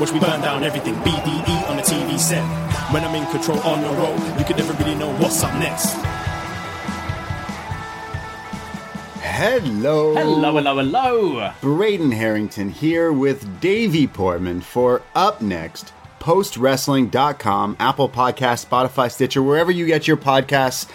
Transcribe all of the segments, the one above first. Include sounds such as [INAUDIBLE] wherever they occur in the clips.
Watch me burn down everything, BDE on the TV set. When I'm in control on the road, you can never really know what's up next. Hello. Hello, hello, hello. Braden Herrington here with Davie Portman for Up Next, postwrestling.com, Apple Podcast, Spotify, Stitcher, wherever you get your podcasts,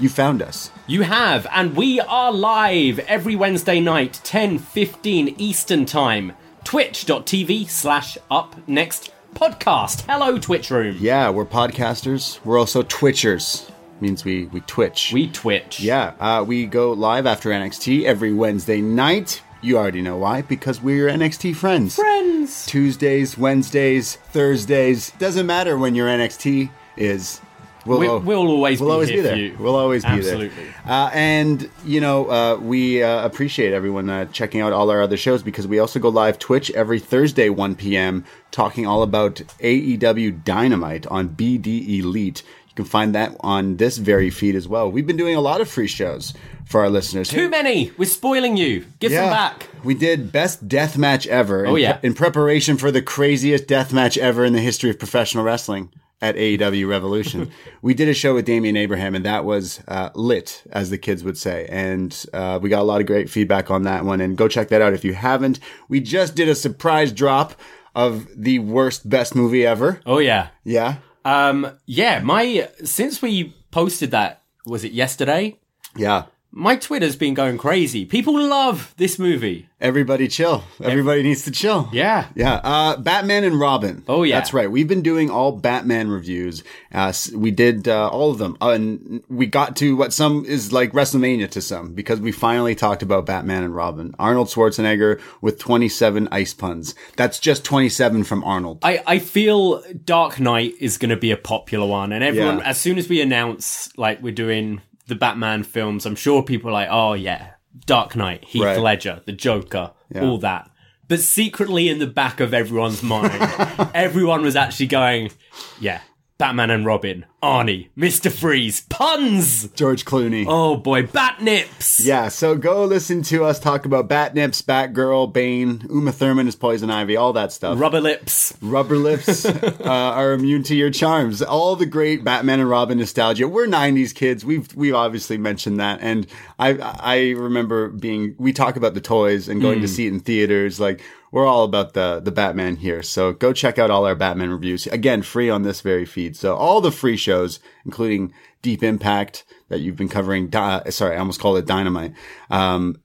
you found us. You have, and we are live every Wednesday night, 10:15 Eastern Time. Twitch.tv slash up next podcast. Hello, Twitch room. Yeah, we're podcasters. We're also Twitchers. Means we, we twitch. We Twitch. yeah, uh, we go live after NXT every Wednesday night. You already know why, because we're NXT friends. Friends. Tuesdays, Wednesdays, Thursdays. Doesn't matter when your NXT is. We'll, We- we'll always we'll be always here be there. for you. We'll always be Absolutely. there. Absolutely. Uh, and you know, uh, we uh, appreciate everyone uh, checking out all our other shows because we also go live Twitch every Thursday 1 p.m. talking all about AEW Dynamite on BDElite. You can find that on this very feed as well. We've been doing a lot of free shows for our listeners. Too many. We're spoiling you. Give them back. We did best death match ever. Oh, in yeah. in preparation for the craziest death match ever in the history of professional wrestling at AEW Revolution. [LAUGHS] we did a show with Damian Abraham, and that was uh, lit, as the kids would say. And uh, we got a lot of great feedback on that one. And go check that out if you haven't. We just did a surprise drop of the worst best movie ever. Oh yeah. Yeah. Um. Yeah. My since we posted that was it yesterday? Yeah. My Twitter's been going crazy. People love this movie. Everybody chill. Everybody needs to chill. Yeah. Yeah. Uh, Batman and Robin. Oh, yeah. That's right. We've been doing all Batman reviews. Uh, we did uh, all of them. Uh, and we got to what some is like WrestleMania to some because we finally talked about Batman and Robin. Arnold Schwarzenegger with 27 ice puns. That's just 27 from Arnold. I, I feel Dark Knight is going to be a popular one, and everyone, Yeah. as soon as we announce like we're doing the Batman films, I'm sure people are like, oh yeah, Dark Knight, Heath Right. Ledger, the Joker, Yeah. all that. But secretly in the back of everyone's mind, [LAUGHS] everyone was actually going, yeah, Batman and Robin, Arnie, Mister Freeze, puns. George Clooney. Oh boy, Batnips. Yeah, so go listen to us talk about Batnips, Batgirl, Bane, Uma Thurman is Poison Ivy, all that stuff. Rubber lips. Rubber lips [LAUGHS] uh, are immune to your charms. All the great Batman and Robin nostalgia. We're '90s kids. We've we've obviously mentioned that, and I I remember being. We talk about the toys and going to see it in theaters. Like we're all about the the Batman here. So go check out all our Batman reviews. Again, free on this very feed. So all the free shows, including Deep Impact that you've been covering. Di- sorry, I almost called it Dynamite. Um,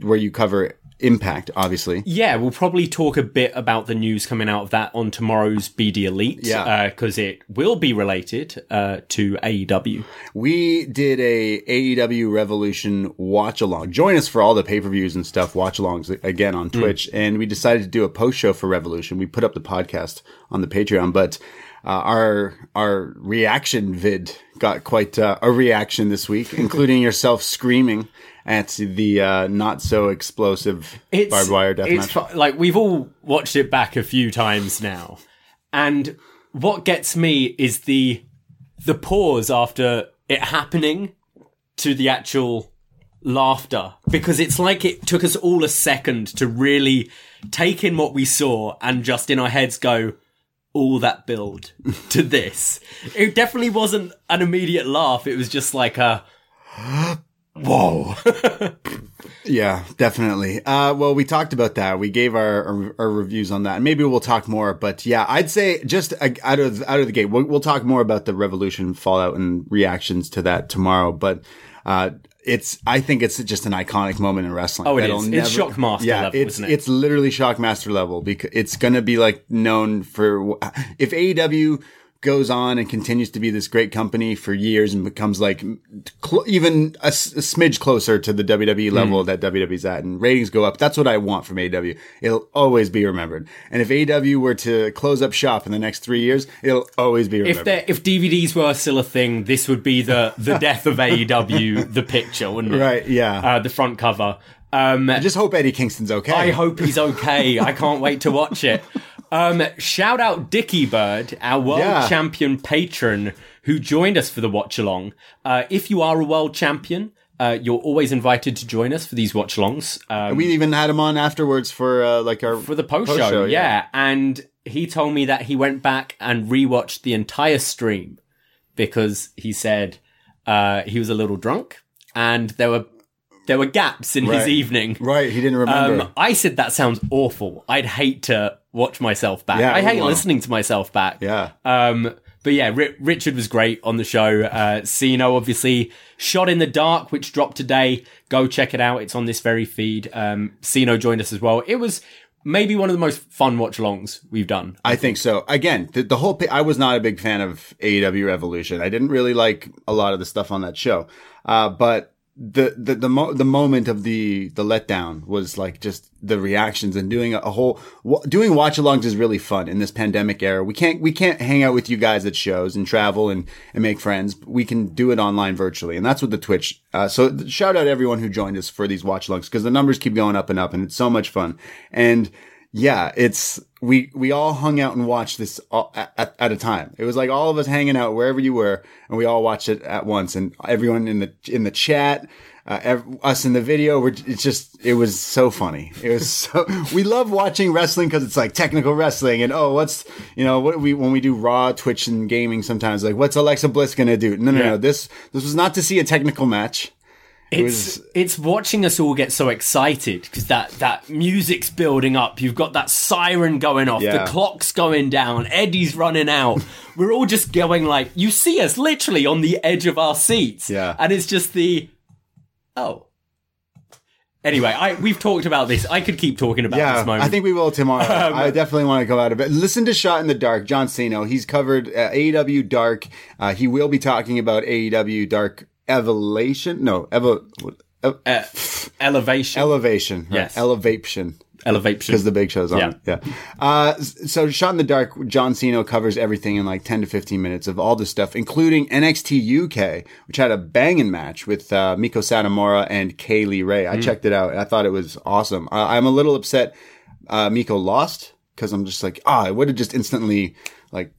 where you cover Impact, obviously. Yeah, we'll probably talk a bit about the news coming out of that on tomorrow's BDElite. Yeah. Because it will be related uh, to AEW. We did a AEW Revolution watch along. Join us for all the pay per views and stuff, watch alongs again on Twitch. And we decided to do a post show for Revolution. We put up the podcast on the Patreon, but uh, our our reaction vid got quite uh, a reaction this week, including yourself screaming at the uh, not so explosive barbed wire deathmatch. It's fu- like we've all watched it back a few times now, and what gets me is the the pause after it happening to the actual laughter. Because it's like it took us all a second to really take in what we saw and just in our heads go all that build [LAUGHS] to this. It definitely wasn't an immediate laugh. It was just like a whoa [LAUGHS] Yeah, definitely. Uh, well, we talked about that. We gave our, our, our reviews on that, and maybe we'll talk more. But yeah, I'd say just uh, out of out of the gate, we'll, we'll talk more about the Revolution fallout and reactions to that tomorrow. But uh, it's I think it's just an iconic moment in wrestling. Oh, it is. It's Shockmaster yeah, level, it's isn't it? it's literally Shockmaster level because it's gonna be like known for if AEW goes on and continues to be this great company for years and becomes like cl- even a, s- a smidge closer to the WWE Hmm. level that WWE's at and ratings go up. That's what I want from AEW. It'll always be remembered. And if AEW were to close up shop in the next three years, it'll always be remembered. if if DVDs were still a thing, this would be the the death of AEW, [LAUGHS] the picture, wouldn't it? right. Yeah. Uh, the front cover. Um, I just hope Eddie Kingston's okay. I hope he's okay. I can't wait to watch it. [LAUGHS] Um, shout out Dickie Bird, our world Yeah. champion patron who joined us for the watch along. Uh, if you are a world champion, uh, you're always invited to join us for these watch alongs. Um, we even had him on afterwards for uh, like our for the post show, yeah. yeah. And he told me that he went back and rewatched the entire stream because he said uh, he was a little drunk and there were there were gaps in his evening. Right, he didn't remember. Um, I said that sounds awful. I'd hate to watch myself back. Yeah, I hate listening to myself back. yeah. Um, but yeah, Ri- Richard was great on the show. Uh, Siino, obviously, Shot in the Dark, which dropped today. Go check it out. It's on this very feed. Um, Siino joined us as well. It was maybe one of the most fun watch alongs we've done. I think so. Again, the, the whole, I was not a big fan of AEW Revolution. I didn't really like a lot of the stuff on that show. Uh, but the, the, the, mo- the moment of the, the letdown was like just the reactions and doing a, a whole, wa- doing watch alongs is really fun in this pandemic era. We can't, we can't hang out with you guys at shows and travel and, and make friends. We can do it online virtually. And that's what the Twitch, uh, so shout out everyone who joined us for these watch alongs because the numbers keep going up and up and it's so much fun. And, yeah, it's we we all hung out and watched this all, at, at a time. It was like all of us hanging out wherever you were, and we all watched it at once. And everyone in the in the chat, uh, ev- us in the video, we're, it's just it was so funny. It was [LAUGHS] so we love watching wrestling because it's like technical wrestling, and oh, what's you know what we when we do Raw, Twitch, and gaming sometimes like what's Alexa Bliss gonna do? No, no, Yeah. no. This this was not to see a technical match. It's it's watching us all get so excited because that that music's building up. You've got that siren going off, Yeah. the clock's going down, Eddie's running out. [LAUGHS] We're all just going like you see us literally on the edge of our seats. Yeah. and it's just the oh. Anyway, I we've talked about this. I could keep talking about Yeah, this moment. I think we will tomorrow. [LAUGHS] I definitely want to go out of it. Listen to Shot in the Dark, John Siino. He's covered uh, AEW Dark. Uh, he will be talking about AEW Dark Evolution. No, Evo, uh, uh, elevation, Elevation. right, Yes. Elevation. elevation. Because the big show's on. Yeah. it. Yeah. Uh, so Shot in the Dark, John Siino covers everything in like 10 to 15 minutes of all this stuff, including NXT UK, which had a banging match with, uh, Meiko Satomura and Kay Lee Ray. Mm. I checked it out I thought it was awesome. I, I'm a little upset, uh, Miko lost because I'm just like, ah, I would have just instantly like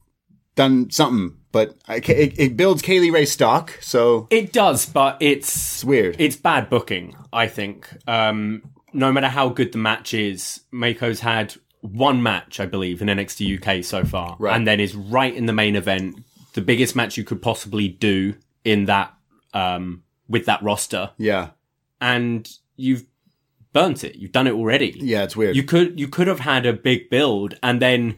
done something, but I, it, it builds Kay Lee Ray stock. So It does, but it's it's weird. It's bad booking, I think. Um, no matter how good the match is, Meiko's had one match, I believe, in NXT UK so far, Right. and then is right in the main event, the biggest match you could possibly do in that um, with that roster, yeah. and you've burnt it. You've done it already. Yeah. It's weird. You could you could have had a big build and then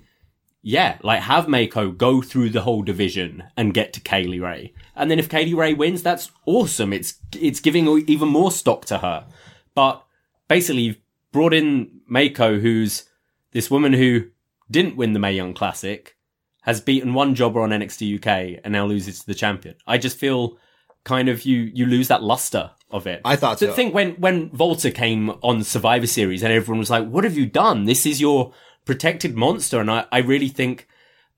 yeah, like have Meiko go through the whole division and get to Kay Lee Ray. And then if Kay Lee Ray wins, that's awesome. It's it's giving even more stock to her. But basically you've brought in Meiko, who's this woman who didn't win the Mae Young Classic, has beaten one jobber on NXT UK, and now loses to the champion. I just feel kind of you you lose that luster of it. I thought so. think when when WALTER came on Survivor Series, and everyone was like, "What have you done? This is your protected monster," and I I really think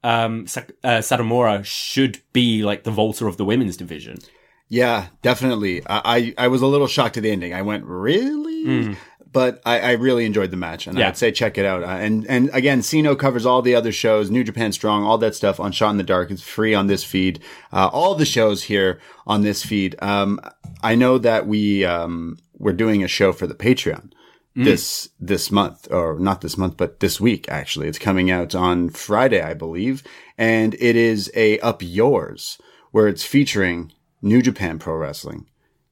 um, Sa- uh, Satomura should be like the WALTER of the women's division. Yeah, definitely. I, I, I was a little shocked at the ending. I went, really? But I, I really enjoyed the match, and Yeah. I'd say check it out. Uh, and and again, Siino covers all the other shows, New Japan Strong, all that stuff on Shot in the Dark. It's free on this feed. Uh, all the shows here on this feed. Um, I know that we um, we're doing a show for the Patreon this this month or not this month but this week actually. It's coming out on friday i believe and it is a up yours where it's featuring new japan pro wrestling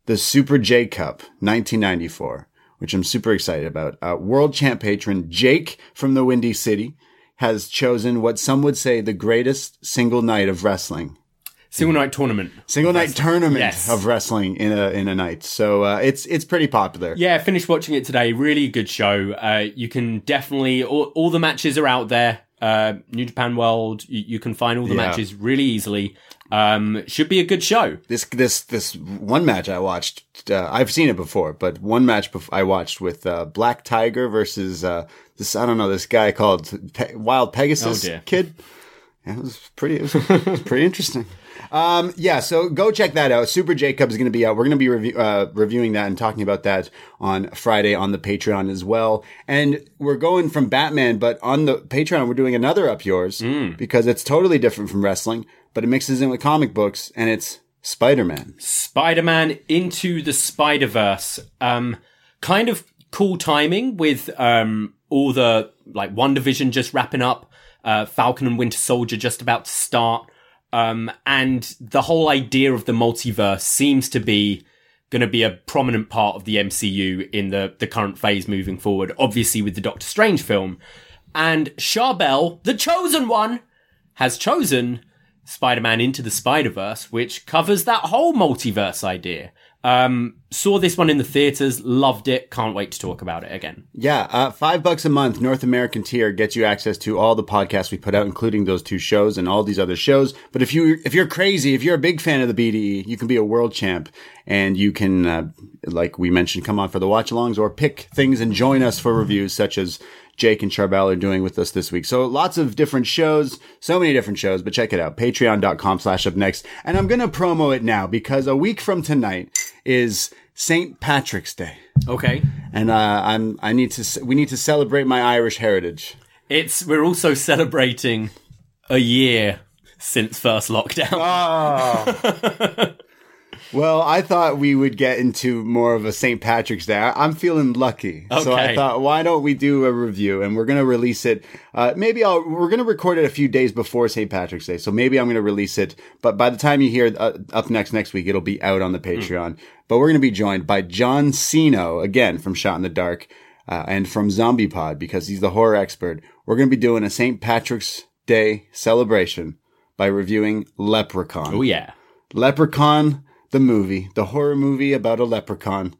the super j cup 1994 which i'm super excited about. Uh, world champ patron jake from the windy city has chosen what some would say the greatest single night of wrestling Single night tournament. single night tournament Yes. of wrestling in a in a night so uh, it's it's pretty popular Yeah, finished watching it today. Really good show. Uh, you can definitely all, all the matches are out there. Uh, New Japan World. You, you can find all the Yeah. matches really easily. Um, should be a good show. this this this one match I watched. Uh, I've seen it before, but one match bef- I watched with uh, Black Tiger versus uh, this I don't know this guy called Pe- Wild Pegasus Oh, kid. Yeah, it was pretty. It was, it was [LAUGHS] pretty interesting. Um, yeah, so go check that out. Super J Cup is going to be out. We're going to be review, uh, reviewing that and talking about that on Friday on the Patreon as well. And we're going from Batman, but on the Patreon, we're doing another up yours because it's totally different from wrestling, but it mixes in with comic books and it's Spider Man. Spider-Man into the Spider-Verse. Um, kind of cool timing with um, all the like WandaVision just wrapping up, uh, Falcon and Winter Soldier just about to start, um, and the whole idea of the multiverse seems to be going to be a prominent part of the MCU in the the current phase moving forward. Obviously, with the Doctor Strange film, and Charbel, the chosen one, has chosen Spider-Man Into the Spider-Verse, which covers that whole multiverse idea. Um, saw this one in the theaters, loved it, can't wait to talk about it again. Yeah, uh, five bucks a month, North American tier gets you access to all the podcasts we put out, including those two shows and all these other shows. But if you if you're crazy, if you're a big fan of the BDE, you can be a world champ, and you can, uh, like we mentioned, come on for the watch alongs or pick things and join us for reviews, such as Jake and Charbel are doing with us this week. So lots of different shows, so many different shows, but check it out. Patreon.com slash up next. And I'm going to promo it now because a week from tonight is St. Patrick's Day Okay. and uh, I'm I need to we need to celebrate my Irish heritage. It's, we're also celebrating a year since first lockdown. [LAUGHS] Well, I thought we would get into more of a St. Patrick's Day. I'm feeling lucky, so I thought, why don't we do a review? And we're gonna release it. Uh, maybe I'll we're gonna record it a few days before St. Patrick's Day, so maybe I'm gonna release it. But by the time you hear uh, up next next week, it'll be out on the Patreon. But we're gonna be joined by John Siino again from Shot in the Dark. Uh, and from Zombie Pod because he's the horror expert. We're going to be doing a St. Patrick's Day celebration by reviewing Leprechaun. oh yeah. Leprechaun, the movie, the horror movie about a leprechaun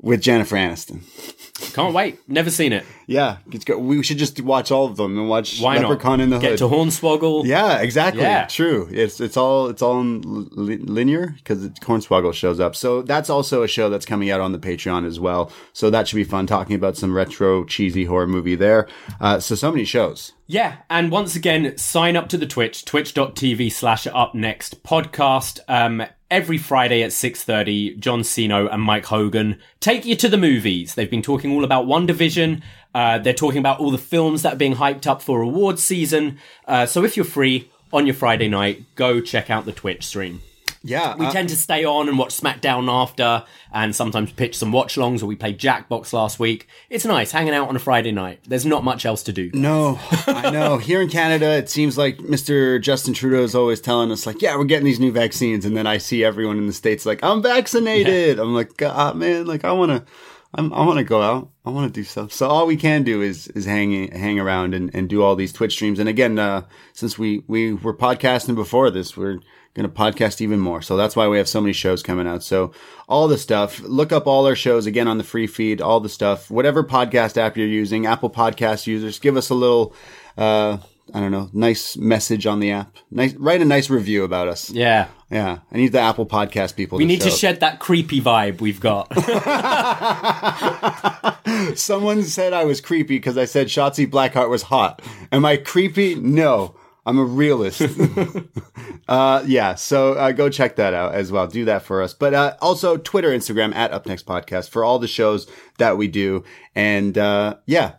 with Jennifer Aniston. [LAUGHS] Can't wait. Never seen it. Yeah, it's go- we should just watch all of them and watch Why Leprechaun not? in the Get Hood. to Hornswoggle. yeah, exactly. Yeah. True. It's it's all it's all in li- linear because Hornswoggle shows up. So that's also a show that's coming out on the Patreon as well. So that should be fun talking about some retro cheesy horror movie there. Uh, so so many shows. Yeah, and once again, sign up to the Twitch, twitch.tv slash up next podcast. Um, every Friday at 6.30, John Siino and Mike Hogan take you to the movies. They've been talking all about WandaVision. Uh, they're talking about all the films that are being hyped up for awards season. Uh, so if you're free on your Friday night, go check out the Twitch stream. Yeah, We uh, tend to stay on and watch SmackDown after, and sometimes pitch some watch longs, or we played Jackbox last week. It's nice hanging out on a Friday night. There's not much else to do. No, I know. Here in Canada, it seems like Mr. Justin Trudeau is always telling us, like, yeah, we're getting these new vaccines. And then I see everyone in the States like, I'm vaccinated. I'm like, God, man, like, I want to. I'm, I want to go out. I want to do stuff. So all we can do is is hang hang around and, and do all these Twitch streams. And again, uh, since we we were podcasting before this, we're going to podcast even more. So that's why we have so many shows coming out. So all the stuff, look up all our shows again on the free feed, all the stuff, whatever podcast app you're using, Apple Podcast users, give us a little, uh, I don't know, nice message on the app. Nice, write a nice review about us. Yeah. Yeah. I need the Apple Podcast people. We need to show up. shed that creepy vibe we've got. [LAUGHS] Someone said I was creepy because I said Shotzi Blackheart was hot. Am I creepy? No. I'm a realist. [LAUGHS] uh, yeah, so uh, go check that out as well. Do that for us. But uh, also Twitter, Instagram at Up Next Podcast for all the shows that we do. And uh, yeah,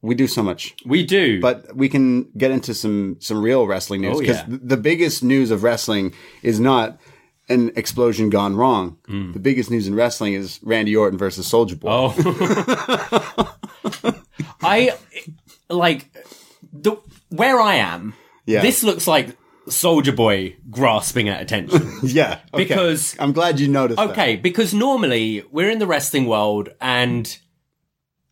we do so much. we do. But we can get into some some real wrestling news Oh, because yeah. the biggest news of wrestling is not an explosion gone wrong. Mm. The biggest news in wrestling is Randy Orton versus Soulja Boy. Oh. [LAUGHS] [LAUGHS] I like the where I am. Yeah. This looks like Soulja Boy grasping at attention. [LAUGHS] yeah, okay. Because- I'm glad you noticed. that. okay, because normally we're in the wrestling world and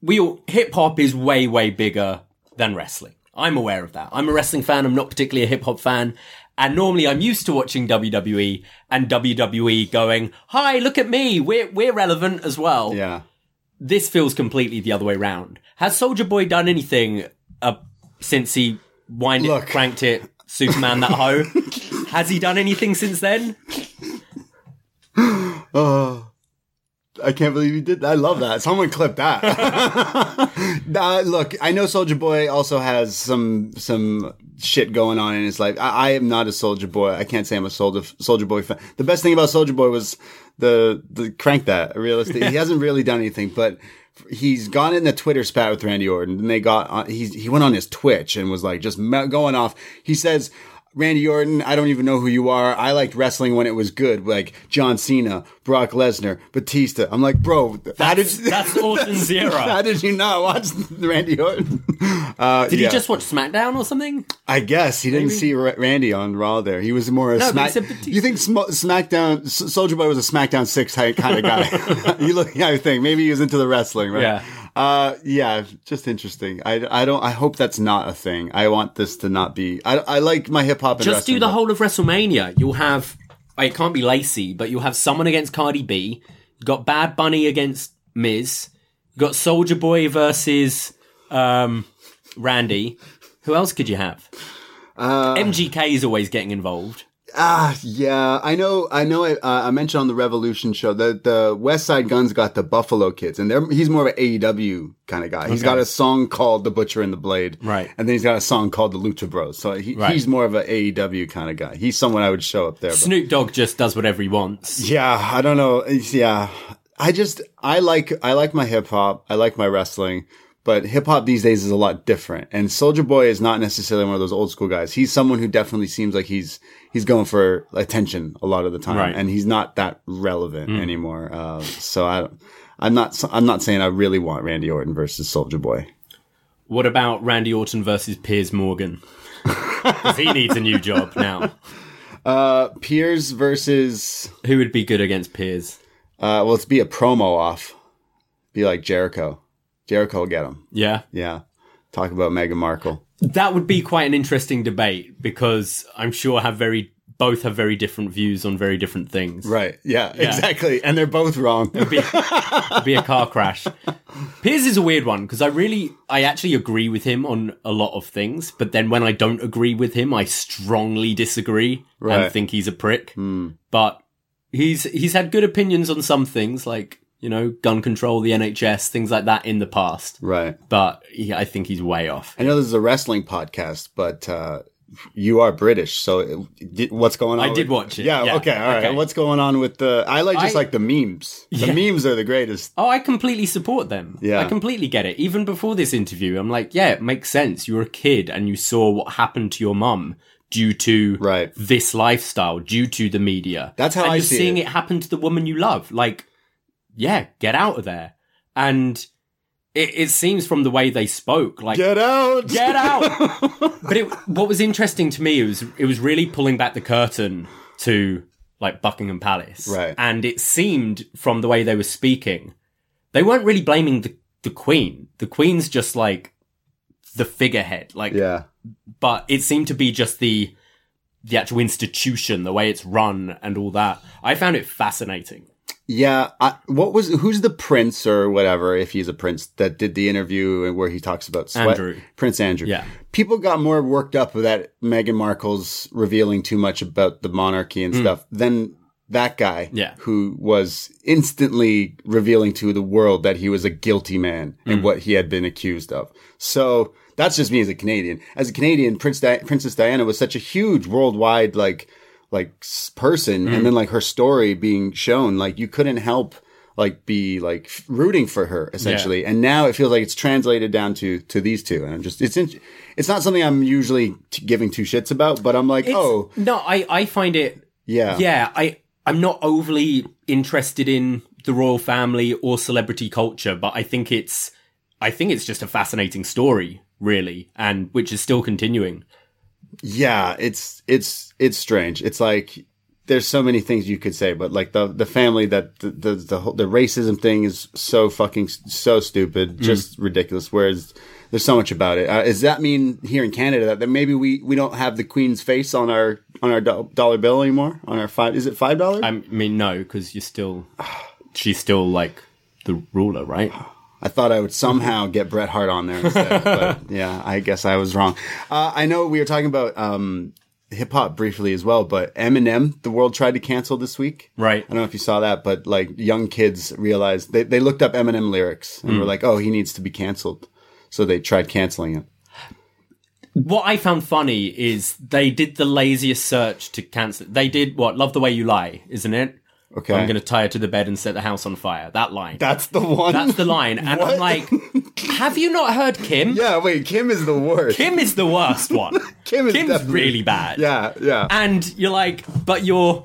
we all hip hop is way way bigger than wrestling. I'm aware of that. I'm a wrestling fan. I'm not particularly a hip hop fan. And normally I'm used to watching WWE and WWE going, "Hi, look at me. We're we're relevant as well." Yeah. this feels completely the other way round. Has Soulja Boy done anything uh, since he wind Look. it, cranked it, Superman that hoe? [LAUGHS] Has he done anything since then? [GASPS] Oh, I can't believe you did that. I love that. Someone clip that. [LAUGHS] Nah, look, I know Soulja Boy also has some some shit going on in his life. I, I am not a Soulja Boy. I can't say I'm a Soulja Soulja Boy fan. The best thing about Soulja Boy was the the crank that realistic. he [LAUGHS] hasn't really done anything, but he's gone in the Twitter spat with Randy Orton, and they got on, he's he went on his Twitch and was like just going off. He says. Randy Orton, I don't even know who you are. I liked wrestling when it was good, like John Cena, Brock Lesnar, Batista. I'm like, bro, how did That's [LAUGHS] Orton's era. how did you not watch [LAUGHS] Randy Orton? Uh, Did yeah. he just watch SmackDown or something? I guess he didn't see Ra- Randy on Raw. There, he was more a No, Smack. he said Batista. You think Sm- SmackDown S- Soulja Boy was a SmackDown six type kind of guy? [LAUGHS] you look, I think maybe he was into the wrestling, right? Yeah. Uh, yeah, just interesting. I, I don't. I hope that's not a thing. I want this to not be. I, I like my hip hop. and Just do the whole of WrestleMania. You'll have, it can't be Lacey, but you'll have someone against Cardi B. You've got Bad Bunny against Miz. You've got Soulja Boy versus um, Randy. Who else could you have? Uh, MGK is always getting involved. Ah, yeah, I know. I know. I, uh, I mentioned on the Revolution show that the West Side Guns got the Buffalo Kids, and they're, he's more of an AEW kind of guy. He's got a song called "The Butcher and the Blade," Right. And then he's got a song called "The Lucha Bros." So he, Right. he's more of an AEW kind of guy. He's someone I would show up there. But. Snoop Dogg just does whatever he wants. Yeah, I don't know. It's- yeah, I just I like I like my hip hop. I like my wrestling. But hip hop these days is a lot different. And Soulja Boy is not necessarily one of those old school guys. He's someone who definitely seems like he's he's going for attention a lot of the time, Right. and he's not that relevant anymore. Uh, so I I'm not I'm not saying I really want Randy Orton versus Soulja Boy. What about Randy Orton versus Piers Morgan? [LAUGHS] Because he needs a new job now. Uh, Piers versus Who would be good against Piers? uh, well, let's be a promo off. Be like Jericho. Jericho will get him. Yeah. Yeah. Talk about Meghan Markle. That would be quite an interesting debate because I'm sure have very both have very different views on very different things. Right. Yeah, exactly. And they're both wrong. It'd be, it'd be a car crash. Piers is a weird one because I really, I actually agree with him on a lot of things, but then when I don't agree with him, I strongly disagree Right. and think he's a prick. Hmm. But he's he's had good opinions on some things, like you know, gun control, the NHS, things like that in the past. right. But he, I think he's way off. I know this is a wrestling podcast, but uh, you are British, so did, what's going on? I did watch it. Yeah, Yeah, Okay. All right. okay. What's going on with the? I like just I- like the memes. The Yeah. memes are the greatest. Oh, I completely support them. Yeah. I completely get it. Even before this interview, I'm like, yeah, it makes sense. You were a kid and you saw what happened to your mum due to Right. this lifestyle, due to the media. That's how and I you're see seeing it. it happen to the woman you love. Like, yeah, get out of there. And it, it seems from the way they spoke, like, Get out. get [LAUGHS] out. but it, what was interesting to me was it was really pulling back the curtain to like Buckingham Palace, Right. And it seemed from the way they were speaking they weren't really blaming the the queen. The queen's just like the figurehead. Like Yeah. but it seemed to be just the the actual institution, the way it's run and all that. I found it fascinating. Yeah, I, what was who's the prince or whatever if he's a prince that did the interview and where he talks about sweat? Andrew. Prince Andrew. Yeah. people got more worked up with that Meghan Markle's revealing too much about the monarchy and stuff than that guy. Yeah. who was instantly revealing to the world that he was a guilty man and Hmm. what he had been accused of. So that's just me as a Canadian. As a Canadian, Prince Di- Princess Diana was such a huge worldwide like like person Mm. and then like her story being shown like you couldn't help like be like rooting for her essentially. And now it feels like it's translated down to to these two. And i'm just it's in, it's not something i'm usually t- giving two shits about but i'm like It's- oh. no, I I find it yeah. Yeah, I I'm not overly interested in the royal family or celebrity culture, but I think it's I think it's just a fascinating story, really, and which is still continuing. Yeah it's it's it's strange. It's like there's so many things you could say but like the the family that the the the, whole, the racism thing is so fucking so stupid just ridiculous whereas there's so much about it. Uh, does that mean here in canada that, that maybe we we don't have the queen's face on our on our do- dollar bill anymore? On our five is it five dollars? I mean, no, because you're still she's still like the ruler, right? [SIGHS] I thought I would somehow get Bret Hart on there instead, but [LAUGHS] yeah, I guess I was wrong. Uh, I know we were talking about um, hip hop briefly as well, but Eminem, the world tried to cancel this week. Right. I don't know if you saw that, but like young kids realized they, they looked up Eminem lyrics and were like, oh, he needs to be canceled. So they tried canceling it. What I found funny is they did the laziest search to cancel. They did what? Love the way you lie, isn't it? Okay. I'm going to tie her to the bed and set the house on fire. That line. That's the one. That's the line. And What? I'm like, have you not heard Kim? yeah, wait, Kim is the worst. Kim is the worst one. [LAUGHS] Kim is Kim's definitely- really bad. Yeah, yeah. And you're like, but you're,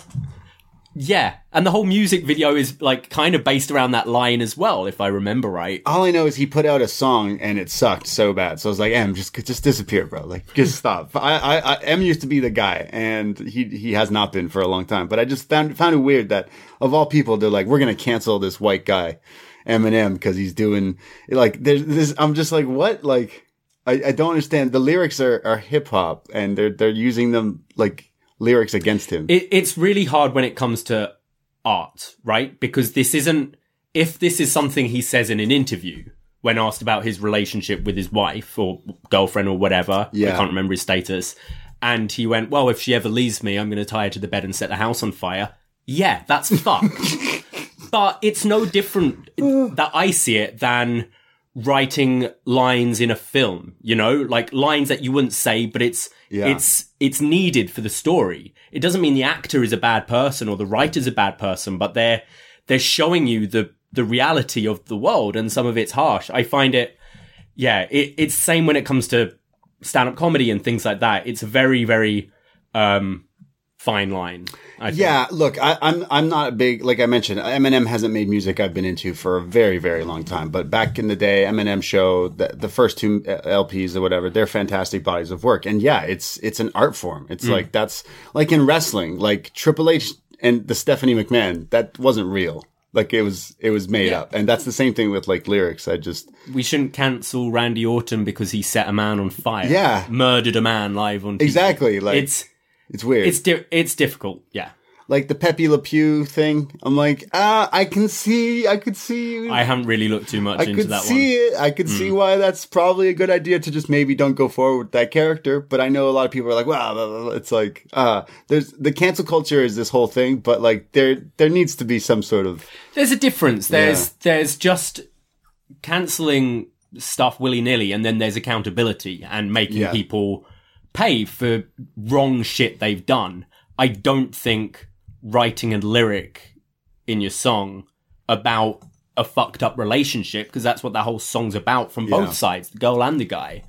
yeah. And the whole music video is like kind of based around that line as well, if I remember right. all I know is he put out a song and it sucked so bad. So I was like, "Em, just just disappear, bro. Like, just stop." [LAUGHS] I, I, I M used to be the guy, and he he has not been for a long time. But I just found found it weird that of all people, they're like, "We're gonna cancel this white guy, Eminem, because he's doing like there's this." I'm just like, what? Like, I, I don't understand. The lyrics are are hip hop, and they're they're using them like lyrics against him. It, it's really hard when it comes to art, right? Because this isn't, if this is something he says in an interview when asked about his relationship with his wife or girlfriend or whatever, Yeah. I can't remember his status, and he went, well, if she ever leaves me, I'm going to tie her to the bed and set the house on fire. Yeah, that's [LAUGHS] fucked. but it's no different that I see it than writing lines in a film, you know, like lines that you wouldn't say, but it's, Yeah. it's, it's needed for the story. It doesn't mean the actor is a bad person or the writer's a bad person, but they're, they're showing you the, the reality of the world and some of it's harsh. I find it, yeah, it, it's same when it comes to stand up comedy and things like that. It's very, very, um, fine line. I think. Yeah, look, I, I'm I'm not a big like I mentioned. Eminem hasn't made music I've been into for a very very long time. But back in the day, Eminem show the, the first two uh, LPs or whatever, they're fantastic bodies of work. And yeah, it's it's an art form. It's mm. like that's like in wrestling, like Triple H and the Stephanie McMahon. That wasn't real. Like it was it was made Yeah. up. And that's the same thing with like lyrics. I just we shouldn't cancel Randy Orton because he set a man on fire. Yeah. murdered a man live on TV. exactly like it's it's weird. it's di- it's difficult. Yeah, like the Pepe Le Pew thing. I'm like, ah, I can see, I could see. I haven't really looked too much I into could that see one. it. I could see why that's probably a good idea to just maybe don't go forward with that character. But I know a lot of people are like, wow, blah, blah, blah." it's like, uh, there's the cancel culture is this whole thing, but like there, there needs to be some sort of, There's a difference. There's there's just canceling stuff willy nilly, and then there's accountability and making Yeah. people pay for wrong shit they've done. I don't think writing a lyric in your song about a fucked up relationship because that's what that whole song's about from Yeah. both sides, the girl and the guy.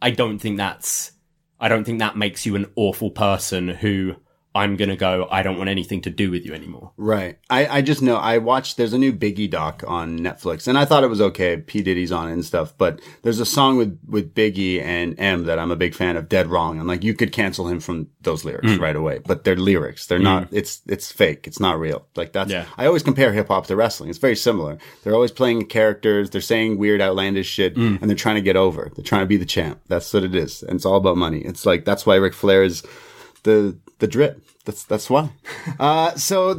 I don't think that's I don't think that makes you an awful person who I'm gonna go. I don't want anything to do with you anymore. Right. I, I just know I watched there's a new Biggie doc on Netflix and I thought it was okay. P. Diddy's on it and stuff, but there's a song with, with Biggie and M that I'm a big fan of, Dead Wrong. I'm like you could cancel him from those lyrics mm. right away. But they're lyrics. They're not mm. it's it's fake. It's not real. Like that's Yeah. I always compare hip hop to wrestling. It's very similar. They're always playing characters, they're saying weird, outlandish shit, mm. and they're trying to get over. They're trying to be the champ. That's what it is. And it's all about money. It's like that's why Ric Flair is the the drip. That's that's why. [LAUGHS] Uh, so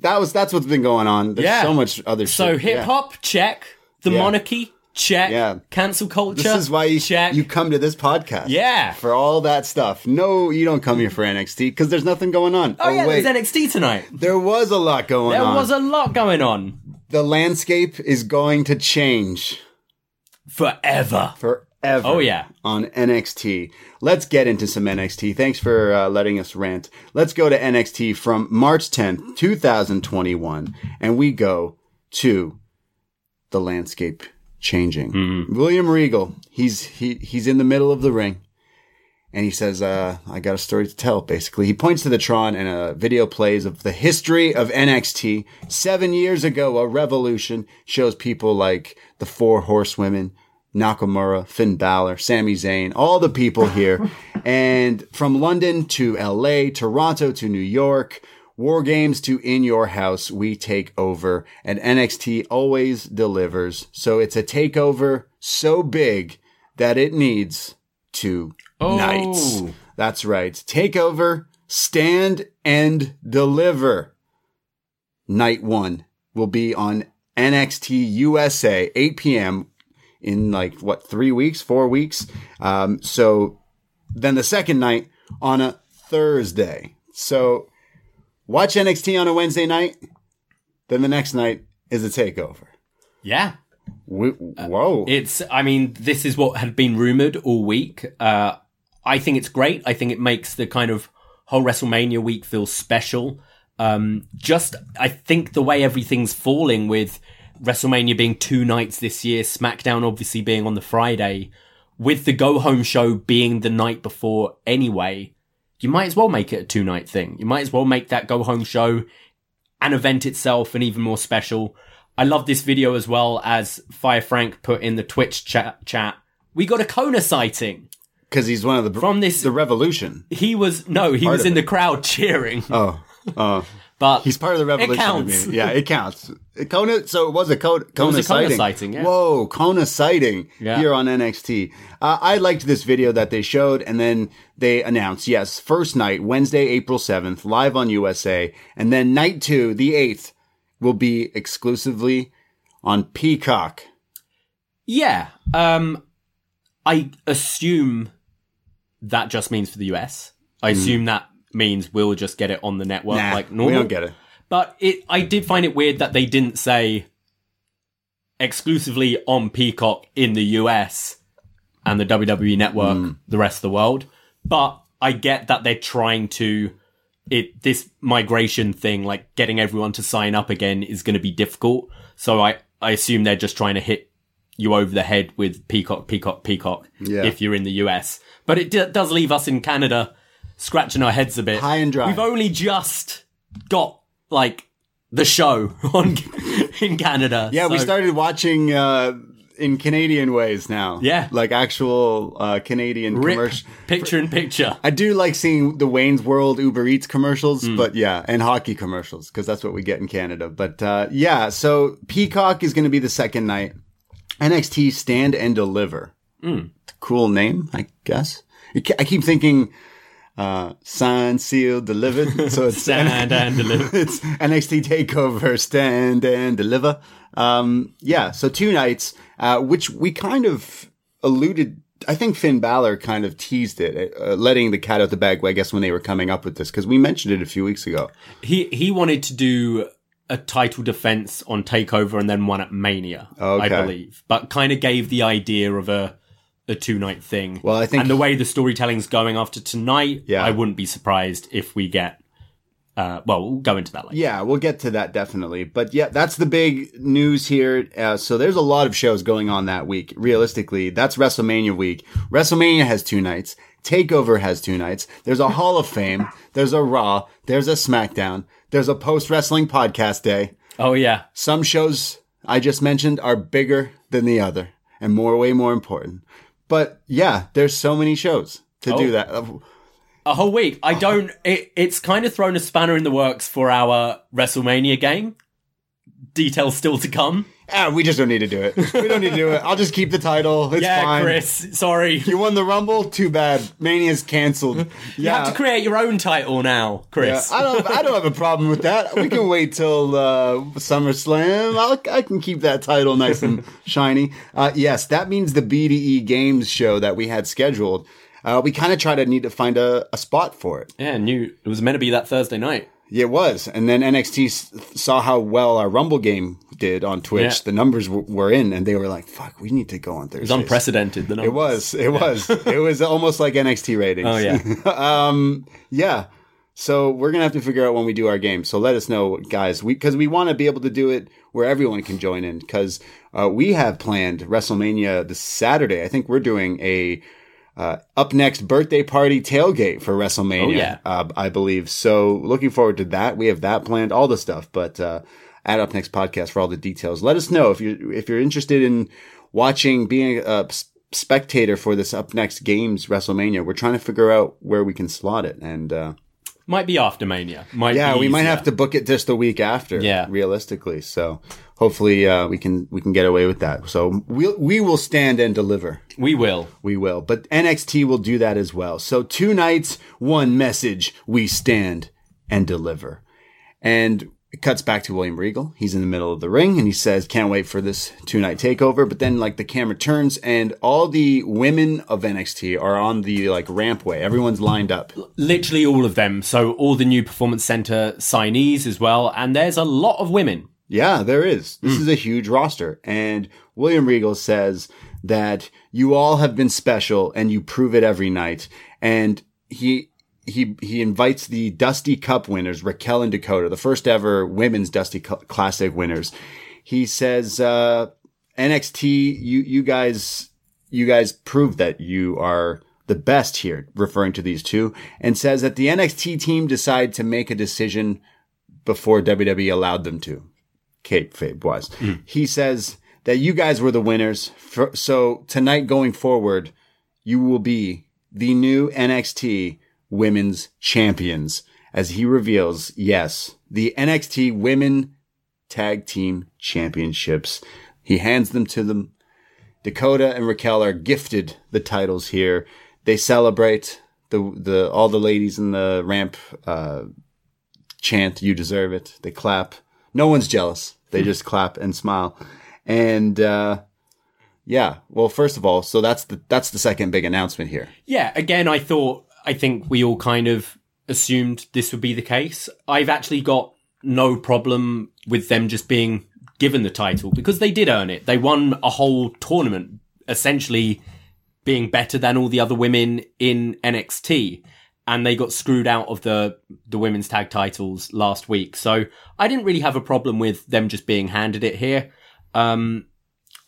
that was that's what's been going on. There's Yeah. so much other. So hip Yeah. hop, check. The Yeah. monarchy, check. Yeah. Cancel culture. This is why you check. you come to this podcast. Yeah. for all that stuff. No, you don't come here for NXT because there's nothing going on. oh, yeah, wait, there's NXT tonight. there was a lot going There on. There was a lot going on. the landscape is going to change Forever. forever. Oh, yeah. on NXT. Let's get into some NXT. Thanks for uh, letting us rant. Let's go to NXT from March 10th, 2021, and we go to the landscape changing. William Regal, he's he he's in the middle of the ring. And he says, uh, I got a story to tell, basically. He points to the Tron and a video plays of the history of NXT. Seven years ago, a revolution shows people like the four horsewomen, Nakamura, Finn Balor, Sami Zayn, all the people here. [LAUGHS] and from London to LA, Toronto to New York, War Games to In Your House, we take over. And NXT always delivers. So it's a takeover so big that it needs two oh. nights. That's right. Takeover, stand and deliver. Night one will be on NXT USA, 8 p.m. in like what, three weeks, four weeks. Um, so then the second night on a Thursday. So watch NXT on a Wednesday night. Then the next night is a takeover. Yeah. Wh- Whoa. It's, I mean, this is what had been rumored all week. Uh, I think it's great. I think it makes the kind of whole WrestleMania week feel special. Um, just, I think the way everything's falling with WrestleMania being two nights this year, SmackDown obviously being on the Friday, with the go home show being the night before anyway, you might as well make it a two night thing. You might as well make that go home show an event itself and even more special. I love this video as well as Fire Frank put in the Twitch chat. chat. We got a Kona sighting. Because he's one of the From this- the revolution. He was no, he was in the crowd [LAUGHS] cheering. Oh, oh. But He's part of the revolution. It counts. to me. Yeah, it counts. Kona, so it was a Kona, Kona, was a Kona sighting. sighting, yeah. Whoa, Kona sighting Yeah. here on NXT. Uh, I liked this video that they showed, and then they announced, yes, first night, Wednesday, April 7th, live on USA, and then night two, the 8th, will be exclusively on Peacock. yeah, um, I assume that just means for the US. I assume that means we'll just get it on the network. Nah, like normal. we don't get it. But it, I did find it weird that they didn't say exclusively on Peacock in the US and the WWE network, Hmm. the rest of the world. But I get that they're trying to, it, this migration thing, like getting everyone to sign up again is going to be difficult. So I, I assume they're just trying to hit you over the head with Peacock, Peacock, Peacock Yeah. if you're in the US. But it d- does leave us in Canada scratching our heads a bit. High and dry. We've only just got like the show [LAUGHS] on in Canada. Yeah, we started watching uh, in Canadian ways now. Yeah. Like actual uh, Canadian Rip, commercial. picture in picture. I do like seeing the Wayne's World Uber Eats commercials, Hmm. but yeah, and hockey commercials because that's what we get in Canada. But uh, yeah, so Peacock is going to be the second night. NXT Stand and Deliver. Hmm. Cool name, I guess. I keep thinking uh, signed, sealed, delivered. [LAUGHS] So it's Stand and deliver. [LAUGHS] it's NXT Takeover Stand and Deliver. Um, yeah, so two nights, uh, which we kind of alluded. I think Finn Balor kind of teased it, uh, letting the cat out the bag. I guess when they were coming up with this, because we mentioned it a few weeks ago. He he wanted to do a title defense on Takeover and then one at Mania, I believe. But kind of gave the idea of a a two night thing. Well, I think- and the way the storytelling's going after tonight, Yeah. I wouldn't be surprised if we get. Uh, well, we'll go into that later. Yeah, we'll get to that definitely. But yeah, that's the big news here. Uh, so there's a lot of shows going on that week. Realistically, that's WrestleMania week. WrestleMania has two nights. Takeover has two nights. There's a Hall of Fame. There's a Raw. There's a SmackDown. There's a post wrestling podcast day. Oh yeah. Some shows I just mentioned are bigger than the other and more, way more important. But yeah, there's so many shows to Oh. do that. Uh, a whole week. I oh. don't. It, it's kind of thrown a spanner in the works for our WrestleMania game. Details still to come. Ah, we just don't need to do it. We don't need to do it. I'll just keep the title. It's yeah, fine. Chris. Sorry. You won the Rumble? Too bad. Mania's canceled. [LAUGHS] You have to create your own title now, Yeah, Chris. I don't. I don't have a problem with that. We can wait till uh, SummerSlam. I'll, I can keep that title nice and [LAUGHS] shiny. Uh, yes, that means the BDE Games show that we had scheduled. Uh, we kind of try to need to find a, a spot for it. yeah, new. it was meant to be that Thursday night. Yeah, It was, and then NXT s- saw how well our Rumble game did on Twitch. Yeah. The numbers w- were in, and they were like, "Fuck, we need to go on Thursday." It was unprecedented. The numbers. It was. It was. it was almost like NXT ratings. Oh yeah. [LAUGHS] um, yeah. So we're gonna have to figure out when we do our game. So let us know, guys, because we, want to be able to do it where everyone can join in. Because uh, we have planned WrestleMania this Saturday. I think we're doing a uh, up next birthday party tailgate for WrestleMania. Oh, yeah. uh, I believe. So looking forward to that. We have that planned, all the stuff. But uh, at up next podcast for all the details. Let us know if you if you're interested in watching, being a spectator for this up next games WrestleMania. We're trying to figure out where we can slot it, and uh, Might be after Mania. Might yeah, we might have to book it just the week after. Yeah. realistically. So hopefully uh, we can we can get away with that. So we will we will stand and deliver. We will. We will. But NXT will do that as well. So two nights, one message. We stand and deliver. And it cuts back to William Regal. He's in the middle of the ring and he says, can't wait for this two night takeover. But then like the camera turns and all the women of NXT are on the like rampway. Everyone's lined up. Literally all of them. So all the new performance center signees as well. And there's a lot of women. Yeah, there is. This is a huge roster. And William Regal says that you all have been special and you prove it every night. And he, he, he invites the Dusty Cup winners, Raquel and Dakota, the first ever women's Dusty Cu- Classic winners. He says, uh, NXT, you, you guys, you guys prove that you are the best here, referring to these two, and says that the NXT team decided to make a decision before WWE allowed them to. Kayfabe was. He says that you guys were the winners. For, so tonight going forward, you will be the new NXT women's champions as he reveals, yes, the NXT women tag team championships. He hands them to them. Dakota and Raquel are gifted the titles here. They celebrate the, the, all the ladies in the ramp, uh, chant, you deserve it. They clap. No one's jealous. They just clap and smile. And, uh, yeah. Well, first of all, so that's the, that's the second big announcement here. Yeah, again, I thought, I think we all kind of assumed this would be the case. I've actually got no problem with them just being given the title because they did earn it. They won a whole tournament, essentially being better than all the other women in NXT. And they got screwed out of the, the women's tag titles last week. So I didn't really have a problem with them just being handed it here. Um,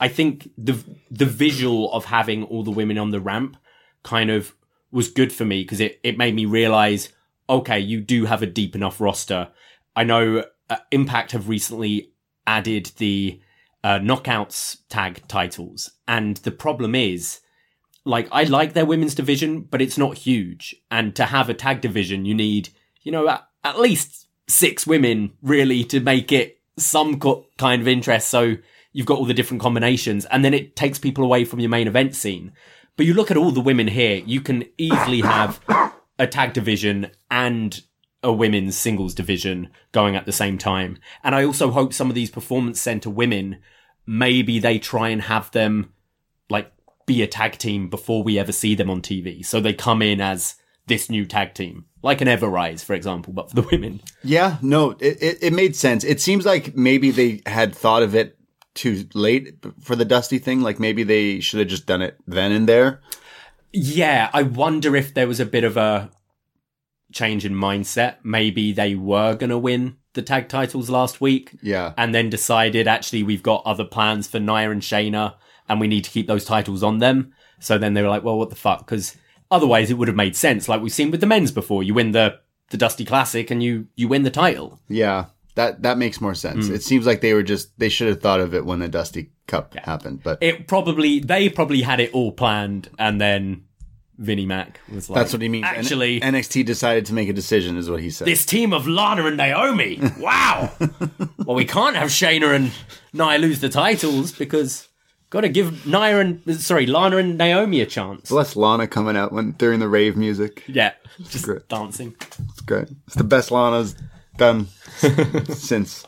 I think the the visual of having all the women on the ramp kind of was good for me because it, it made me realize, okay, you do have a deep enough roster. I know uh, Impact have recently added the uh, knockouts tag titles, and the problem is, like, I like their women's division, but it's not huge. And to have a tag division, you need, you know, at, at least six women really to make it some co- kind of interest. So you've got all the different combinations and then it takes people away from your main event scene. But you look at all the women here, you can easily have a tag division and a women's singles division going at the same time. And I also hope some of these performance center women, maybe they try and have them be a tag team before we ever see them on TV. So they come in as this new tag team, like an Ever-Rise, for example, but for the women. Yeah, no, it, it, it made sense. It seems like maybe they had thought of it too late for the Dusty thing. Like maybe they should have just done it then and there. Yeah, I wonder if there was a bit of a change in mindset. Maybe they were going to win the tag titles last week. Yeah. And then decided actually we've got other plans for Nia and Shayna and we need to keep those titles on them. So then they were like, well, what the fuck? Because Otherwise, it would have made sense, like we've seen with the men's before. You win the the Dusty Classic and you you win the title. Yeah, that that makes more sense. Hmm. It seems like they were just they should have thought of it when the Dusty Cup happened, but It probably they probably had it all planned, and then Vinnie Mac was like, that's what he means. N- Actually, NXT decided to make a decision, is what he said. this team of Lana and Naomi. [LAUGHS] Wow. well, we can't have Shayna and Nia lose the titles because got to give Nia and sorry Lana and Naomi a chance. Bless Lana coming out when during the rave music. Yeah, just Great. dancing. It's great. It's the best Lana's done [LAUGHS] since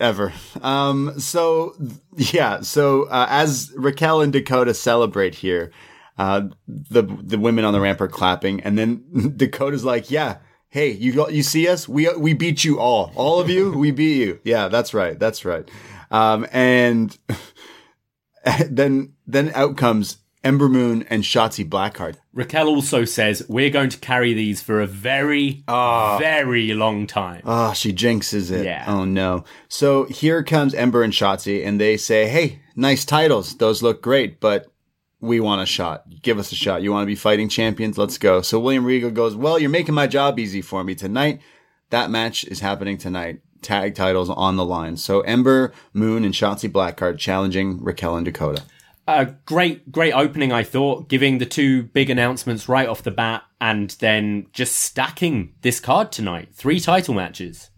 ever. Um, so yeah, so uh, as Raquel and Dakota celebrate here, uh, the the women on the ramp are clapping, and then [LAUGHS] Dakota's like, "Yeah, hey, you you see us? We we beat you all, all of you. We beat you. Yeah, that's right, that's right." Um, and [LAUGHS] then then out comes Ember Moon and Shotzi Blackheart. Raquel also says we're going to carry these for a very, ah. very long time. Oh, she jinxes it. Yeah. Oh no. So here comes Ember and Shotzi, and they say, "Hey, nice titles. Those look great, but we want a shot. Give us a shot. You want to be fighting champions? Let's go." So William Regal goes, "Well, you're making my job easy for me tonight. That match is happening tonight. Tag titles on the line. So Ember Moon and Shotzi Blackheart challenging Raquel and Dakota. a great, great opening, I thought, giving the two big announcements right off the bat and then just stacking this card tonight. Three title matches.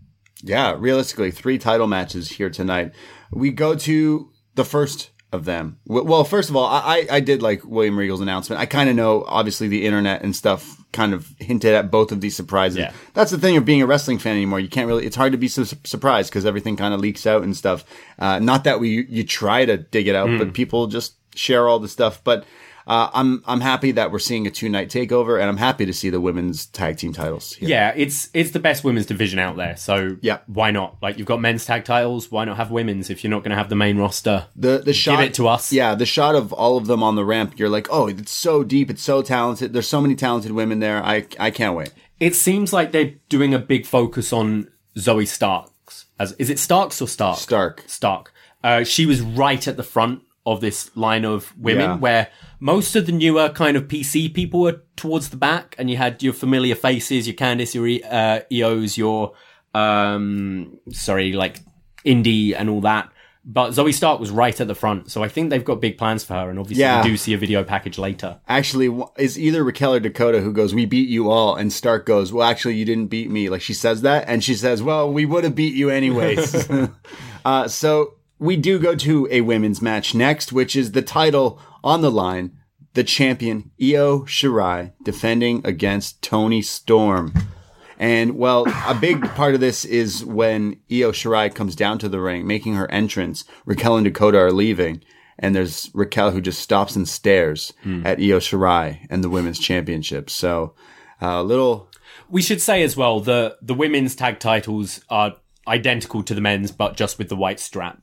Yeah, realistically, three title matches here tonight. We go to the first of them. Well, first of all, I, I I did like William Regal's announcement. I kind of know, obviously, the internet and stuff kind of hinted at both of these surprises. Yeah. That's the thing of being a wrestling fan anymore. You can't really, it's hard to be su- surprised because everything kind of leaks out and stuff. Uh, not that we, you try to dig it out, Hmm. but people just share all the stuff. But, uh, I'm, I'm happy that we're seeing a two night takeover and I'm happy to see the women's tag team titles. here. Yeah, it's it's the best women's division out there. So Yeah. why not? Like you've got men's tag titles. Why not have women's if you're not going to have the main roster? The the shot it to us. Yeah, the shot of all of them on the ramp. You're like, oh, it's so deep. It's so talented. There's so many talented women there. I I can't wait. It seems like they're doing a big focus on Zoey Starks. As is it Starks or Stark? Stark. Stark. Uh, she was right at the front of this line of women, Yeah. where most of the newer kind of PC people were towards the back, and you had your familiar faces, your Candice, your uh, EOs, your um, sorry, like Indi and all that. But Zoey Stark was right at the front, so I think they've got big plans for her, and obviously Yeah. we do see a video package later. Actually, is either Raquel or Dakota who goes, "We beat you all," and Stark goes, "Well, actually, you didn't beat me." Like she says that, and she says, "Well, we would have beat you anyways." [LAUGHS] [LAUGHS] uh, so we do go to a women's match next, which is the title on the line. The champion Io Shirai defending against Toni Storm. And well, a big part of this is when Io Shirai comes down to the ring, making her entrance. Raquel and Dakota are leaving, and there's Raquel who just stops and stares at Io Shirai and the women's championship. So, uh, a little, We should say as well the the women's tag titles are identical to the men's, but just with the white strap.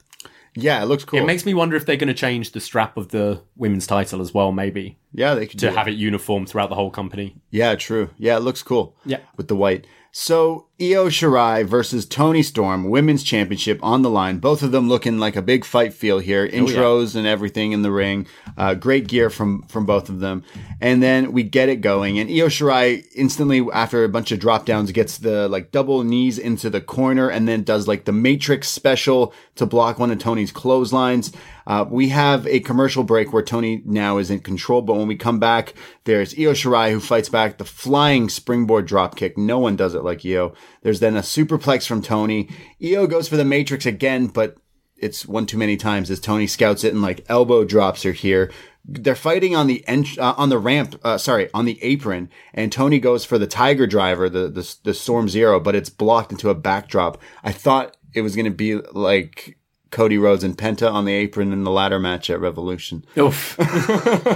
Yeah, it looks cool. It makes me wonder if they're going to change the strap of the women's title as well, maybe yeah, they could to have it uniform throughout the whole company. Yeah, true. Yeah, it looks cool. Yeah. With the white. So, Io Shirai versus Toni Storm, women's championship on the line. Both of them looking like a big fight feel here. Intros and everything in the ring. Uh, great gear from, from both of them. And then we get it going. And Io Shirai instantly, after a bunch of drop downs, gets the like double knees into the corner and then does like the Matrix special to block one of Toni's clotheslines. Uh, we have a commercial break where Toni now is in control, but when we come back, there's Io Shirai who fights back the flying springboard dropkick. No one does it like Io. There's then a superplex from Toni. Io goes for the Matrix again, but it's one too many times as Toni scouts it and like elbow drops her here. They're fighting on the ent- uh, on the ramp, uh, sorry, on the apron, and Toni goes for the Tiger Driver, the the, the Storm Zero, but it's blocked into a backdrop. I thought it was going to be like Cody Rhodes and Penta on the apron in the ladder match at Revolution. Oof.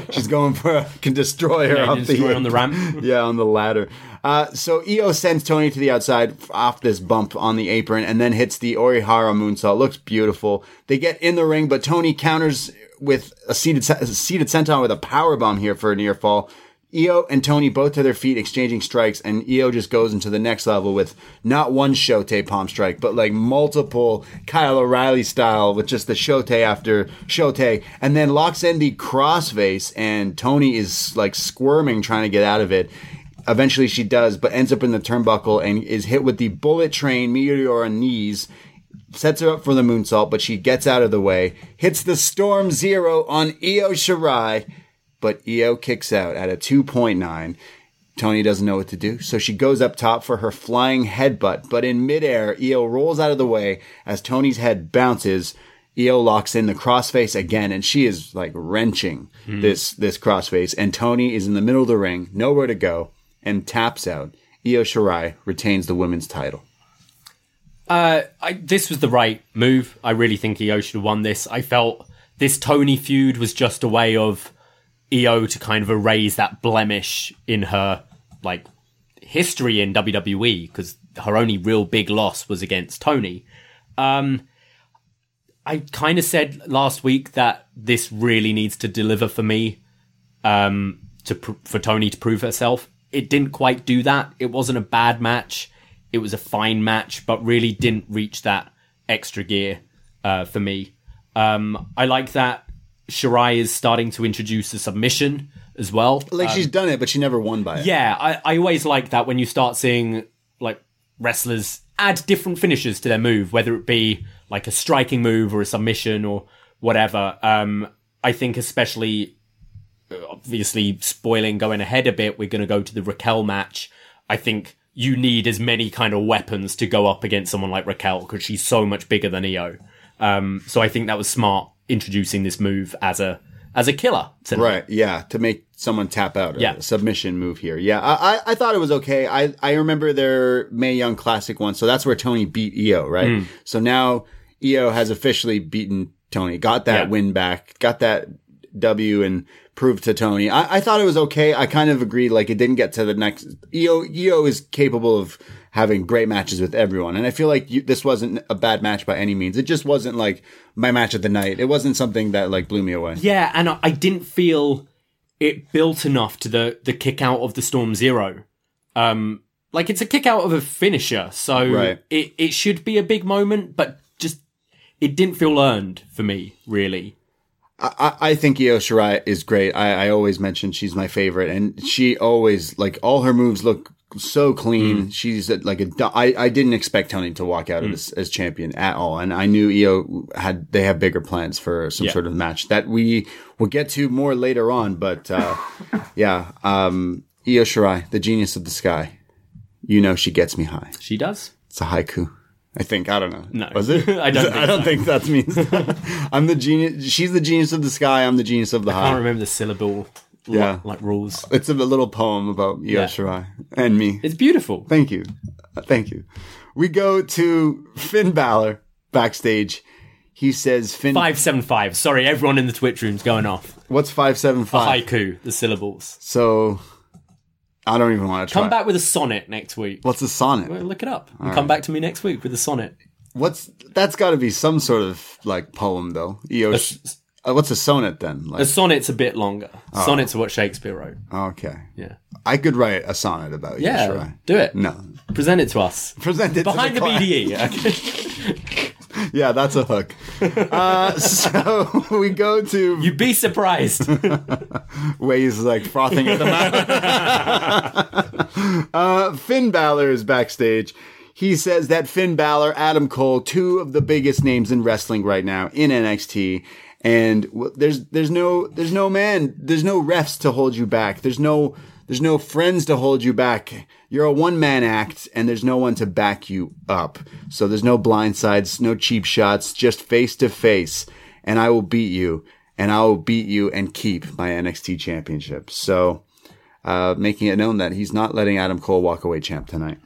[LAUGHS] She's going for a, can destroy her Destroy the, on the ramp. [LAUGHS] yeah, on the ladder. Uh, so Io sends Toni to the outside off this bump on the apron and then hits the Orihara moonsault. Looks beautiful. They get in the ring, but Toni counters with a seated, se- seated senton with a power bomb here for a near fall. Io and Toni both to their feet exchanging strikes, and Io just goes into the next level with not one Shotei palm strike, but like multiple Kyle O'Reilly style with just the Shotei after Shotei, and then locks in the crossface, and Toni is like squirming trying to get out of it. Eventually she does, but ends up in the turnbuckle and is hit with the bullet train meteor on knees sets her up for the moonsault, but she gets out of the way, hits the Storm Zero on Io Shirai, but Io kicks out at a 2.9. Toni doesn't know what to do, so she goes up top for her flying headbutt, but in midair, Io rolls out of the way as Toni's head bounces. Io locks in the crossface again, and she is like wrenching this this crossface, and Toni is in the middle of the ring, nowhere to go, and taps out. Io Shirai retains the women's title. Uh, I, this was the right move. I really think Io should have won this. I felt this Toni feud was just a way of Io to kind of erase that blemish in her like history in WWE because her only real big loss was against Toni. Um, I kind of said last week that this really needs to deliver for me um, to pr- for Toni to prove herself. It didn't quite do that. It wasn't a bad match. It was a fine match, but really didn't reach that extra gear uh, for me. Um, I like that Shirai is starting to introduce a submission as well. Like she's done it, but she never won by it. Yeah, I, I always like that when you start seeing like wrestlers add different finishes to their move, whether it be like a striking move or a submission or whatever. Um, I think especially uh, obviously spoiling going ahead a bit, we're going to go to the Raquel match. I think you need as many kind of weapons to go up against someone like Raquel because she's so much bigger than Io. Um, so I think that was smart introducing this move as a as a killer. Right. Yeah. To make someone tap out. Yeah. A submission move here. Yeah. I, I, I thought it was okay. I, I remember their May Young Classic one. So that's where Toni beat Io, right? Hmm. So now Io has officially beaten Toni, got that Yeah. win back, got that W and proved to Toni. I, I thought it was okay. I kind of agreed. Like it didn't get to the next. Io. Io is capable of having great matches with everyone. And I feel like you, this wasn't a bad match by any means. It just wasn't like my match of the night. It wasn't something that like blew me away. Yeah, and I, didn't feel it built enough to the the kick out of the Storm Zero. Um, like it's a kick out of a finisher, so Right. it it should be a big moment, but just it didn't feel earned for me, really. I, I think Io Shirai is great. I, I always mention she's my favorite, and she always like all her moves look so clean. She's a, like a. I, I didn't expect Toni to walk out of this as champion at all, and I knew Io had they have bigger plans for some Yeah. sort of match that we will get to more later on. But uh, [LAUGHS] yeah, um, Io Shirai, the genius of the sky. You know she gets me high. She does. It's a haiku. I think I don't know. No. was it? [LAUGHS] [LAUGHS] I don't think I don't so. think that means. I'm the genius. She's the genius of the sky. I'm the genius of the I high. I can't remember the syllable Yeah. like rules. It's a little poem about Io Yeah. Shirai and me. It's beautiful. Thank you. Uh, Thank you. We go to Finn Balor backstage. He says, Finn, Five seven five. Sorry, everyone in the Twitch room's going off. what's 575? Haiku, the syllables. So, I don't even want to try. Come back with a sonnet next week. What's a sonnet? Well, Look it up. And come back to me next week with a sonnet. What's, that's gotta be some sort of, like, poem, though. Io, uh, what's a sonnet then? Like, A sonnet's a bit longer. Sonnets are what Shakespeare wrote. okay. Yeah. I could write a sonnet about Io Yeah, Shirai. do it. No. Present it to us. Present it Behind to the, the. BDE. Okay? [LAUGHS] Yeah, that's a hook. uh, so [LAUGHS] we go to You'd be surprised. [LAUGHS] ways like frothing at the mouth. uh, Finn Balor is backstage. He says that Finn Balor, Adam Cole, two of the biggest names in wrestling right now in NXT, and there's there's no there's no man, there's no refs to hold you back. There's no there's no friends to hold you back. You're a one man act, and there's no one to back you up. So there's no blind sides, no cheap shots, just face to face, and I will beat you and I will beat you and keep my NXT championship. So, uh, making it known that he's not letting Adam Cole walk away champ tonight.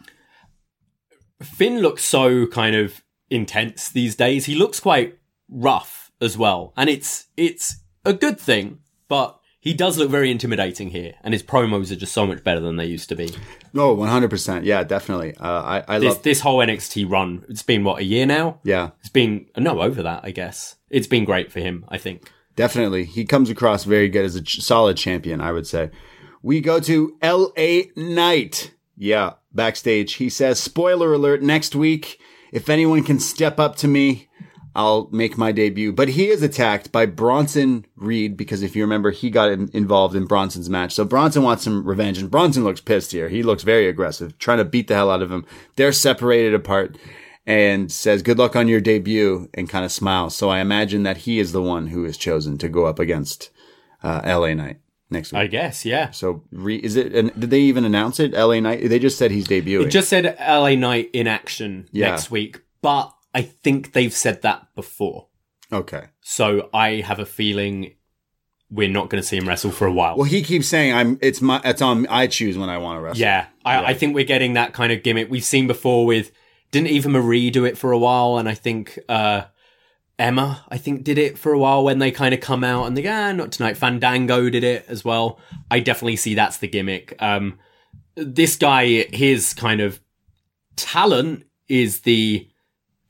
Finn looks so kind of intense these days. He looks quite rough as well. And it's it's a good thing, but he does look very intimidating here. And his promos are just so much better than they used to be. No, 100%. Yeah, definitely. Uh, I, I This love, this whole NXT run, it's been what, a year now? yeah, It's been no over that, I guess. It's been great for him, I think. definitely. He comes across very good as a ch- solid champion, I would say. We go to LA Knight. Yeah, backstage. He says, spoiler alert, next week, if anyone can step up to me, I'll make my debut. But he is attacked by Bronson Reed because if you remember, he got in- involved in Bronson's match. So Bronson wants some revenge and Bronson looks pissed here. He looks very aggressive, trying to beat the hell out of him. They're separated apart and says, good luck on your debut and kind of smiles. So I imagine that he is the one who is chosen to go up against uh, LA Knight next week. I guess, yeah. so re- is it, and did they even announce it? LA Knight? They just said he's debuting. It just said LA Knight in action Yeah. next week, but I think they've said that before. okay. So I have a feeling we're not going to see him wrestle for a while. Well, he keeps saying I'm. It's my. It's on. I choose when I want to wrestle. yeah, I, I think we're getting that kind of gimmick we've seen before with. Didn't Eva Marie do it for a while? And I think uh, Emma, I think, did it for a while when they kind of come out and they go, ah, not tonight. Fandango did it as well. I definitely see that's the gimmick. Um, this guy, his kind of talent is the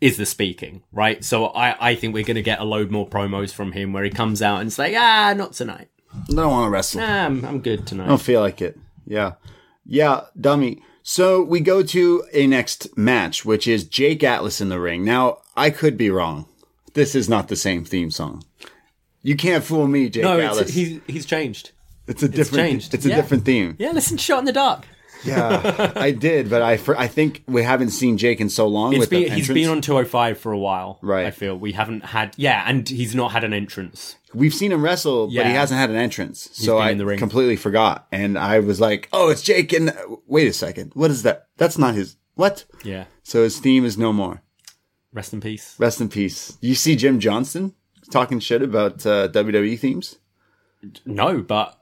is the speaking, right? So I, I think we're going to get a load more promos from him where he comes out and it's like, ah, not tonight. I don't want to wrestle. Nah, I'm, I'm good tonight. I don't feel like it. Yeah. Yeah, dummy. So we go to a next match, which is Jake Atlas in the ring. Now, I could be wrong. This is not the same theme song. You can't fool me, Jake no, Atlas. it's, he's he's changed. It's a different. changed. It's a Yeah. different theme. Yeah, listen to Shot in the Dark. Yeah, I did, but I for, I think we haven't seen Jake in so long. It's been, he's been on 205 for a while. Right. I feel we haven't had yeah, and he's not had an entrance. We've seen him wrestle, but he hasn't had an entrance. So I completely forgot, and I was like, "Oh, it's Jake!" And wait a second, what is that? That's not his. What? Yeah. So his theme is no more. Rest in peace. Rest in peace. You see Jim Johnston talking shit about uh, WWE themes? No, but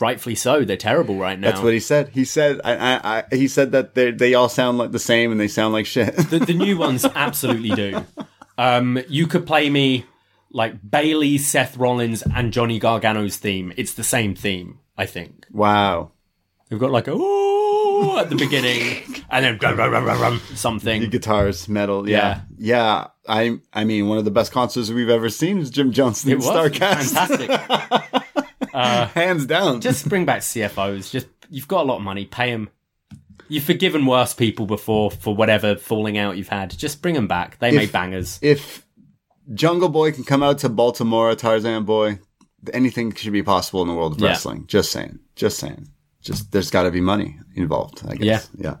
rightfully so. They're terrible right now. That's what he said. He said I, I, I he said that they they all sound like the same and they sound like shit. [LAUGHS] the, the new ones absolutely do. Um, you could play me like Bayley, Seth Rollins, and Johnny Gargano's theme. It's the same theme, I think. wow. We've got like a ooh at the beginning, and then rum, rum, rum, rum, rum, something. Guitars, metal, yeah. yeah, I, I mean, one of the best concerts we've ever seen is Jim Johnston It in was Starcast, fantastic. [LAUGHS] Uh, [LAUGHS] hands down. Just bring back CFOs. Just you've got a lot of money. Pay them. You've forgiven worse people before for whatever falling out you've had. Just bring them back. They made bangers. if Jungle Boy can come out to Baltimora, Tarzan Boy, anything should be possible in the world of Yeah. wrestling. Just saying. Just saying. Just there's got to be money involved. I guess. Yeah. Yeah.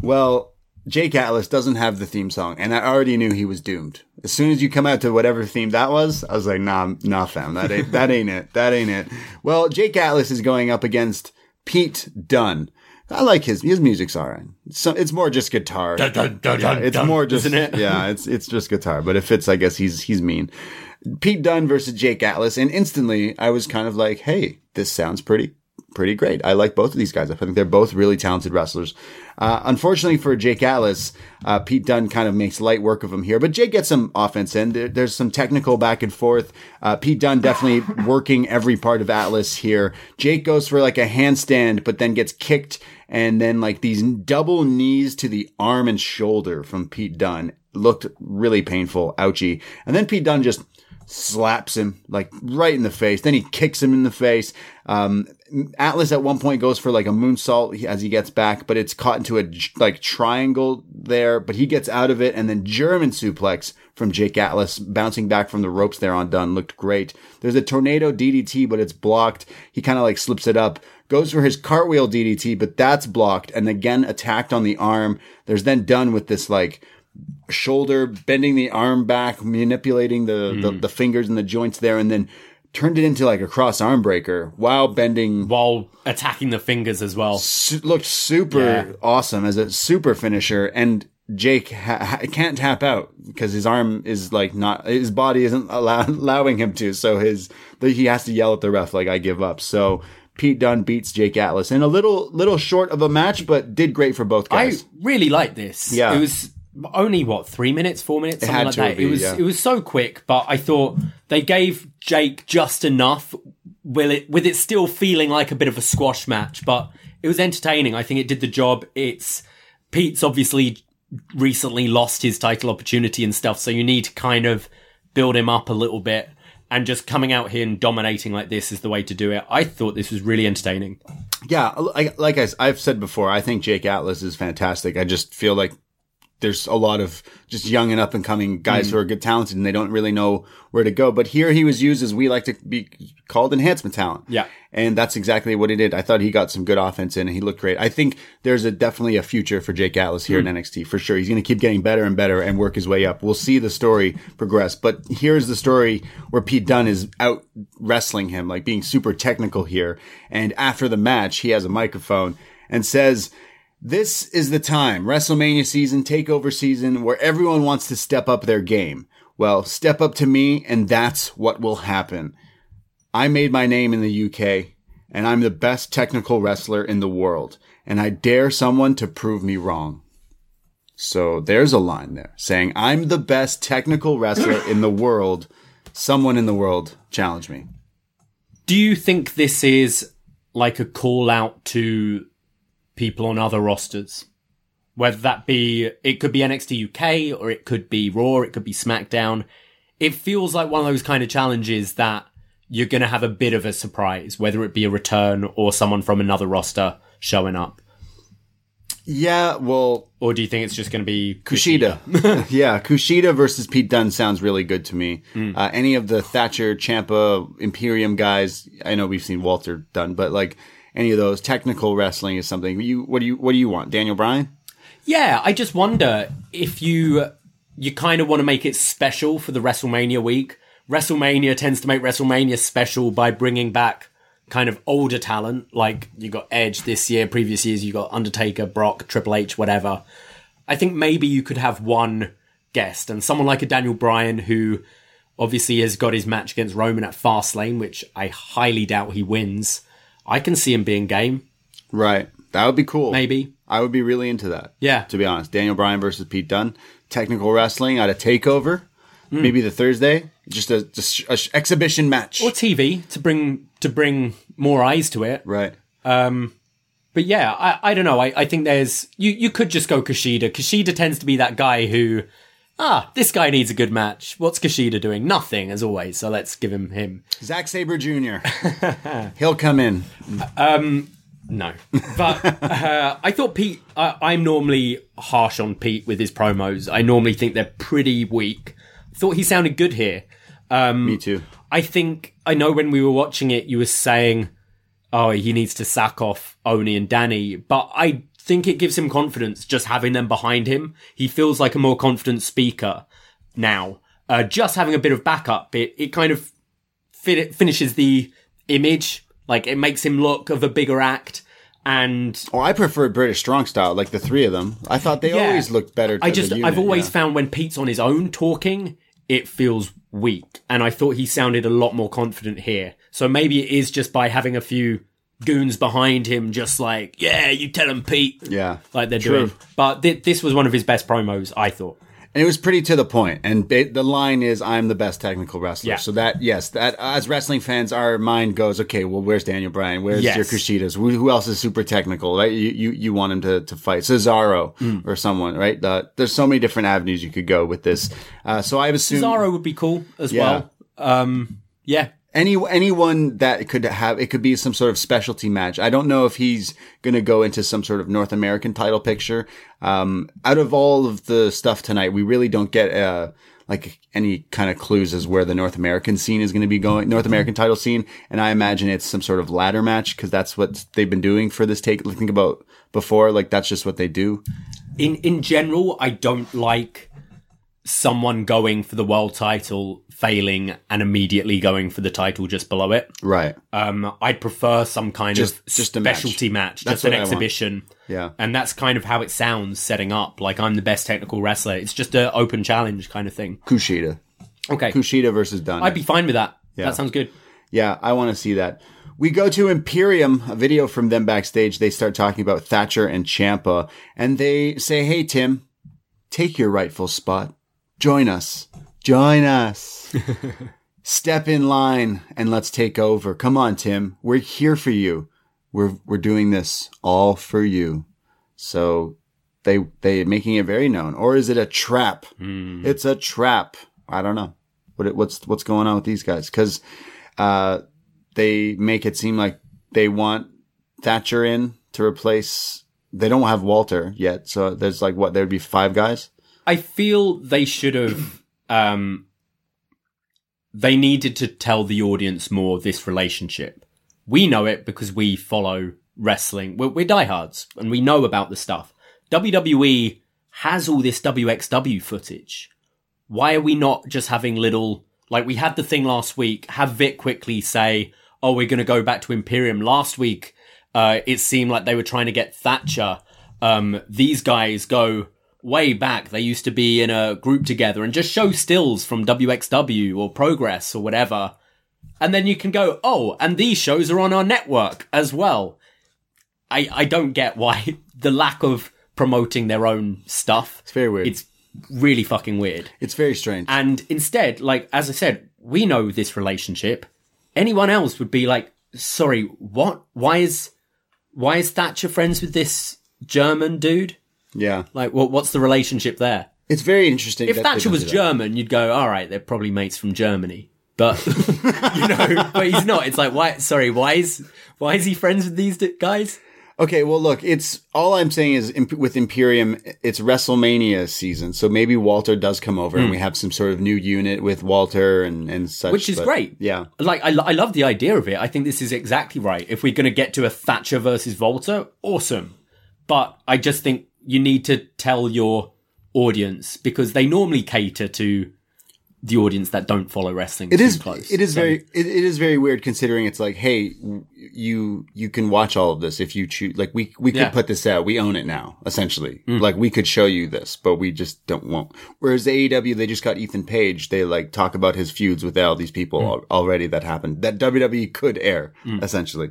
Well, Jake Atlas doesn't have the theme song, and I already knew he was doomed. As soon as you come out to whatever theme that was, I was like, nah, nah, fam, that ain't that ain't it. That ain't it. Well, Jake Atlas is going up against Pete Dunne. I like his his music's alright. So it's more just guitar. Dun, dun, dun, Yeah, dun, it's more just isn't it? yeah, it's it's just guitar, but it fits. I guess he's he's mean. Pete Dunne versus Jake Atlas, and instantly I was kind of like, hey, this sounds pretty pretty great. I like both of these guys. I think they're both really talented wrestlers. Uh, unfortunately for Jake Atlas, uh, Pete Dunne kind of makes light work of him here, but Jake gets some offense in. There, there's some technical back and forth. Uh, Pete Dunne definitely [LAUGHS] working every part of Atlas here. Jake goes for like a handstand, but then gets kicked and then like these double knees to the arm and shoulder from Pete Dunne looked really painful, ouchy. And then Pete Dunne just slaps him like right in the face. Then he kicks him in the face. Um, Atlas at one point goes for like a moonsault as he gets back, but it's caught into a like triangle there, but he gets out of it and then German suplex from Jake Atlas bouncing back from the ropes there on Dunne looked great. There's a tornado DDT, but it's blocked. He kind of like slips it up, goes for his cartwheel DDT, but that's blocked and again attacked on the arm. There's then done with this like shoulder, bending the arm back, manipulating the, the, hmm. the fingers and the joints there, and then turned it into like a cross arm breaker while bending. While attacking the fingers as well. Su- looked super Yeah. awesome as a super finisher, and Jake ha- ha- can't tap out because his arm is like not his body isn't allow- [LAUGHS] allowing him to, so his he has to yell at the ref like I give up. So. Pete Dunne beats Jake Atlas in a little little short of a match, but did great for both guys. I really like this. Yeah. It was only what three minutes, four minutes, something like that. be, it was yeah. it was so quick, but I thought they gave Jake just enough with it with it still feeling like a bit of a squash match, but it was entertaining. I think it did the job. It's Pete's obviously recently lost his title opportunity and stuff, so you need to kind of build him up a little bit. And just coming out here and dominating like this is the way to do it. I thought this was really entertaining. Yeah, like, like I, I've said before, I think Jake Atlas is fantastic. I just feel like there's a lot of just young and up and coming guys mm. who are good talented and they don't really know where to go. But here he was used as we like to be called enhancement talent. Yeah. And that's exactly what he did. I thought he got some good offense in and he looked great. I think there's a definitely a future for Jake Atlas here in mm. NXT for sure. He's going to keep getting better and better and work his way up. We'll see the story progress. But here's the story where Pete Dunne is out wrestling him, like being super technical here. And after the match, he has a microphone and says, this is the time, WrestleMania season, takeover season, where everyone wants to step up their game. Well, step up to me, and that's what will happen. I made my name in the UK, and I'm the best technical wrestler in the world, and I dare someone to prove me wrong. So there's a line there saying, I'm the best technical wrestler in the world. Someone in the world challenge me. Do you think this is like a call out to people on other rosters? Whether that be, it could be NXT UK or it could be Raw, it could be SmackDown. It feels like one of those kind of challenges that you're going to have a bit of a surprise, whether it be a return or someone from another roster showing up. Yeah, well, Or do you think it's just going to be Kushida. [LAUGHS] yeah, Kushida versus Pete Dunne sounds really good to me. Uh, any of the Thatcher, Champa, Imperium guys, I know we've seen WALTER Dunne, but like any of those technical wrestling is something you. What do you What do you want, Daniel Bryan? Yeah, I just wonder if you you kind of want to make it special for the WrestleMania week. WrestleMania tends to make WrestleMania special by bringing back kind of older talent, like you got Edge this year, previous years you got Undertaker, Brock, Triple H, whatever. I think maybe you could have one guest and someone like a Daniel Bryan who obviously has got his match against Roman at Fastlane, which I highly doubt he wins. I can see him being game, Right, that would be cool. maybe. I would be really into that. Yeah. to be honest, Daniel Bryan versus Pete Dunne, technical wrestling at a takeover, hmm. maybe the Thursday, just a just a sh- exhibition match. Or TV to bring to bring more eyes to it. right. Um, but yeah, I, I don't know. I, I think there's you you could just go Kushida. Kushida tends to be that guy who ah, this guy needs a good match. What's Kushida doing? Nothing, as always. So let's give him him. Zack Sabre Jr. [LAUGHS] He'll come in. Um, No, but uh, I thought Pete. I, I'm normally harsh on Pete with his promos. I normally think they're pretty weak. Thought he sounded good here. Um, Me too. I think I know when we were watching it, you were saying, "Oh, he needs to sack off Oney and Danny," but I think it gives him confidence just having them behind him. He feels like a more confident speaker now. Uh, just having a bit of backup, it it kind of fin- finishes the image. Like it makes him look of a bigger act, and Oh, I prefer British strong style, like the three of them. I thought they Yeah. always looked better. I just unit, I've always yeah. found when Pete's on his own talking, it feels weak, and I thought he sounded a lot more confident here. So maybe it is just by having a few goons behind him, just like yeah, you tell him Pete, yeah, like they're True. doing. But th- this was one of his best promos, I thought. and it was pretty to the point. And the line is, "I'm the best technical wrestler." Yeah. So that yes, that as wrestling fans, our mind goes, "Okay, well, where's Daniel Bryan? Where's Yes. your Kushidas? Who, who else is super technical? Right? You you, you want him to, to fight Cesaro Hmm. or someone, right? Uh, there's so many different avenues you could go with this. Uh, so I've assumed Cesaro would be cool as Yeah. well. Um, yeah, any anyone that could have it could be some sort of specialty match. I don't know if he's going to go into some sort of North American title picture. Um, out of all of the stuff tonight, we really don't get uh like any kind of clues as where the North American scene is going to be going, North American title scene, and I imagine it's some sort of ladder match because that's what they've been doing for this take. Think about before, like that's just what they do. in in general, I don't like someone going for the world title, failing, and immediately going for the title just below it. Right. Um, I'd prefer some kind Just- of just a match. specialty match, That's just an what I want. exhibition. Yeah. And that's kind of how it sounds setting up. Like I'm the best technical wrestler. It's just an open challenge kind of thing. Kushida. Okay. Kushida versus Dunne. I'd be fine with that. Yeah. That sounds good. Yeah, I want to see that. We go to Imperium, a video from them backstage. They start talking about Thatcher and Champa, and they say, Hey, Tim, take your rightful spot. Join us. Join us. [LAUGHS] Step in line and let's take over. Come on, Tim. We're here for you. We're, we're doing this all for you. So they, they making it very known. Or is it a trap? It's a trap. I don't know. What, what's, what's going on with these guys? Cause, uh, they make it seem like they want Thatcher in to replace. They don't have WALTER yet, so there's like what there would be five guys. I feel they should have. [CLEARS THROAT] Um, they needed to tell the audience more of this relationship. We know it because we follow wrestling. We're, we're diehards and we know about the stuff. WWE has all this WXW footage. Why are we not just having little, like we had the thing last week, have Vic quickly say, oh, we're going to go back to Imperium. Last week, uh, it seemed like they were trying to get Thatcher. Um, these guys go way back. They used to be in a group together and just show stills from WXW or Progress or whatever. And then you can go, oh, and these shows are on our network as well. I, I don't get why [LAUGHS] the lack of promoting their own stuff. It's very weird. It's really fucking weird. It's very strange. And instead, like, as I said, we know this relationship. Anyone else would be like, sorry, what? Why is, why is Thatcher friends with this German dude? Yeah, Like, what, what's the relationship there? it's very interesting. If that Thatcher was that. German, you'd go, all right, they're probably mates from Germany. But, [LAUGHS] you know, but he's not. It's like, why, sorry, why is, why is he friends with these guys? Okay, well, look, it's all I'm saying is imp- with Imperium, it's WrestleMania season, so maybe WALTER does come over, and we have some sort of new unit with WALTER and and such, Hmm. Which is but- great. Yeah, Like, I, I love the idea of it. I think this is exactly right. If we're going to get to a Thatcher versus WALTER, awesome. But I just think you need to tell your audience because they normally cater to the audience that don't follow wrestling it is. close. It is So- very. It, it is very weird considering it's like, hey, you you can watch all of this if you choose. Like we we could Yeah. put this out. We own it now, essentially. Mm. Like we could show you this, but we just don't want. Whereas AEW, they just got Ethan Page. They like talk about his feuds with all these people Mm. al- already that happened. That WWE could air essentially.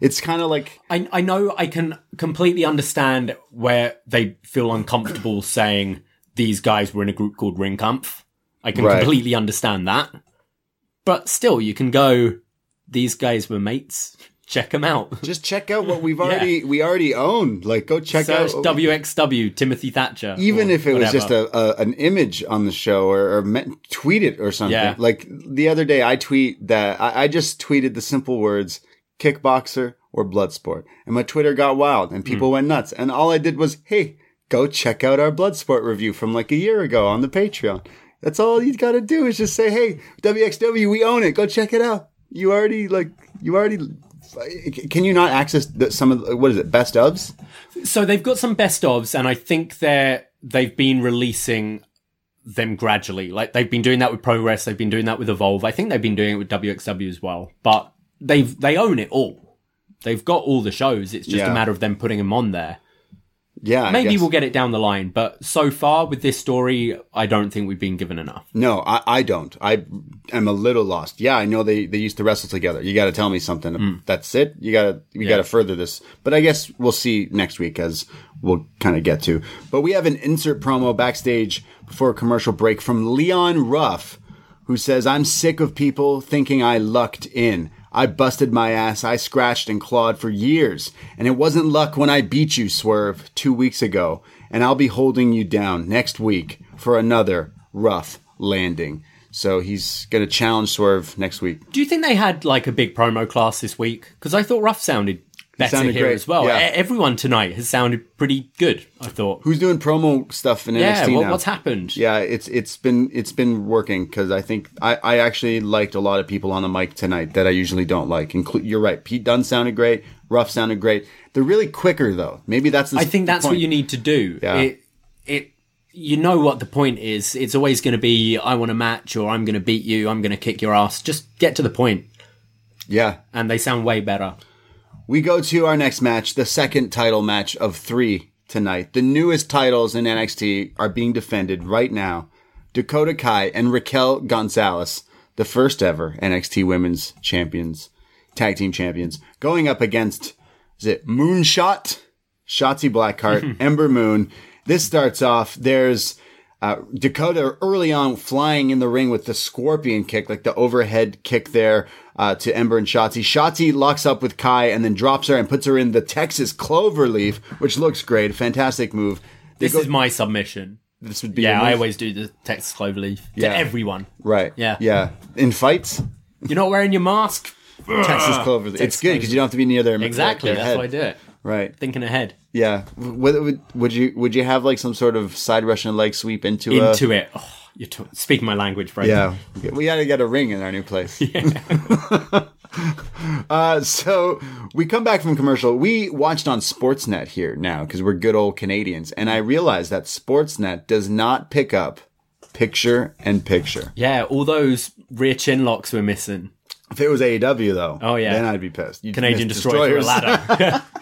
It's kind of like I, I know I can completely understand where they feel uncomfortable saying these guys were in a group called Ringkampf. I can Right. completely understand that. But still, you can go, these guys were mates. Check them out. [LAUGHS] just check out what we've already we already own. Like go check Search out WXW, Timothy Thatcher. even if it was just a, a an image on the show or, or me- tweet it or something. Yeah. Like the other day, I tweet that I, I just tweeted the simple words kickboxer or bloodsport, and my Twitter got wild and people hmm. went nuts. And all I did was, hey, go check out our bloodsport review from like a year ago on the Patreon. That's all you got to do is just say, hey, WXW, we own it. Go check it out. You already like you already. Can you not access the, some of the, what is it best ofs? So they've got some best ofs, and I think they're they've been releasing them gradually. Like they've been doing that with Progress, they've been doing that with Evolve. I think they've been doing it with WXW as well. But they've they own it all. They've got all the shows. It's just Yeah. a matter of them putting them on there. Yeah, Maybe we'll get it down the line, but so far with this story, I don't think we've been given enough. No, I, I don't. I am a little lost. Yeah, I know they, they used to wrestle together. You got to tell me something. Mm. That's it. You got to you got to further this. But I guess we'll see next week as we'll kind of get to. But we have an insert promo backstage before a commercial break from Leon Ruff, who says, "I'm sick of people thinking I lucked in." I busted my ass. I scratched and clawed for years. And it wasn't luck when I beat you, Swerve, two weeks ago. And I'll be holding you down next week for another rough landing. So he's going to challenge Swerve next week. Do you think they had like a big promo class this week? Because I thought Ruff sounded better sounded here great, as well. yeah. Everyone tonight has sounded pretty good. I thought. Who's doing promo stuff in yeah, NXT what, now? what's happened? Yeah, it's it's been it's been working because I think I, I actually liked a lot of people on the mic tonight that I usually don't like. Inclu- you're right, Pete Dunne sounded great, Ruff sounded great. They're really quicker though. Maybe that's the I think that's what you need to do. Yeah. It, it, you know what the point is. It's always going to be, I want a match or I'm going to beat you. I'm going to kick your ass. Just get to the point. Yeah, And they sound way better. We go to our next match, the second title match of three tonight. The newest titles in NXT are being defended right now. Dakota Kai and Raquel Gonzalez, the first ever NXT Women's Champions, Tag Team Champions, going up against, is it Moonshot? Shotzi Blackheart, [LAUGHS] Ember Moon. This starts off, there's uh, Dakota early on flying in the ring with the scorpion kick, like the overhead kick there uh, to Ember and Shotzi. Shotzi locks up with Kai and then drops her and puts her in the Texas Cloverleaf, which looks great. Fantastic move. They This go- is my submission. this would be Yeah, I always do the Texas Cloverleaf to Yeah. everyone. right. Yeah. yeah. In fights, You're not wearing your mask? Texas Clover. It's good because you don't have to be near their Exactly. their That's head. why I do it. Right. Thinking ahead. Yeah. Would, would, would you would you have like some sort of side Russian leg sweep into a, Into it. Oh, you're t- speaking my language, bro. Yeah, [LAUGHS] we got to get a ring in our new place. [LAUGHS] uh, so we come back from commercial. We watched on Sportsnet here now because we're good old Canadians, and I realized that Sportsnet does not pick up picture and picture. Yeah, all those rear chin locks we're missing. If it was AEW though, Oh, yeah. then I'd be pissed. You'd Canadian miss destroyer for ladder. [LAUGHS]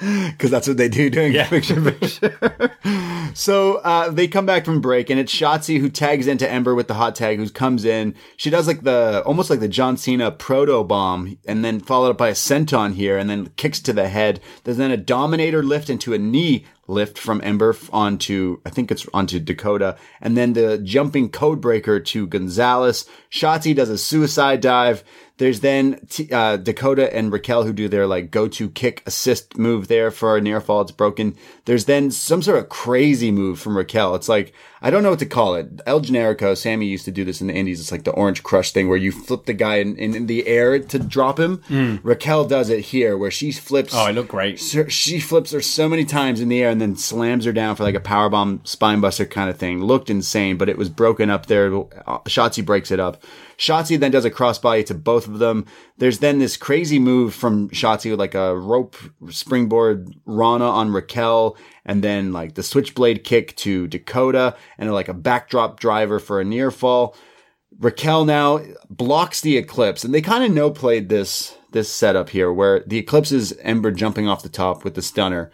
[LAUGHS] because that's what they do during Yeah. picture [LAUGHS] picture. so uh, they come back from break, and it's Shotzi who tags into Ember with the hot tag, who comes in. She does like the almost like the John Cena Protobomb, and then followed up by a senton here, and then kicks to the head. There's then a Dominator lift into a knee lift from Ember onto I think it's onto Dakota, and then the jumping code breaker to Gonzalez. Shotzi does a suicide dive. There's then uh, Dakota and Raquel who do their like go-to kick assist move there for a near fall. It's broken. There's then some sort of crazy move from Raquel. It's like, I don't know what to call it. El Generico, Sami used to do this in the Indies. It's like the orange crush thing where you flip the guy in, in, in the air to drop him. Hmm. Raquel does it here where she flips. oh, it looked great. She flips her so many times in the air and then slams her down for like a powerbomb spine buster kind of thing. Looked insane, but it was broken up there. Shotzi breaks it up. Shotzi then does a crossbody to both of them. There's then this crazy move from Shotzi with like a rope springboard Rana on Raquel and then like the switchblade kick to Dakota and like a backdrop driver for a near fall. Raquel now blocks the eclipse, and they kind of no played this this setup here, where the eclipse is Ember jumping off the top with the stunner,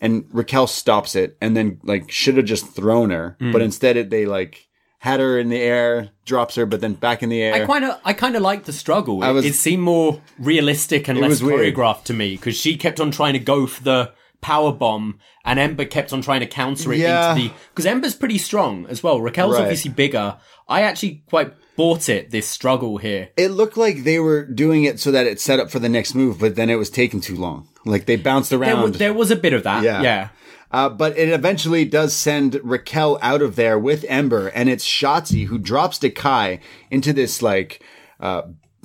and Raquel stops it, and then like should have just thrown her, Hmm. but instead it they like had her in the air, drops her, but then back in the air. I kind of, I kind of liked the struggle. It, was- it seemed more realistic and less was weird. choreographed to me because she kept on trying to go for the power bomb, and Ember kept on trying to counter it Yeah. into the. Because Ember's pretty strong as well. Raquel's Right. obviously bigger. I actually quite bought it. This struggle here. it looked like they were doing it so that it set up for the next move, but then it was taking too long. Like they bounced There, around. there was a bit of that. Yeah. Yeah. Uh, but it eventually does send Raquel out of there with Ember, and it's Shotzi who drops Dekai into this like. Uh,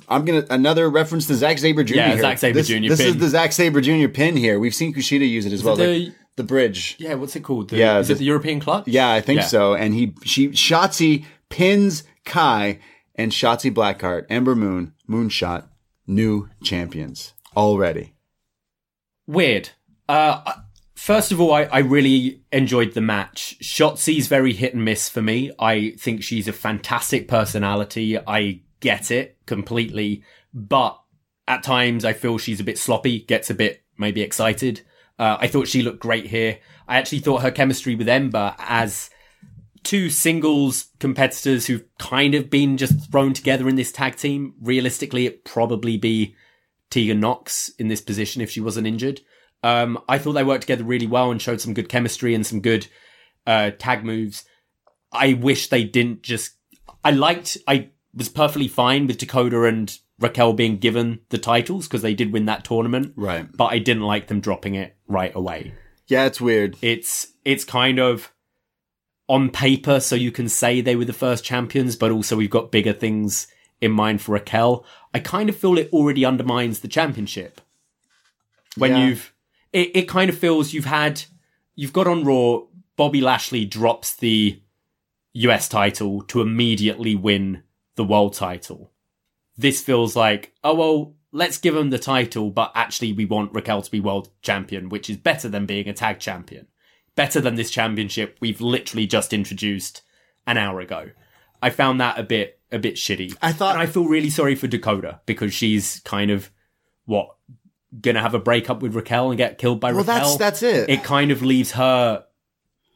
I'm gonna another reference to Zack Sabre Jr. Yeah, here. Zack Sabre this, Jr. This is the Zack Sabre Jr. pin here. We've seen Kushida use it as well. it like the- the bridge. Yeah, what's it called? The, Yeah, is the- it the European clutch? Yeah, I think Yeah. so. And he, she, Shotzi pins Kai and Shotzi Blackheart, Ember Moon, Moonshot, new champions already. Weird. Uh, first of all, I, I really enjoyed the match. Shotzi's very hit and miss for me. I think she's a fantastic personality. I get it completely, but at times I feel she's a bit sloppy, gets a bit maybe excited. Uh, I thought she looked great here. I actually thought her chemistry with Ember as two singles competitors who've kind of been just thrown together in this tag team. Realistically, it'd probably be Tegan Nox in this position if she wasn't injured. Um, I thought they worked together really well and showed some good chemistry and some good uh, tag moves. I wish they didn't just. I liked. I was perfectly fine with Dakota and Raquel being given the titles because they did win that tournament. Right. But I didn't like them dropping it right away Yeah, it's weird. it's it's kind of on paper so you can say they were the first champions but also we've got bigger things in mind for Raquel I kind of feel it already undermines the championship when Yeah. you've it, it kind of feels you've had you've got on Raw Bobby Lashley drops the US title to immediately win the world title this feels like, oh well, let's give him the title, but actually we want Raquel to be world champion, which is better than being a tag champion. Better than this championship we've literally just introduced an hour ago. I found that a bit a bit shitty. I thought- and I feel really sorry for Dakota because she's kind of what gonna have a breakup with Raquel and get killed by Well, Raquel. that's that's it. It kind of leaves her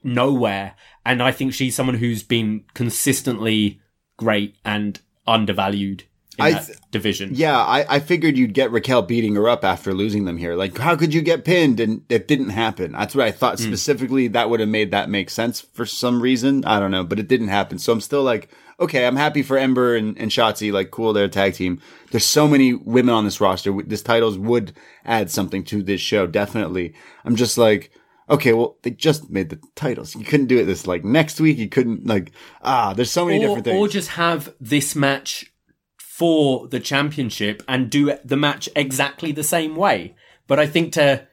nowhere. And I think she's someone who's been consistently great and undervalued in I that th- division. yeah, I, I figured you'd get Raquel beating her up after losing them here. Like, how could you get pinned? And it didn't happen. That's what I thought Hmm. specifically. That would have made that make sense for some reason. I don't know, but it didn't happen. So I'm still like, okay, I'm happy for Ember and, and Shotzi. Like, cool, they're a tag team. There's so many women on this roster. This titles would add something to this show. Definitely. I'm just like, okay, well, they just made the titles. You couldn't do it this like next week. You couldn't like, ah, there's so many Or, different things. or just have this match for the championship and do the match exactly the same way. But I think to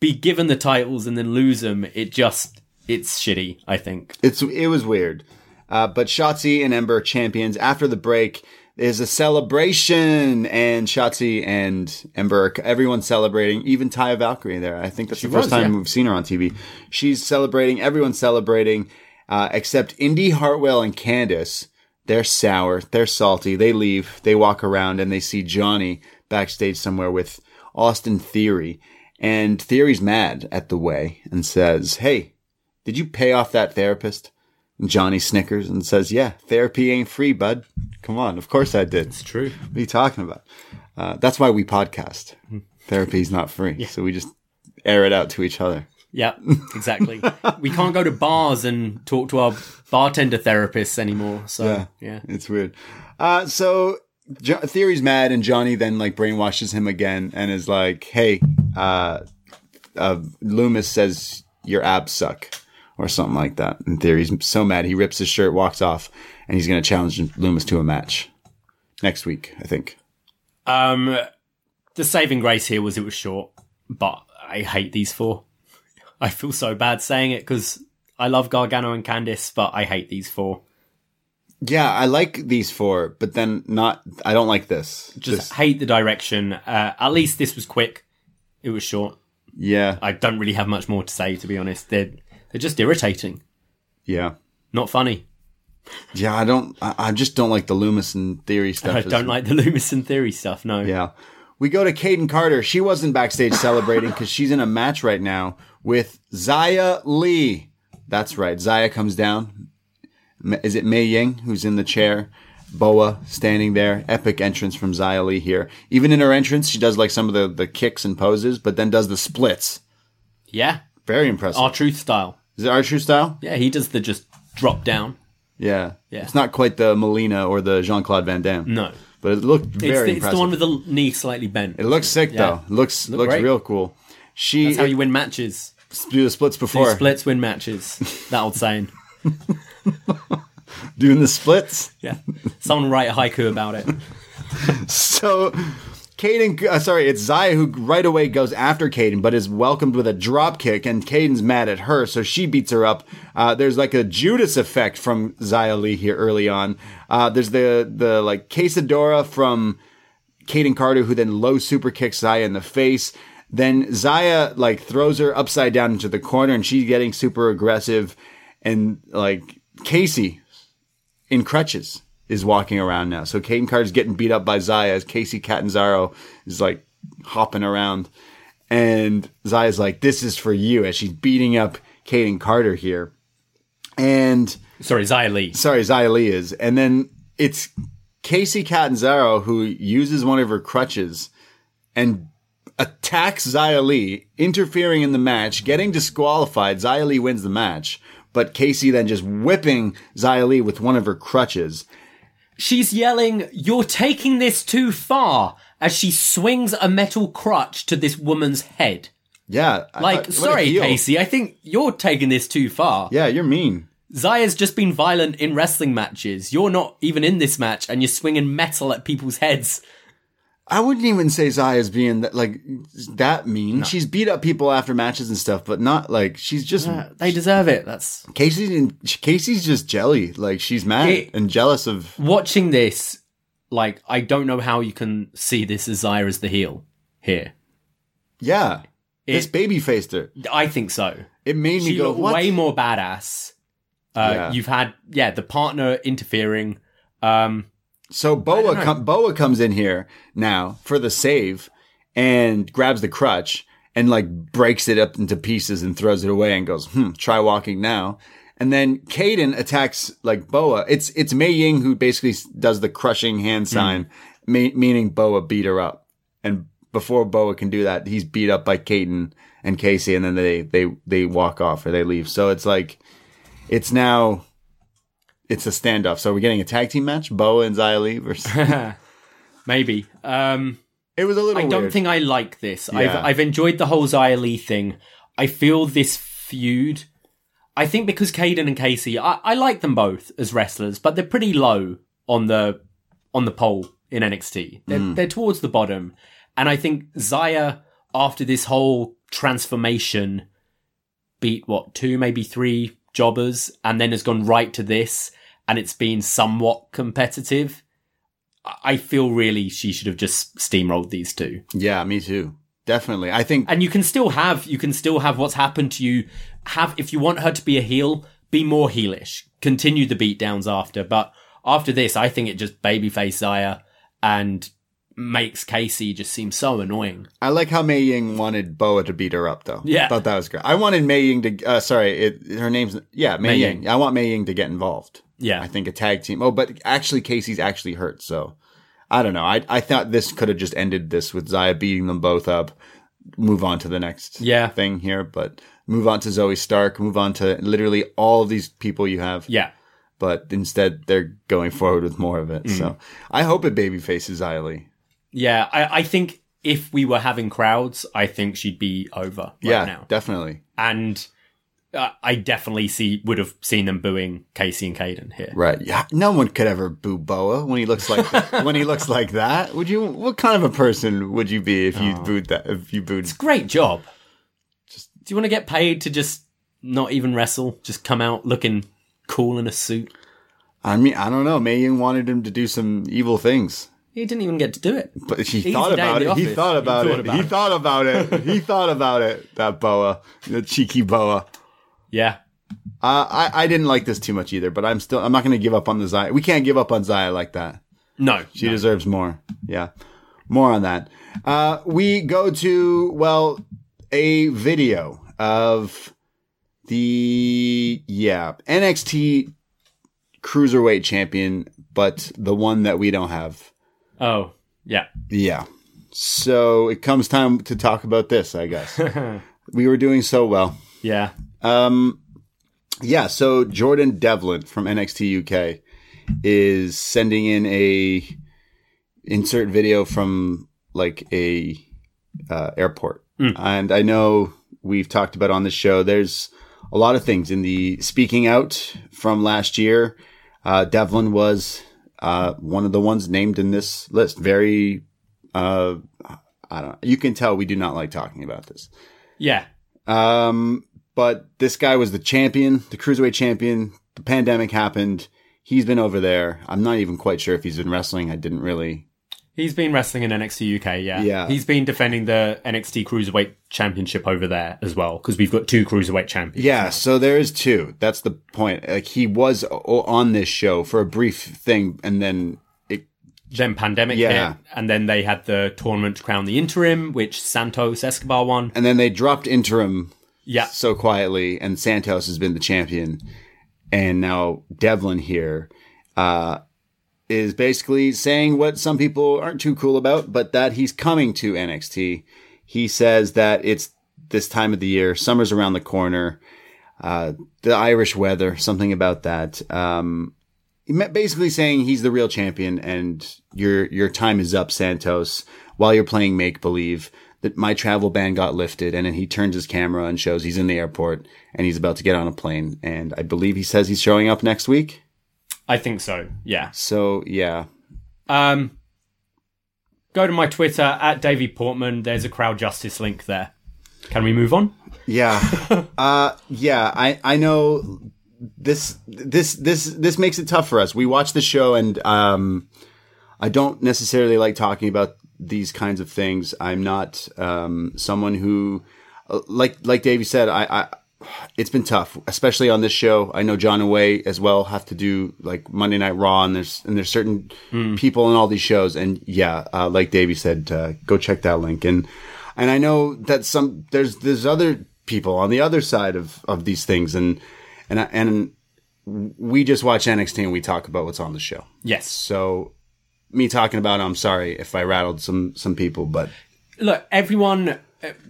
be given the titles and then lose them, it just it's shitty. I think. It's it was weird. Uh, but Shotzi and Ember champions. After the break, is a celebration, and Shotzi and Ember, everyone's celebrating. Even Taya Valkyrie there. I think that's the first was, time yeah. we've seen her on TV. She's celebrating. Everyone's celebrating, uh, except Indi Hartwell and Candice. They're sour. They're salty. They leave. They walk around and they see Johnny backstage somewhere with Austin Theory. And Theory's mad at the way and says, Hey, did you pay off that therapist? Johnny snickers and says, Yeah, therapy ain't free, bud. Come on. Of course I did. It's true. What are you talking about? Uh, that's why we podcast. Therapy's not free. So we just air it out to each other. Yeah, exactly. [LAUGHS] we can't go to bars and talk to our bartender therapists anymore. So yeah, It's weird. Uh, so jo- Theory's mad, and Johnny then like brainwashes him again and is like, "Hey, uh, uh, Loomis says your abs suck." Or something like that. In theory, he's so mad, he rips his shirt, walks off, and he's going to challenge Loomis to a match next week, I think. Um, the saving grace here was it was short, but I hate these four. I feel so bad saying it because I love Gargano and Candice, but I hate these four. Yeah, I like these four, but then not. I don't like this. Just This- hate the direction. Uh, at least this was quick. It was short. yeah, I don't really have much more to say, to be honest. They're they're just irritating, yeah, not funny. yeah. I don't. I, I just don't like the Loomis and Theory [LAUGHS] stuff. I don't like the Loomis and Theory stuff. No. Yeah. We go to Kayden Carter. She wasn't backstage [LAUGHS] celebrating because she's in a match right now with Xia Li. That's right. Xia comes down. Is it Mei Ying who's in the chair? Boa standing there. Epic entrance from Xia Li here. Even in her entrance, she does like some of the, the kicks and poses, but then does the splits. Yeah. Very impressive. R-Truth style. Is it true style? Yeah, he does the just drop down. Yeah. Yeah. It's not quite the Molina or the Jean Claude Van Damme. No. But it looked It's very the, it's impressive. the one with the knee slightly bent. it looks sick Yeah. though. It looks Look looks great. real cool. She That's how you win matches. do the splits Do before. splits win matches. [LAUGHS] That old saying. Doing the splits. Yeah. Someone write a haiku about it. [LAUGHS] So, Kayden, uh, sorry, it's Xia who right away goes after Kayden, but is welcomed with a drop kick, and Kayden's mad at her, so she beats her up. Uh, there's like a Judas effect from Xia Li here early on. Uh, there's the the like quesadora from Kayden Carter, who then low super kicks Xia in the face. Then Xia like throws her upside down into the corner, and she's getting super aggressive. And like Kacy in crutches is walking around now. So Kayden Carter's getting beat up by Xia as Kacy Catanzaro is like hopping around. And Xia's like, this is for you as she's beating up Kayden Carter here. And Sorry, Xia Li. sorry, Xia Li is. And then it's Kacy Catanzaro who uses one of her crutches and attacks Xia Li, interfering in the match, getting disqualified. Xia Li wins the match. But Kacy then just whipping Xia Li with one of her crutches. She's yelling, You're taking this too far as she swings a metal crutch to this woman's head. Yeah. I Like, thought- sorry. Kacy, I think you're taking this too far. Yeah, you're mean. Xia's just been violent in wrestling matches. You're not even in this match and you're swinging metal at people's heads. I wouldn't even say Xia's being that, like that mean. She's beat up people after matches and stuff, but not like she's just They deserve it. That's Kacy. Kacy's just jelly. Like she's mad It- and jealous of. watching this. Like, I don't know how you can see this as Xia as the heel here. Yeah, this baby faced her. I think so. It made me She go what? way more badass. Uh, Yeah. You've had, yeah, the partner interfering. Um, So Boa com- Boa comes in here now for the save and grabs the crutch and like breaks it up into pieces and throws it away and goes, "Hmm, try walking now." And then Kayden attacks like Boa. It's it's Mei Ying who basically does the crushing hand sign, me- meaning Boa beat her up. And before Boa can do that, he's beat up by Caden and Kacy, and then they they they walk off or they leave. So it's like it's now it's a standoff. So we're getting a tag team match, Boa and Xia versus. [LAUGHS] maybe. Um, It was a little. I don't think I like this. Yeah. I've I've enjoyed the whole Xia Li thing. I feel this feud. I think because Kayden and Kacy, I, I like them both as wrestlers, but they're pretty low on the on the pole in NXT. They're, they're towards the bottom. And I think Xia, after this whole transformation, beat what, two, maybe three jobbers, and then has gone right to this, and it's been somewhat competitive. I- feel really she should have just steamrolled these two. Yeah, me too. Definitely. I think And you can still have you can still have what's happened to you. Have if you want her to be a heel, be more heelish. Continue the beatdowns after, but after this, I think it just babyface Xia and makes Kacy just seem so annoying. I like how Mei Ying wanted Boa to beat her up, though. Yeah. I thought that was great. I wanted Mei Ying to. Uh, sorry, it, her name's yeah Mei, Mei Ying. Ying. I want Mei Ying to get involved. Yeah. I think a tag team. Oh, but actually, Kacy's actually hurt, so I don't know. I I thought this could have just ended this with Xia beating them both up. Move on to the next Yeah. thing here, but move on to Zoey Stark. Move on to literally all of these people you have. Yeah. But instead, they're going forward with more of it. Mm. So I hope it babyfaces Li. Yeah. I, I think if we were having crowds, I think she'd be over right yeah, now. definitely. And uh, I definitely see would have seen them booing Kacy and Kayden here. Right. Yeah. No one could ever boo Boa when he looks like [LAUGHS] when he looks like that. Would you? What kind of a person would you be if you Oh. booed that? If you booed? It's great job. Just do you want to get paid to just not even wrestle? Just come out looking cool in a suit. I mean, I don't know. Ying wanted him to do some evil things, He didn't even get to do it. but he Easy thought about it. He thought about thought it. about He it. thought about it. He [LAUGHS] thought about it. That Boa, the cheeky Boa. Yeah. Uh, I I didn't like this too much either, but I'm still I'm not going to give up on the Xia. We can't give up on Xia like that. No. She deserves more. Yeah. More on that. Uh, we go to, well, a video of the, yeah, NXT Cruiserweight Champion, but the one that we don't have. Oh, yeah. Yeah. So it comes time to talk about this, I guess. [LAUGHS] we were doing so well. Yeah. Um, yeah, so Jordan Devlin from NXT UK is sending in a insert video from like a uh, airport, and I know we've talked about on the show. There's a lot of things in the speaking out from last year. Uh, Devlin was uh, one of the ones named in this list. Very, uh, I don't. You can tell we do not like talking about this. Yeah. Um, but this guy was the champion, the cruiserweight champion. The pandemic happened. He's been over there. I'm not even quite sure if he's been wrestling. I didn't really. He's been wrestling in NXT UK, yeah. Yeah. He's been defending the NXT Cruiserweight Championship over there as well, because we've got two Cruiserweight champions. Yeah, so there is two. That's the point. Like he was on this show for a brief thing, and then it. Then pandemic Yeah. hit, and then they had the tournament to crown the interim, which Santos Escobar won. And then they dropped interim Yeah. so quietly, and Santos has been the champion, and now Devlin here uh, is basically saying what some people aren't too cool about, but that he's coming to NXT. He says that it's this time of the year, summer's around the corner, uh, the Irish weather, something about that. Um, basically saying he's the real champion and your your time is up, Santos. While you're playing make believe, that my travel ban got lifted, and then he turns his camera and shows he's in the airport and he's about to get on a plane. And I believe he says he's showing up next week. I think so, yeah. So yeah, Um, go to my Twitter, at Davie Portman. There's a crowd justice link there. Can we move on? yeah, [LAUGHS] uh, yeah. I I know this this this this makes it tough for us. We watch the show and um, I don't necessarily like talking about these kinds of things. I'm not um, someone who, uh, like like Davie said, I, I it's been tough, especially on this show. I know John and Way as well have to do like Monday Night Raw, and there's and there's certain people in all these shows, and yeah, uh, like Davie said, uh, go check that link, and and I know that some there's there's other people on the other side of of these things, and and and we just watch NXT and we talk about what's on the show. Yes. So me talking about it, I'm sorry if I rattled some some people, but look, everyone,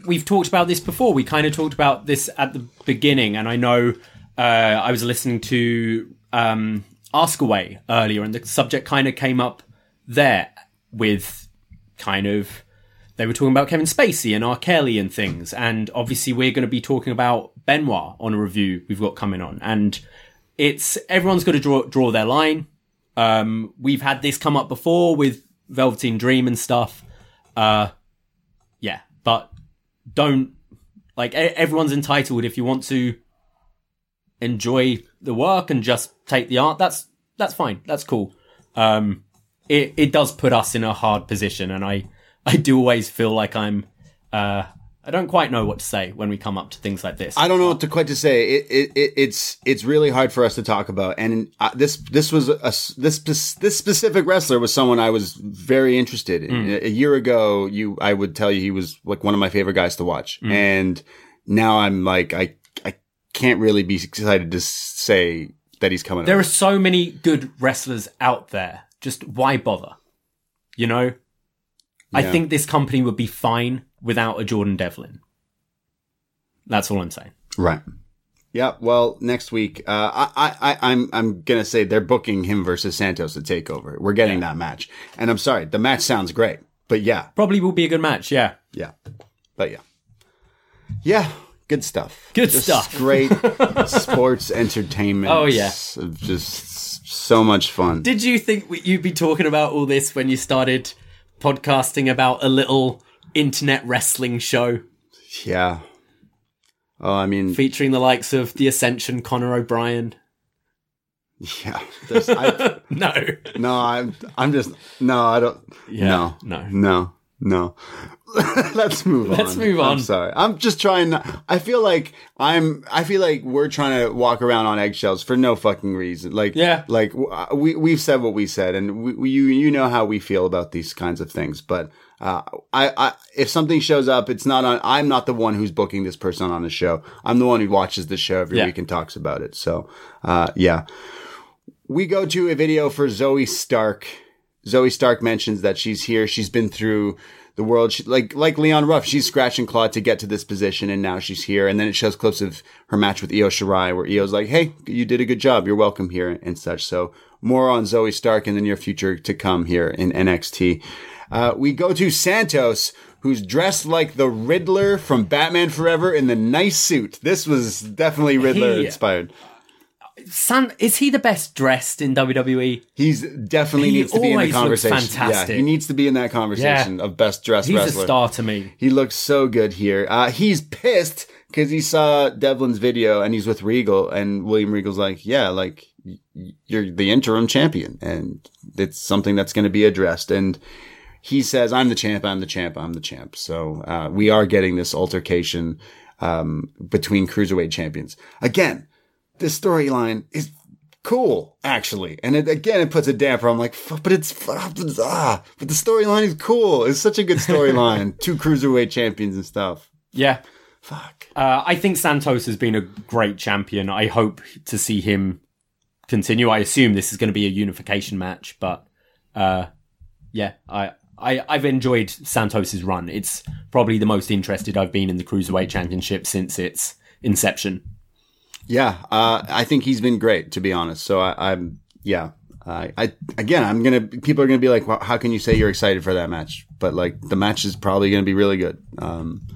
we've talked about this before. We kind of talked about this at the beginning, and I know uh, I was listening to um, Ask Away earlier, and the subject kind of came up there with kind of they were talking about Kevin Spacey and R. Kelly and things, and obviously we're going to be talking about Benoit on a review we've got coming on, and it's everyone's got to draw draw their line. Um, we've had this come up before with Velveteen Dream and stuff. Uh, don't like everyone's entitled if you want to enjoy the work and just take the art. That's that's fine. That's cool. Um, it it does put us in a hard position, and I I do always feel like I'm uh I don't quite know what to say when we come up to things like this. I don't know what to quite to say. It, it, it it's it's really hard for us to talk about. And uh, this this was a this this specific wrestler was someone I was very interested in. A, a year ago, you I would tell you he was like one of my favorite guys to watch. And now I'm like I I can't really be excited to say that he's coming. There over. are so many good wrestlers out there. Just why bother? You know? I think this company would be fine without a Jordan Devlin. That's all I'm saying. Right. Yeah. Well, next week, uh, I, I, I, I'm, I'm gonna say they're booking him versus Santos at Takeover. We're getting that match, and I'm sorry, the match sounds great, but yeah, Probably will be a good match, yeah. yeah, but yeah, yeah, good stuff. Good Just stuff. [LAUGHS] Great sports entertainment. Oh, yeah. just so much fun. Did you think you'd be talking about all this when you started podcasting about a little internet wrestling show yeah. Oh, I mean, featuring the likes of The Ascension, Conor O'Brian? yeah. I, [LAUGHS] No. no, I'm, I'm just no, I don't. Yeah, no, no. no, no. [LAUGHS] Let's move on. Let's move on. I'm sorry. I'm just trying. Not, I feel like I'm. I feel like we're trying to walk around on eggshells for no fucking reason. Like, Yeah. like uh, we we've said what we said, and we, we you you know how we feel about these kinds of things. But uh, I, I if something shows up, it's not on. I'm not the one who's booking this person on the show. I'm the one who watches the show every Yeah. week and talks about it. So, uh, yeah we go to a video for Zoey Stark. Zoey Stark mentions that she's here. She's been through the world, she, like like Leon Ruff. She's scratch and clawed to get to this position, and now she's here. And then it shows clips of her match with Io Shirai, where Io's like, "Hey, you did a good job. You're welcome here," and such. So more on Zoey Stark in the near future to come here in NXT. Uh, we go to Santos, who's dressed like the Riddler from Batman Forever in the nice suit. This was definitely Riddler He- inspired. San, is he the best dressed in? WWE? He's definitely He needs to be in the conversation. fantastic. Yeah, he needs to be in that conversation of best dressed He's wrestler. a star to me. He looks so good here. Uh, he's pissed because he saw Devlin's video and he's with Regal, and William Regal's like, "Yeah, like you're the interim champion, and it's something that's going to be addressed." And he says, "I'm the champ. I'm the champ. I'm the champ." So uh, we are getting this altercation um, between cruiserweight champions again. This storyline is cool, actually. And it, again, it puts a damper. I'm like, but it's, ah, but the storyline is cool. It's such a good storyline. [LAUGHS] Two cruiserweight champions and stuff. Yeah. Fuck. Uh, I think Santos has been a great champion. I hope to see him continue. I assume this is going to be a unification match, but uh, yeah, I, I I've enjoyed Santos's run. It's probably the most interested I've been in the cruiserweight championship since its inception. Yeah, uh, I think he's been great, to be honest. So I, I'm, yeah. I, I again, I'm gonna. People are gonna be like, well, "How can you say you're excited for that match?" But like, the match is probably gonna be really good. Um,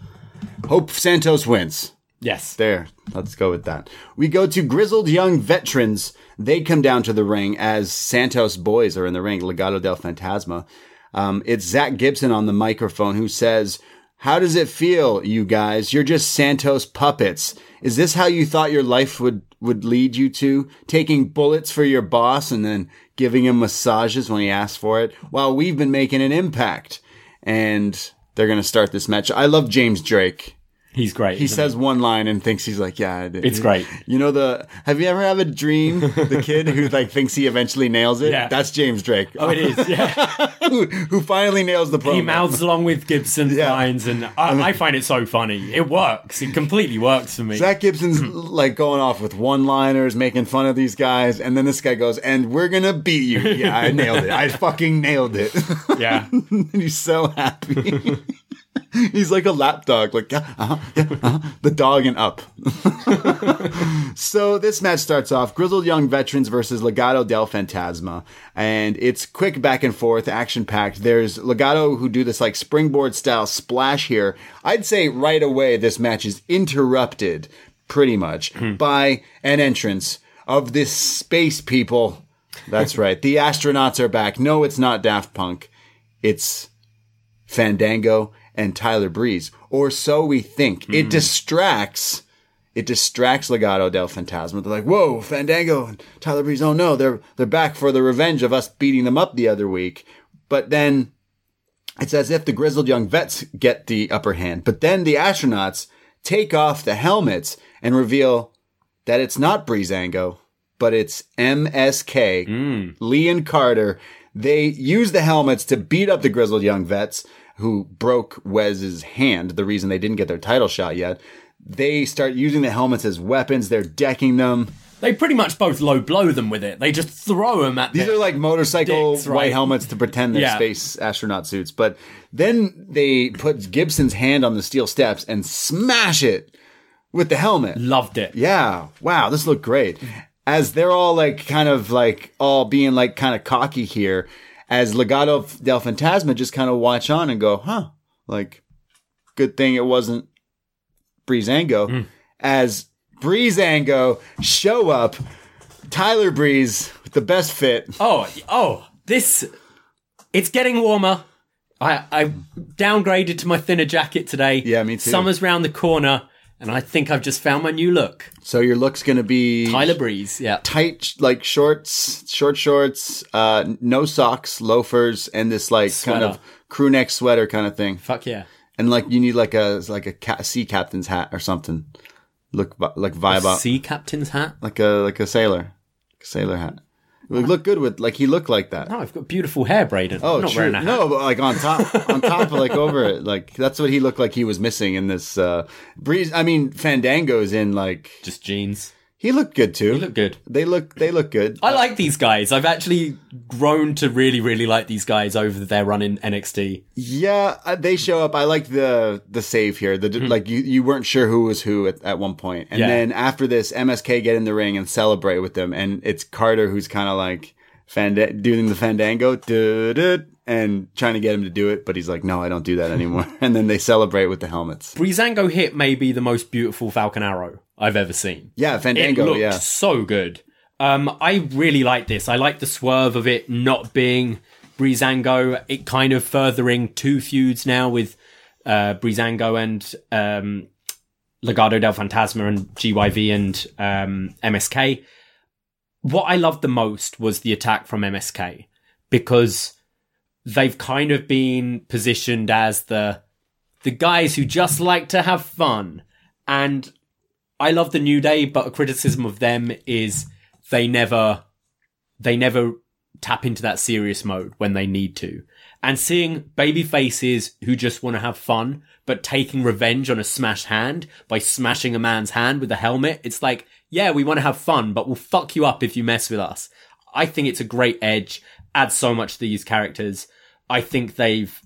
hope Santos wins. Yes. There, let's go with that. We go to grizzled young veterans. They come down to the ring as Santos boys are in the ring. Legado del Fantasma. Um, it's Zack Gibson on the microphone who says, "How does it feel, you guys? You're just Santos puppets. Is this how you thought your life would would lead you to taking bullets for your boss and then giving him massages when he asks for it? While we've been making an impact." And they're gonna start this match. I love James Drake. He's great. He says one line and thinks he's like, yeah, I did. It's great. You know the? Have you ever have a dream? The kid who like thinks he eventually nails it. Yeah. That's James Drake. Oh, it is. Yeah. [LAUGHS] who, who finally nails the promo. he mouths along with Gibson's Yeah. lines, and I, I find it so funny. It works. It completely works for me. Zack Gibson's [CLEARS THROAT] like going off with one-liners, making fun of these guys, and then this guy goes, "And we're gonna beat you." Yeah, I nailed it. I fucking nailed it. yeah. [LAUGHS] and he's so happy. [LAUGHS] [LAUGHS] he's like a lap dog, like yeah, uh-huh, yeah, uh-huh. the dog and up. [LAUGHS] so this match starts off grizzled young veterans versus Legado del Fantasma, and it's quick back and forth, action packed. There's Legado who do this like springboard style splash here. I'd say right away this match is interrupted pretty much by an entrance of this space people. That's right. The astronauts are back. No, it's not Daft Punk. it's Fandango and Tyler Breeze, or so we think. It hmm. distracts. It distracts Legado del Fantasma. They're like, "Whoa, Fandango and Tyler Breeze! Oh no, they're they're back for the revenge of us beating them up the other week." But then it's as if the grizzled young vets get the upper hand. But then the astronauts take off the helmets and reveal that it's not Breezango, but it's MSK, hmm. Lee and Carter. They use the helmets to beat up the grizzled young vets who broke Wes's hand, the reason they didn't get their title shot yet. They start using the helmets as weapons. They're decking them. They pretty much both low blow them with it. They just throw them at These are like motorcycle Dicks, white helmets to pretend they're Yeah. space astronaut suits. But then they put Gibson's hand on the steel steps and smash it with the helmet. Loved it. Yeah. Wow. This looked great. As they're all like kind of like all being like kind of cocky here, as Legado del Fantasma just kind of watch on and go, huh, like, good thing it wasn't Breezango. Hmm. As Breezango show up, Tyler Breeze with the best fit. Oh, oh, this. It's getting warmer. I, I downgraded to my thinner jacket today. Yeah, me too. Summer's round the corner, and I think I've just found my new look. So your look's gonna be Tyler Breeze, yeah. tight, like shorts, short shorts, uh, no socks, loafers, and this like kind of Sweater. crew neck sweater kind of thing. Fuck yeah. And like you need like a like a ca- sea captain's hat or something. Look like vibe up, Sea captain's hat. like a like a sailor, sailor hat. Would look good with like he looked like that. No, I've got beautiful hair, Braden. Oh, I'm not true. wearing a hat. No, but like on top, on top, like over it, like that's what he looked like he was missing in this. uh Breeze, I mean, Fandango's in like Just jeans. He looked good too. You look good. They look, they look good. I like these guys. I've actually grown to really, really like these guys over their run in NXT. Yeah, uh, they show up. I liked the the save here. The like you you weren't sure who was who at, at one point, and Yeah. then after this, MSK get in the ring and celebrate with them, and it's Carter who's kind of like fanda- doing the fandango, and trying to get him to do it, but he's like, no, I don't do that anymore. [LAUGHS] and then they celebrate with the helmets. Breezango hit may be the most beautiful Falcon Arrow I've ever seen. Yeah, It fandango. looked Yeah, so good. Um, I really like this. I like the swerve of it not being Breezango. It kind of furthering two feuds now with uh, Breezango and um, Legado del Fantasma and GYV and um, MSK. What I loved the most was the attack from MSK because they've kind of been positioned as the the guys who just like to have fun and I love the New Day, but a criticism of them is they never they never tap into that serious mode when they need to. And seeing baby faces who just want to have fun, but taking revenge on a smashed hand by smashing a man's hand with a helmet, it's like, yeah, we want to have fun, but we'll fuck you up if you mess with us. I think it's a great edge, adds so much to these characters. I think they've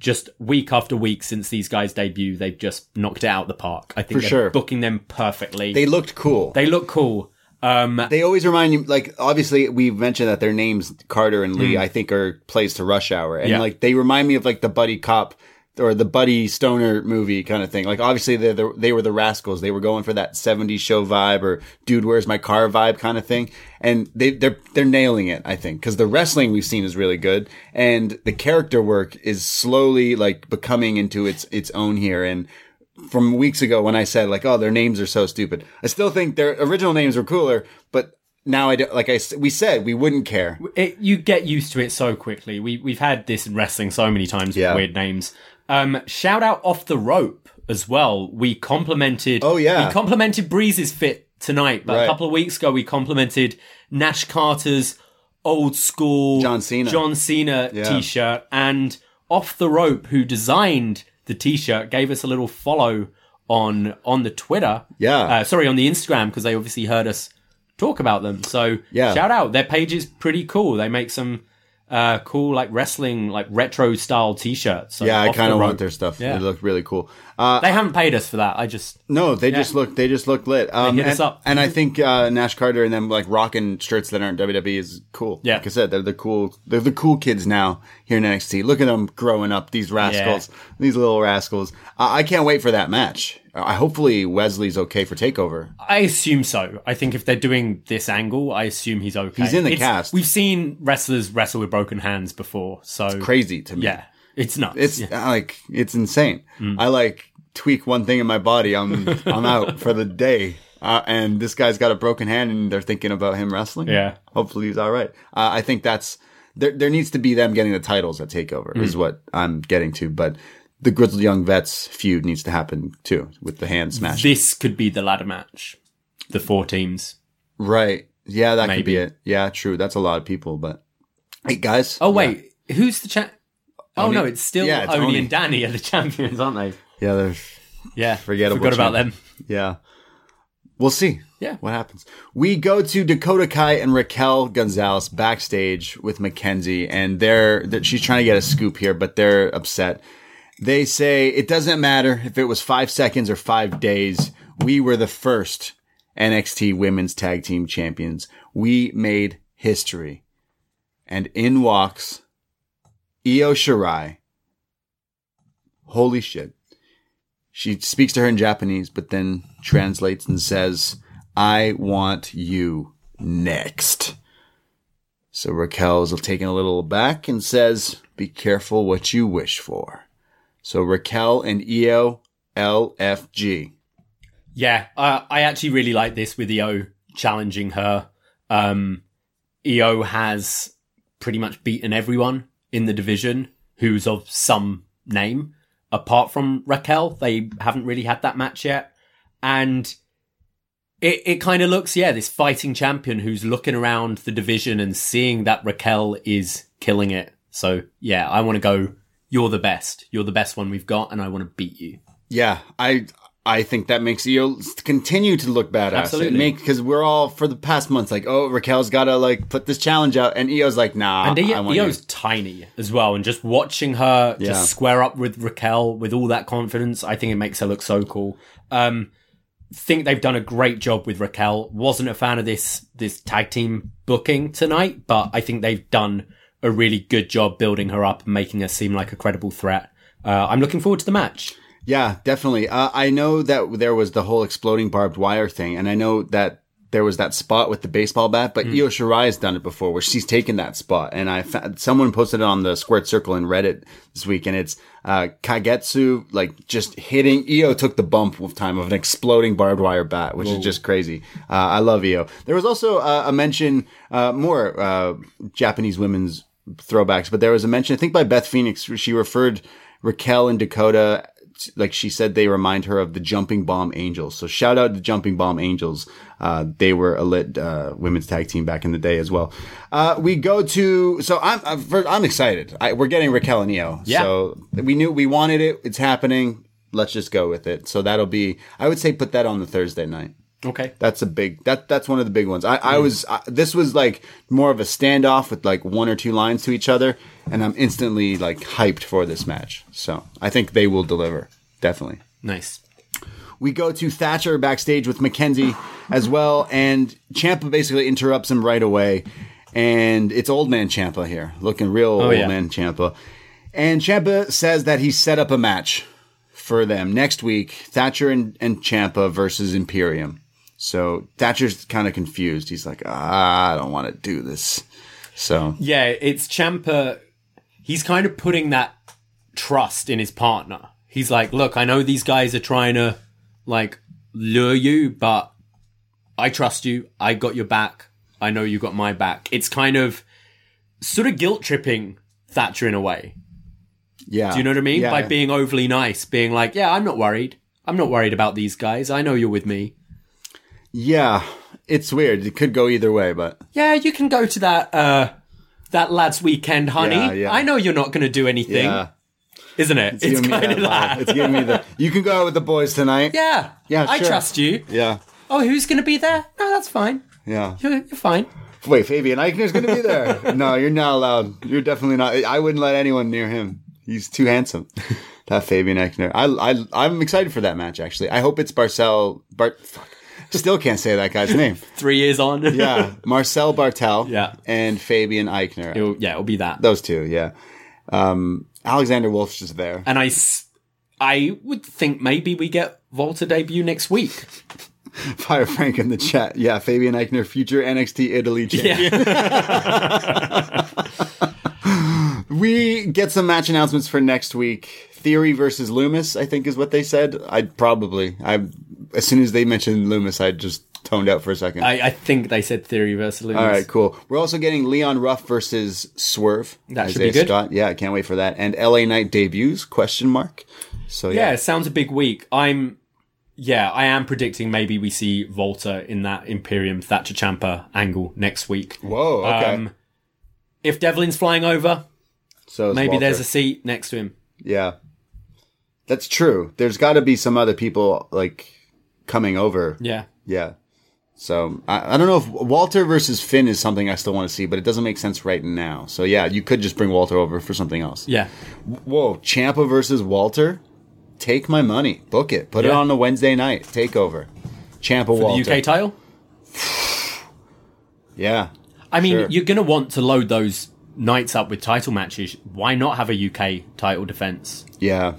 just week after week since these guys debut, they've just knocked it out the park. I think For they're sure. booking them perfectly. they looked cool. They look cool. Um, They always remind you, like, obviously we've mentioned that their names, Carter and Lee, I think are plays to Rush Hour. And. Yeah. like, they remind me of like the buddy cop or the buddy stoner movie kind of thing. Like, obviously they're the, they were the rascals. They were going for that 70s show vibe or dude, where's my car vibe kind of thing. And they, they're, they're nailing it, I think, cause the wrestling we've seen is really good. And the character work is slowly like becoming into its, its own here. And, from weeks ago when I said like, oh, their names are so stupid. I still think their original names were cooler, but now I don't, like I, we said, we wouldn't care. it, you get used to it so quickly. We we've had this in wrestling so many times Yeah. with weird names. Um, shout out off the rope as well. We complimented. Oh, yeah. we complimented Breeze's fit tonight, but Right. a couple of weeks ago we complimented Nash Carter's old school John Cena. John Cena Yeah. t-shirt and off the rope who designed the t-shirt gave us a little follow on on the Twitter. Yeah. Uh, sorry, on the Instagram because they obviously heard us talk about them. So Yeah. shout out. Their page is pretty cool. They make some uh, cool like wrestling like retro style t-shirts. So Yeah, I kind of want their stuff. Yeah. It looked really cool. they haven't paid us for that. I just No, they just look they just look lit. Um, hit and, us up. and I think uh, Nash Carter and them like rocking shirts that aren't WWE is cool. Yeah. like I said, they're the cool they're the cool kids now here in NXT. Look at them growing up, these rascals, these little rascals. I I can't wait for that match. I hopefully Wesley's okay for Takeover. I assume so. I think if they're doing this angle, I assume he's okay. He's in the cast. We've seen wrestlers wrestle with broken hands before, so Crazy to me. Yeah, it's nuts. It's yeah. uh, like it's insane. I like tweak one thing in my body, I'm [LAUGHS] I'm out for the day. Uh, and this guy's got a broken hand, and they're thinking about him wrestling. Yeah. hopefully he's all right. Uh, I think that's there. There needs to be them getting the titles at Takeover is what I'm getting to. But the Grizzled Young Vets feud needs to happen too with the hand smash. this could be the ladder match. The four teams. right? Yeah, that could be it. Yeah, true. That's a lot of people. But hey, guys. Oh wait, who's the champ? Oh Oney- no, it's still Yeah, it's Oney, Oney. and Danny are the champions, aren't they? yeah, there's Yeah, Forgettable Forgot about them. Yeah. We'll see. Yeah. What happens? We go to Dakota Kai and Raquel Gonzalez backstage with Mackenzie, and they're, that she's trying to get a scoop here, but they're upset. They say it doesn't matter if it was five seconds or five days. We were the first NXT women's tag team champions. We made history. And in walks Io Shirai. Holy shit she speaks to her in Japanese, but then translates and says, I want you next. So Raquel is taking a little back and says, be careful what you wish for. So Raquel and Io LFG. Yeah, uh, I actually really like this with Io challenging her. Um, Io has pretty much beaten everyone in the division who's of some name. Apart from Raquel, they haven't really had that match yet. And it, it kind of looks, yeah, this fighting champion who's looking around the division and seeing that Raquel is killing it. So yeah, I want to go, you're the best. You're the best one we've got and I want to beat you. Yeah, I I think that makes Io continue to look badass. Absolutely. Make because we're all for the past months like, oh, Raquel's got to like put this challenge out, and Io's like, nah, And I want you. Io's tiny as well, and just watching her Yeah. just square up with Raquel with all that confidence, I think it makes her look so cool. Um, think they've done a great job with Raquel. Wasn't a fan of this this tag team booking tonight, but I think they've done a really good job building her up and making her seem like a credible threat. Uh, I'm looking forward to the match. Yeah, definitely. Uh, I know that there was the whole exploding barbed wire thing, and I know that there was that spot with the baseball bat, but Io Shirai has done it before, where she's taken that spot. And I fa- someone posted it on the Squared Circle in Reddit this week, and it's uh, Kagetsu like just hitting. Io took the bump with time of an exploding barbed wire bat, which is just crazy. Uh, I love Io. There was also uh, a mention, uh, more uh, Japanese women's throwbacks, but there was a mention, I think by Beth Phoenix, she referred Raquel and Dakota like she said they remind her of the Jumping Bomb Angels. So shout out to the Jumping Bomb Angels. Uh, they were a lit uh, women's tag team back in the day as well. Uh, we go to so I'm I'm, first, I'm excited. I, we're getting Raquel and Io. Yeah. So we knew we wanted it. It's happening. Let's just go with it. So that'll be. I would say put that on the Thursday night. Okay. That's a big that that's one of the big ones. I, I was I, this was like more of a standoff with like one or two lines to each other, and I'm instantly like hyped for this match. So I think they will deliver definitely. Nice. We go to Thatcher backstage with Mackenzie as well, and Ciampa basically interrupts him right away, and it's old man Ciampa here, looking real oh, old yeah. man Ciampa, and Ciampa says that he set up a match for them next week, Thatcher and, and Ciampa versus Imperium. So Thatcher's kind of confused. He's like, ah, I don't want to do this. So Yeah, it's Ciampa. He's kind of putting that trust in his partner. He's like, look, I know these guys are trying to like lure you, but I trust you. I got your back. I know you got my back. It's kind of sort of guilt tripping Thatcher in a way. yeah, Do you know what I mean? Yeah. By being overly nice, being like, yeah, I'm not worried. I'm not worried about these guys. I know you're with me. Yeah, it's weird. It could go either way, but Yeah, you can go to that uh that lads weekend, honey. Yeah, yeah. I know you're not going to do anything, yeah, isn't it? It's, giving me kind of vibe. that. It's giving me the. You can go out with the boys tonight. Yeah. Yeah, I sure. trust you. yeah, Oh, who's going to be there? No, that's fine. yeah. You're, you're fine. Wait, Fabian Aichner's going to be there? [LAUGHS] no, you're not allowed. You're definitely not. I wouldn't let anyone near him. He's too handsome. that Fabian Aichner. I, I, I'm excited for that match, actually. I hope it's Barcel. Bart, fuck. Still can't say that guy's name. [LAUGHS] Three years on. Yeah. [LAUGHS] Marcel Barthel. Yeah. And Fabian Aichner. It'll, yeah, it'll be that. Those two, yeah. Um, Alexander Wolfe's just there. And I, s- I would think maybe we get Volta debut next week. [LAUGHS] Fire Frank in the chat. Yeah, Fabian Aichner, future NXT Italy champion. Yeah. We get some match announcements for next week. Theory versus Loomis, I think is what they said. I'd probably, I, as soon as they mentioned Loomis, I just toned out for a second. I, I think they said Theory versus Loomis. All right, cool. We're also getting Leon Ruff versus Swerve. That should be good. Scott. Yeah, I can't wait for that. And LA Knight debuts? Question mark. So Yeah, yeah, it sounds a big week. I'm, yeah, I am predicting maybe we see Volta in that Imperium Thatcher Ciampa angle next week. Whoa. Okay. Um, if Devlin's flying over, so maybe Walter. there's a seat next to him. yeah. That's true. There's got to be some other people like coming over. Yeah. Yeah. So I, I don't know if Walter versus Finn is something I still want to see, but it doesn't make sense right now. So yeah, you could just bring Walter over for something else. Yeah. Whoa, Ciampa versus Walter. Take my money. Book it. Put it on a Wednesday night. Takeover. Ciampa The Walter. UK title? [SIGHS] Yeah. I mean, Sure. you're to want to load those nights up with title matches. Why not have a UK title defense? Yeah.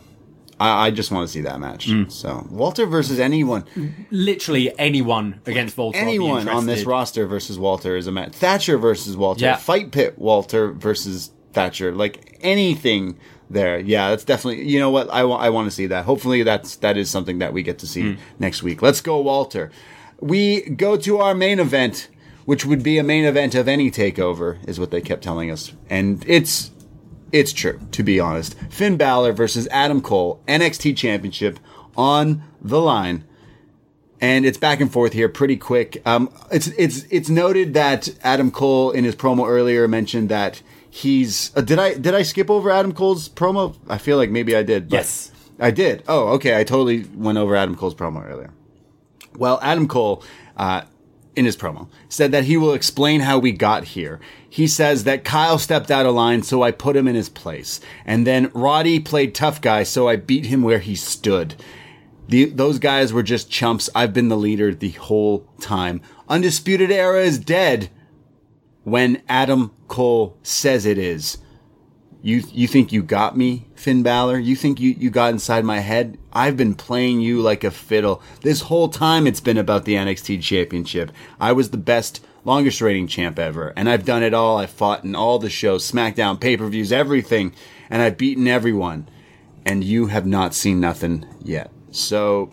I, I just want to see that match. Mm. So Walter versus anyone. Literally anyone against Walter. Anyone on this roster versus Walter is a match. Thatcher versus Walter. Yeah. Fight Pit Walter versus Thatcher. Like anything there. Yeah, that's definitely. You know what? I want. I want to see that. Hopefully, that's that is something that we get to see next week. Let's go, Walter. We go to our main event, which would be a main event of any takeover, is what they kept telling us, and it's it's true, to be honest. Finn Balor versus Adam Cole, NXT Championship on the line. And it's back and forth here pretty quick. Um, it's, it's, it's noted that Adam Cole in his promo earlier mentioned that he's, uh, did I, did I skip over Adam Cole's promo? I feel like maybe I did. but- Yes. I did. Oh, okay. I totally went over Adam Cole's promo earlier. Well, Adam Cole, uh, in his promo, said that he will explain how we got here. He says that Kyle stepped out of line, so I put him in his place. And then Roddy played tough guy, so I beat him where he stood. The, those guys were just chumps. I've been the leader the whole time. Undisputed Era is dead when Adam Cole says it is. You you think you got me, Finn Balor? You think you, you got inside my head? I've been playing you like a fiddle. This whole time it's been about the NXT championship. I was the best, longest reigning champ ever, and I've done it all. I fought in all the shows, SmackDown, pay-per-views, everything, and I've beaten everyone. And you have not seen nothing yet. So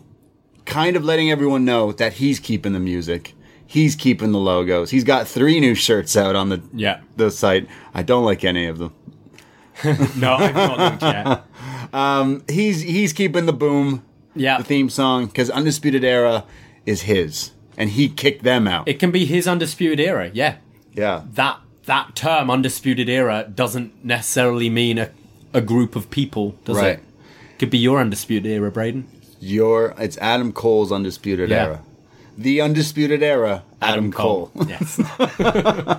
kind of letting everyone know that he's keeping the music. He's keeping the logos. He's got three new shirts out on the Yeah. the site. I don't like any of them. [LAUGHS] No, I've not looked yet. [LAUGHS] Um, he's he's keeping the boom, Yeah. the theme song because Undisputed Era is his, and he kicked them out. It can be his undisputed era. Yeah. yeah, That that term undisputed era doesn't necessarily mean a, a group of people, does Right. it? Could be your undisputed era, Braden. your it's Adam Cole's Undisputed Yeah. Era, the Undisputed Era, Adam, Cole. yes. [LAUGHS]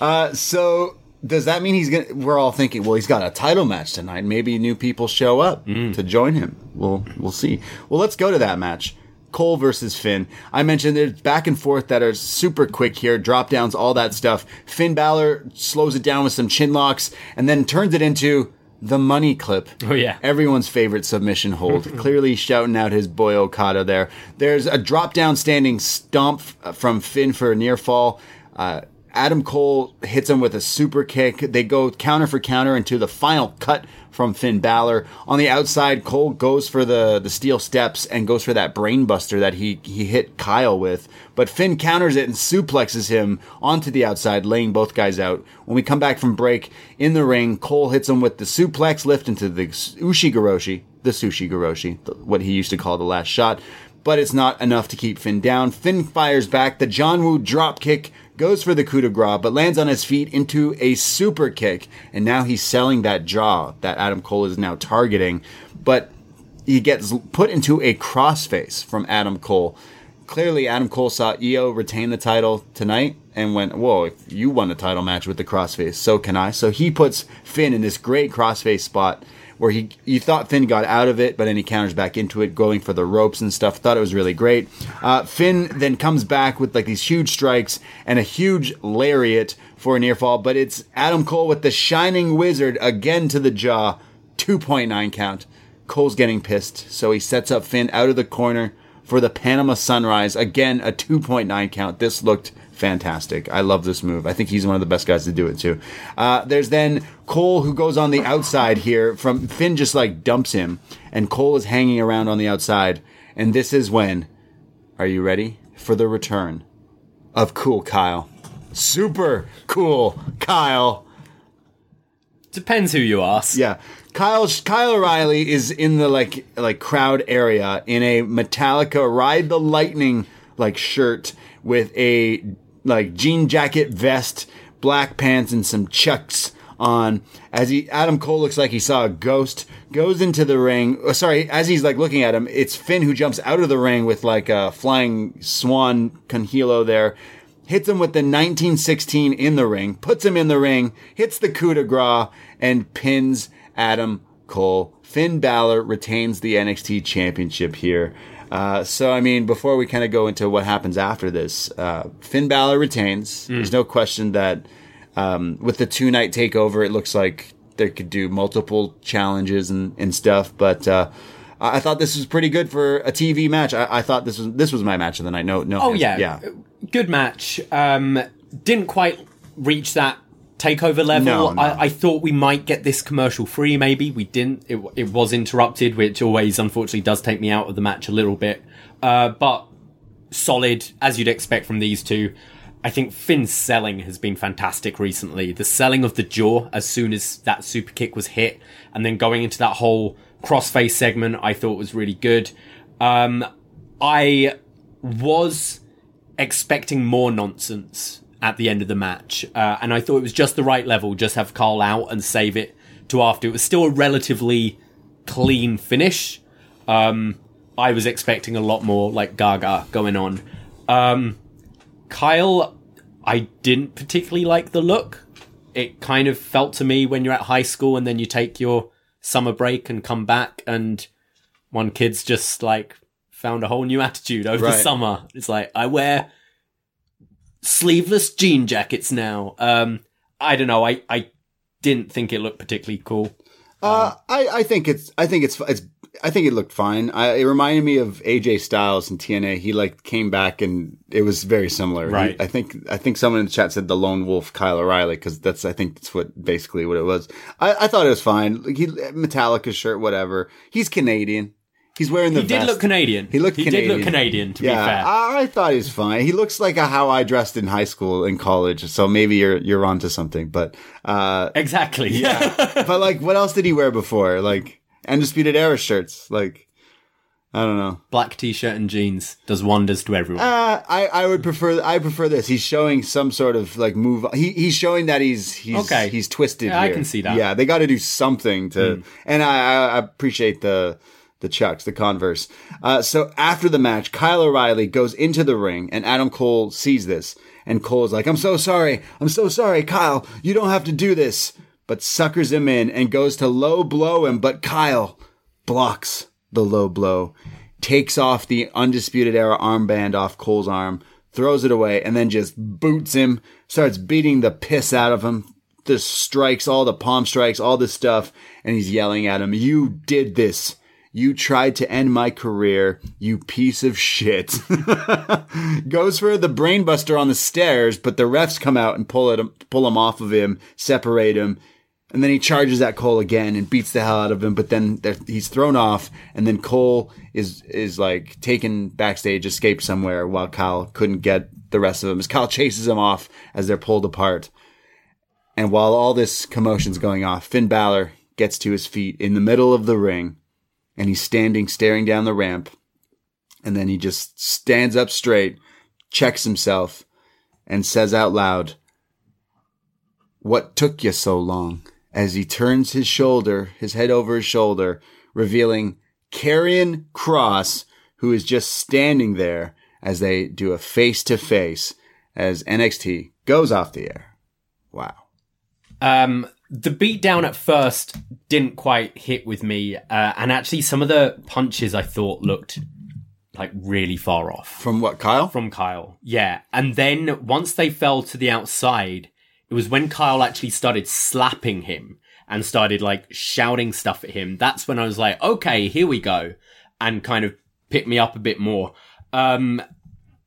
Uh, so does that mean he's gonna? We're all thinking, well, he's got a title match tonight. Maybe new people show up to join him. We'll we'll see. Well, let's go to that match. Cole versus Finn. I mentioned there's back and forth that are super quick here, drop downs, all that stuff. Finn Balor slows it down with some chin locks and then turns it into the money clip. Oh, yeah. Everyone's favorite submission hold. [LAUGHS] Clearly shouting out his boy Okada there. There's a drop down standing stomp from Finn for a near fall. Uh, Adam Cole hits him with a super kick. They go counter for counter into the final cut from Finn Balor. On the outside, Cole goes for the, the steel steps and goes for that brainbuster that he, he hit Kyle with. But Finn counters it and suplexes him onto the outside, laying both guys out. When we come back from break in the ring, Cole hits him with the suplex lift into the Ushigoroshi, the Sushi Goroshi, what he used to call the last shot. But it's not enough to keep Finn down. Finn fires back. The John Woo drop kick goes for the coup de grace, but lands on his feet into a super kick. And now he's selling that jaw that Adam Cole is now targeting. But he gets put into a crossface from Adam Cole. Clearly, Adam Cole saw Io retain the title tonight and went, Whoa, if you won a title match with the crossface, so can I. So he puts Finn in this great crossface spot where he you thought Finn got out of it, but then he counters back into it, going for the ropes and stuff. Thought it was really great. Uh, Finn then comes back with like these huge strikes and a huge lariat for a near fall, but it's Adam Cole with the Shining Wizard again to the jaw, 2.9 count. Cole's getting pissed, so he sets up Finn out of the corner for the Panama Sunrise. Again, a 2.9 count. This looked fantastic. I love this move. I think he's one of the best guys to do it too. Uh, there's then Cole who goes on the outside here from Finn just like dumps him and Cole is hanging around on the outside. And this is when, are you ready for the return of cool Kyle? Super cool Kyle. Depends who you ask. Yeah. Kyle Kyle O'Reilly is in the like like crowd area in a Metallica Ride the Lightning like shirt with a like jean jacket vest, black pants and some chucks on as he Adam Cole looks like he saw a ghost goes into the ring oh, sorry as he's like looking at him it's Finn who jumps out of the ring with like a flying swan conhilo there hits him with the 1916 in the ring puts him in the ring hits the coup de grace and pins Adam Cole. Finn Balor retains the NXT championship here uh, so, I mean, before we kind of go into what happens after this, uh, Finn Balor retains. There's no question that um, with the two night takeover, it looks like they could do multiple challenges and, and stuff. But uh, I I thought this was pretty good for a TV match. I, I thought this was this was my match of the night. No, no. Oh yeah, yeah. good match. Um, didn't quite reach that takeover level. No, no. I, I thought we might get this commercial free. Maybe we didn't. It, it was interrupted, which always unfortunately does take me out of the match a little bit. Uh, but solid as you'd expect from these two. I think Finn's selling has been fantastic recently. The selling of the jaw as soon as that super kick was hit, and then going into that whole crossface segment, I thought was really good. Um, I was expecting more nonsense at the end of the match, uh, and I thought it was just the right level. Just have Carl out and save it to after. It was still a relatively clean finish. Um, I was expecting a lot more like Gaga going on. Um, Kyle, I didn't particularly like the look. It kind of felt to me when you're at high school and then you take your summer break and come back and one kid's just like found a whole new attitude over the summer. It's like I wear sleeveless jean jackets now. Um, I don't know. I, I didn't think it looked particularly cool. Uh, I, I think it's, I think it's, it's, I think it looked fine. I, it reminded me of AJ Styles and TNA. He like came back and it was very similar. He- Right. I think, I think someone in the chat said the lone wolf Kyle O'Reilly because that's, I think that's what basically what it was. I, I thought it was fine. Like he, Metallica shirt, whatever. He's Canadian. He's wearing the He did vest. look Canadian. He looked He Canadian. did look Canadian. To yeah, be fair, I, I thought he was fine. He looks like a, how I dressed in high school and college. So maybe you're you're onto something. But uh, exactly. yeah. [LAUGHS] but like, what else did he wear before? Like undisputed era shirts. Like I don't know. Black t-shirt and jeans does wonders to everyone. Uh, I I would prefer I prefer this. He's showing some sort of like move. He he's showing that he's he's Okay. he's twisted. Yeah, I can see that. Yeah, they got to do something to. And I, I I appreciate the the chucks, the Converse. Uh, so after the match, Kyle O'Reilly goes into the ring, and Adam Cole sees this, and Cole's like, "I'm so sorry, I'm so sorry, Kyle. You don't have to do this." But suckers him in and goes to low blow him, but Kyle blocks the low blow, takes off the Undisputed Era armband off Cole's arm, throws it away, and then just boots him, starts beating the piss out of him. The strikes, all the palm strikes, all this stuff, and he's yelling at him, You did this. You tried to end my career, you piece of shit. [LAUGHS] Goes for the brainbuster on the stairs, but the refs come out and pull it, pull him off of him, separate him, and then he charges at Cole again and beats the hell out of him. But then he's thrown off, and then Cole is is like taken backstage, escaped somewhere, while Kyle couldn't get the rest of them. As Kyle chases him off as they're pulled apart, and while all this commotion's going off, Finn Balor gets to his feet in the middle of the ring, and he's standing, staring down the ramp, and then he just stands up straight, checks himself, and says out loud. What took you so long? As he turns his shoulder, his head over his shoulder, revealing Karrion Cross, who is just standing there as they do a face to face as NXT goes off the air. Wow. Um, the beatdown at first didn't quite hit with me, uh, and actually some of the punches I thought looked like really far off From what, Kyle? from Kyle. Yeah, and then once they fell to the outside, it was when Kyle actually started slapping him and started like shouting stuff at him. That's when I was like, okay, here we go, and kind of picked me up a bit more. Um,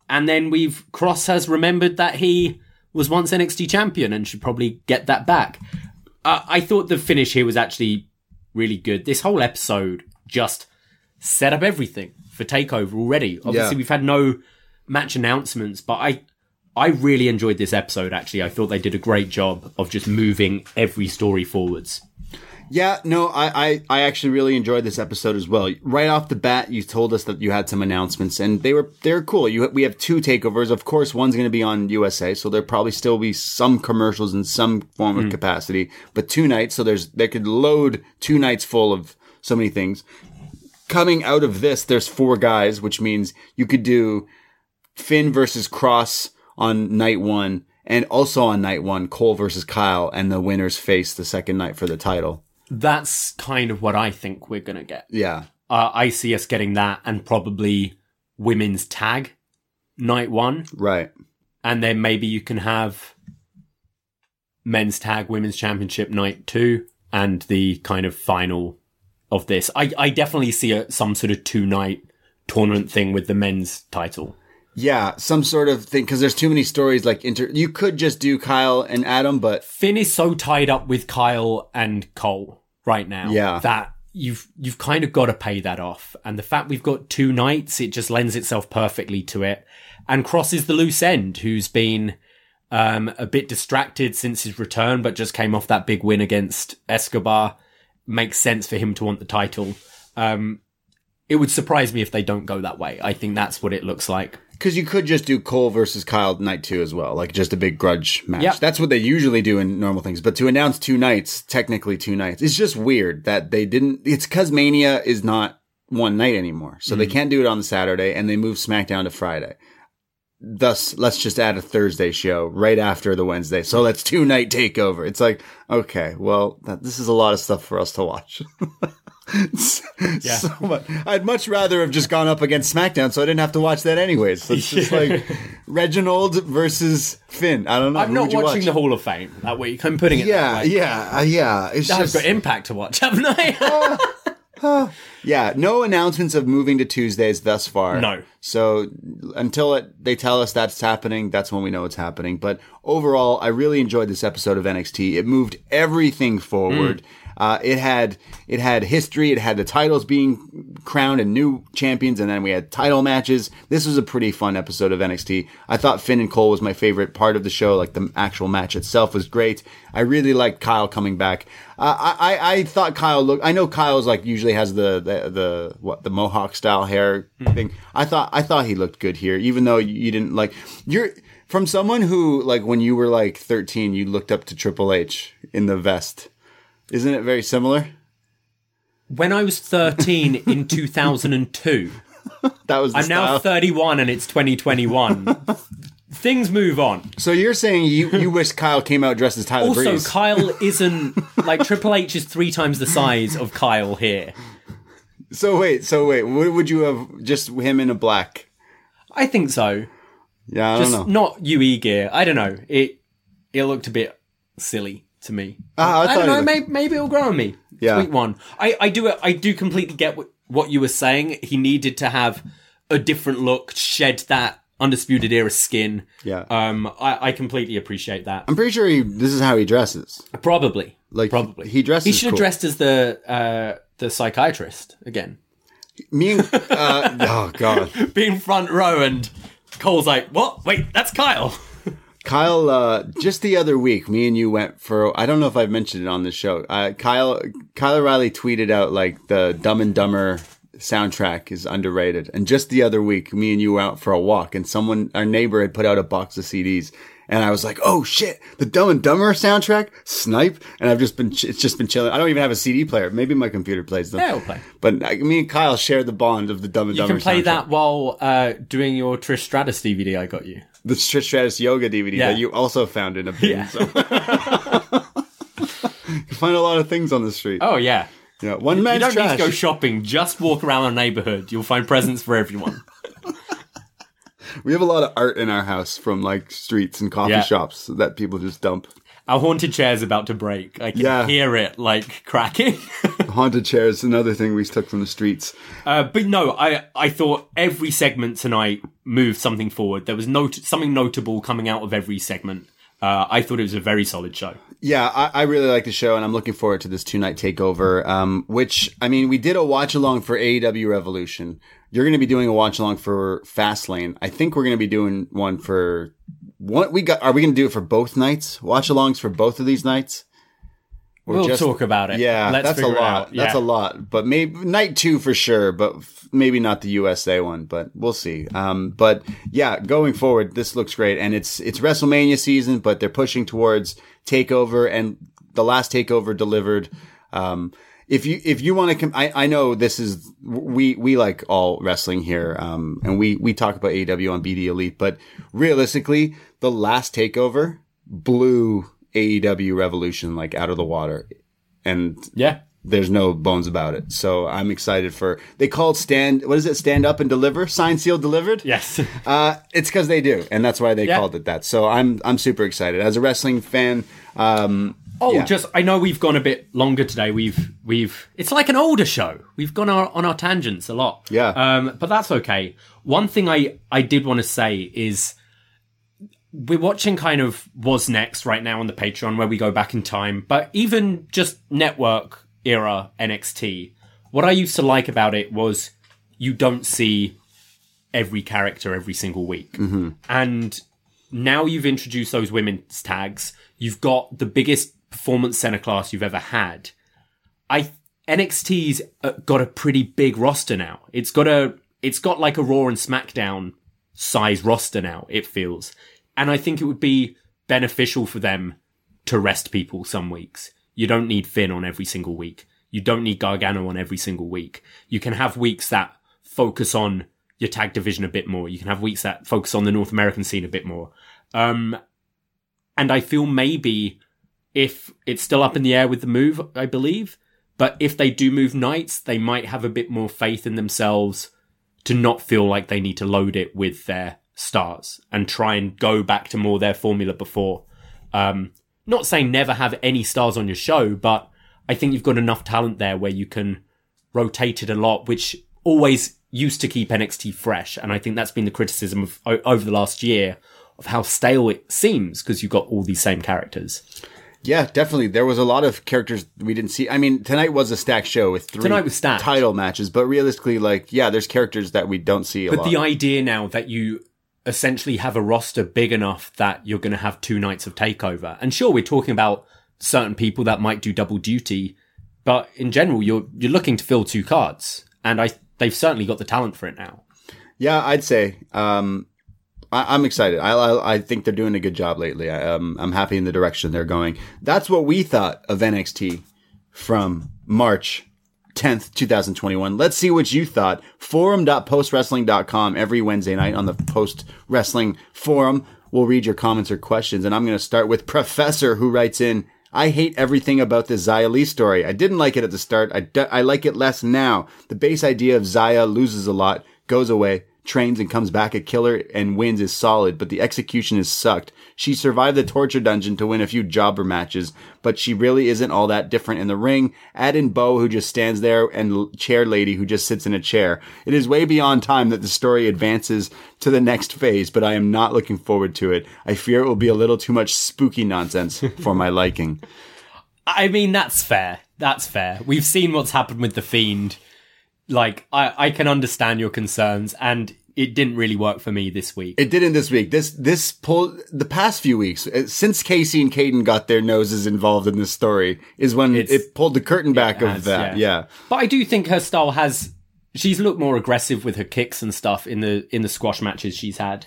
and then we've Cross has remembered that he was once NXT champion and should probably get that back. Uh, I thought the finish here was actually really good. This whole episode just set up everything for Takeover already. Obviously, Yeah. we've had no match announcements, but I I really enjoyed this episode. Actually, I thought they did a great job of just moving every story forwards. Yeah, no, I, I, I actually really enjoyed this episode as well. Right off the bat, you told us that you had some announcements, and they were they were cool. You we have two takeovers. Of course, one's going to be on USA, so there'll probably still be some commercials in some form of hmm. capacity. But two nights, so there's they could load two nights full of so many things. Coming out of this, there's four guys, which means you could do Finn versus Cross on night one, and also on night one, Cole versus Kyle, and the winners face the second night for the title. That's kind of what I think we're gonna get. Yeah. Uh, I see us getting that, and probably women's tag night one, Right. and then maybe you can have men's tag women's championship night two, and the kind of final of this. I I definitely see a, some sort of two night tournament thing with the men's title. Yeah, some sort of thing because there's too many stories. Like inter, you could just do Kyle and Adam, but Finn is so tied up with Kyle and Cole right now Yeah. that you've you've kind of got to pay that off. And the fact we've got two nights, it just lends itself perfectly to it. And Cross is the loose end, who's been um, a bit distracted since his return, but just came off that big win against Escobar. Makes sense for him to want the title. Um, it would surprise me if they don't go that way. I think that's what it looks like. Because you could just do Cole versus Kyle night two as well, like just a big grudge match. Yep. That's what they usually do in normal things. But to announce two nights, technically two nights, it's just weird that they didn't. It's because Mania is not one night anymore, so they mm-hmm. can't do it on the Saturday, and they move SmackDown to Friday. Thus, let's just add a Thursday show right after the Wednesday. So let's two night takeover. It's like, okay, well, that, this is a lot of stuff for us to watch. [LAUGHS] Yeah. so much. I'd much rather have just gone up against SmackDown, so I didn't have to watch that anyways. So it's just [LAUGHS] like Reginald versus Finn. I don't know. I'm Who not watching watch? the Hall of Fame that week. I'm putting it. Yeah, yeah, uh, yeah. It's I've just got Impact to watch, [LAUGHS] haven't I? [LAUGHS] yeah. No announcements of moving to Tuesdays thus far. No. So until it, they tell us that's happening, that's when we know it's happening. But overall, I really enjoyed this episode of NXT. It moved everything forward. Mm. Uh, it had it had history. It had the titles being crowned and new champions, and then we had title matches. This was a pretty fun episode of NXT. I thought Finn and Cole was my favorite part of the show. Like the actual match itself was great. I really liked Kyle coming back. Uh, I, I I thought Kyle looked. I know Kyle's like usually has the the, the what the mohawk style hair thing. I thought I thought he looked good here, even though you didn't like you're from someone who like when you were like 13, you looked up to Triple H in the vest. Isn't it very similar? when I was 13 in [LAUGHS] 2002, That was the I'm now 31 and it's 2021. Things move on. so you're saying you, you wish Kyle came out dressed as Tyler Also, Breeze? Kyle [LAUGHS] isn't like Triple H is three times the size of Kyle here. so wait, so wait, what would you have just him in a black? I think so. Yeah, I Just don't know. not UE gear. I don't know. It it looked a bit silly to me. Ah, I I, don't know. Maybe, maybe it'll grow on me. Yeah. Sweet one. I, I do. I do completely get what, what you were saying. He needed to have a different look, shed that undisputed era skin. Yeah. Um. I, I completely appreciate that. I'm pretty sure he, this is how he dresses. Probably. Like Probably. he dresses. He should have cool. dressed as the uh the psychiatrist again, Me and uh, [LAUGHS] oh god, [LAUGHS] being front row, and Cole's like, "What? Wait, that's Kyle." Kyle. Uh, just the other week, me and you went for. I don't know if I've mentioned it on the show. Uh, Kyle Kyle Riley tweeted out like the Dumb and Dumber soundtrack is underrated. And just the other week, me and you were out for a walk, and someone, our neighbor, had put out a box of CDs. And I was like, "Oh shit, the Dumb and Dumber soundtrack, Snipe!" And I've just been, it's just been chilling. I don't even have a CD player. Maybe my computer plays them. Yeah, it'll play. But uh, me and Kyle share the bond of the Dumb and You Dumber. You can play soundtrack. that while uh doing your Trish Stratus DVD I got you. the Trish Stratus yoga DVD Yeah. that you also found in a bin. Yeah. So. [LAUGHS] You find a lot of things on the street. Oh yeah. yeah, one man. You don't trash. need to go shopping. Just walk around a neighborhood. You'll find presents for everyone. We have a lot of art in our house from like streets and coffee Yeah. shops that people just dump. Our haunted chair's about to break. I can Yeah. hear it like cracking. [LAUGHS] Haunted chair is another thing we took from the streets. Uh, but no, I I thought every segment tonight moved something forward. There was no something notable coming out of every segment. Uh, I thought it was a very solid show. Yeah, I, I really like the show, and I'm looking forward to this two night takeover. Um, which I mean, we did a watch along for AEW Revolution. You're going to be doing a watch along for Fastlane. I think we're going to be doing one for what we got. Are we going to do it for both nights? Watch alongs for both of these nights. Or We'll just- talk about it. Yeah, Let's that's a lot. out. That's a lot. But maybe night two for sure. But f- maybe not the USA one. But we'll see. Um, but yeah, going forward, this looks great, and it's it's WrestleMania season, but they're pushing towards Takeover, and the last Takeover delivered. Um, if you if you want to, com- I I know this is we we like all wrestling here, um, and we we talk about AEW on BDElite, but realistically, the last Takeover blew AEW Revolution like out of the water, and Yeah. there's no bones about it. So I'm excited for. They called stand. What is it? Stand up and deliver. Sign, seal, delivered. Yes. [LAUGHS] Uh, it's because they do, and that's why they Yeah. called it that. So I'm I'm super excited as a wrestling fan. Um, Oh, Yeah. just I know we've gone a bit longer today. We've we've it's like an older show. We've gone our, on our tangents a lot. Yeah. Um, but that's okay. One thing I I did want to say is we're watching kind of was next right now on the Patreon where we go back in time. But even just network era NXT, what I used to like about it was you don't see every character every single week, and now you've introduced those women's tags. You've got the biggest performance center class you've ever had. I NXT's uh, got a pretty big roster now. It's got a it's got like a Raw and SmackDown size roster now. It feels, and I think it would be beneficial for them to rest people some weeks. You don't need Finn on every single week. You don't need Gargano on every single week. You can have weeks that focus on your tag division a bit more. You can have weeks that focus on the North American scene a bit more. Um, and I feel maybe if it's still up in the air with the move, I believe, but if they do move nights, they might have a bit more faith in themselves to not feel like they need to load it with their stars and try and go back to more their formula before. Um, not saying never have any stars on your show, but I think you've got enough talent there where you can rotate it a lot, which always used to keep NXT fresh. And I think that's been the criticism of over the last year of how stale it seems because you've got all these same characters. Yeah, definitely. There was a lot of characters we didn't see. I mean, tonight was a stacked show with three Tonight was stacked. title matches, but realistically, like, yeah, there's characters that we don't see a But lot. the idea now that you essentially have a roster big enough that you're going to have two nights of takeover, and sure, we're talking about certain people that might do double duty, but in general, you're you're looking to fill two cards, and I they've certainly got the talent for it now. Yeah, I'd say. Um, I, I'm excited. I, I I think they're doing a good job lately. I, um, I'm happy in the direction they're going. That's what we thought of NXT from March 10th, 2021. Let's see what you thought. Forum.postwrestling.com every Wednesday night on the Post Wrestling Forum. We'll read your comments or questions, and I'm going to start with Professor, who writes in. I hate everything about this Xia Li story. I didn't like it at the start. I, d- I like it less now. The base idea of Zaya loses a lot, goes away, trains and comes back a killer and wins is solid, but the execution is sucked. She survived the torture dungeon to win a few jobber matches, but she really isn't all that different in the ring. Add in Bo who just stands there and chair lady who just sits in a chair. It is way beyond time that the story advances to the next phase, but I am not looking forward to it. I fear it will be a little too much spooky nonsense for my liking. [LAUGHS] I mean, that's fair. That's fair. We've seen what's happened with the fiend. Like, I I can understand your concerns, and it didn't really work for me this week. It didn't this week. This this pulled the past few weeks uh, since Kacy and Kayden got their noses involved in this story is when It's- it pulled the curtain back of has, that. yeah. Yeah. But I do think her style has. She's looked more aggressive with her kicks and stuff in the in the squash matches she's had.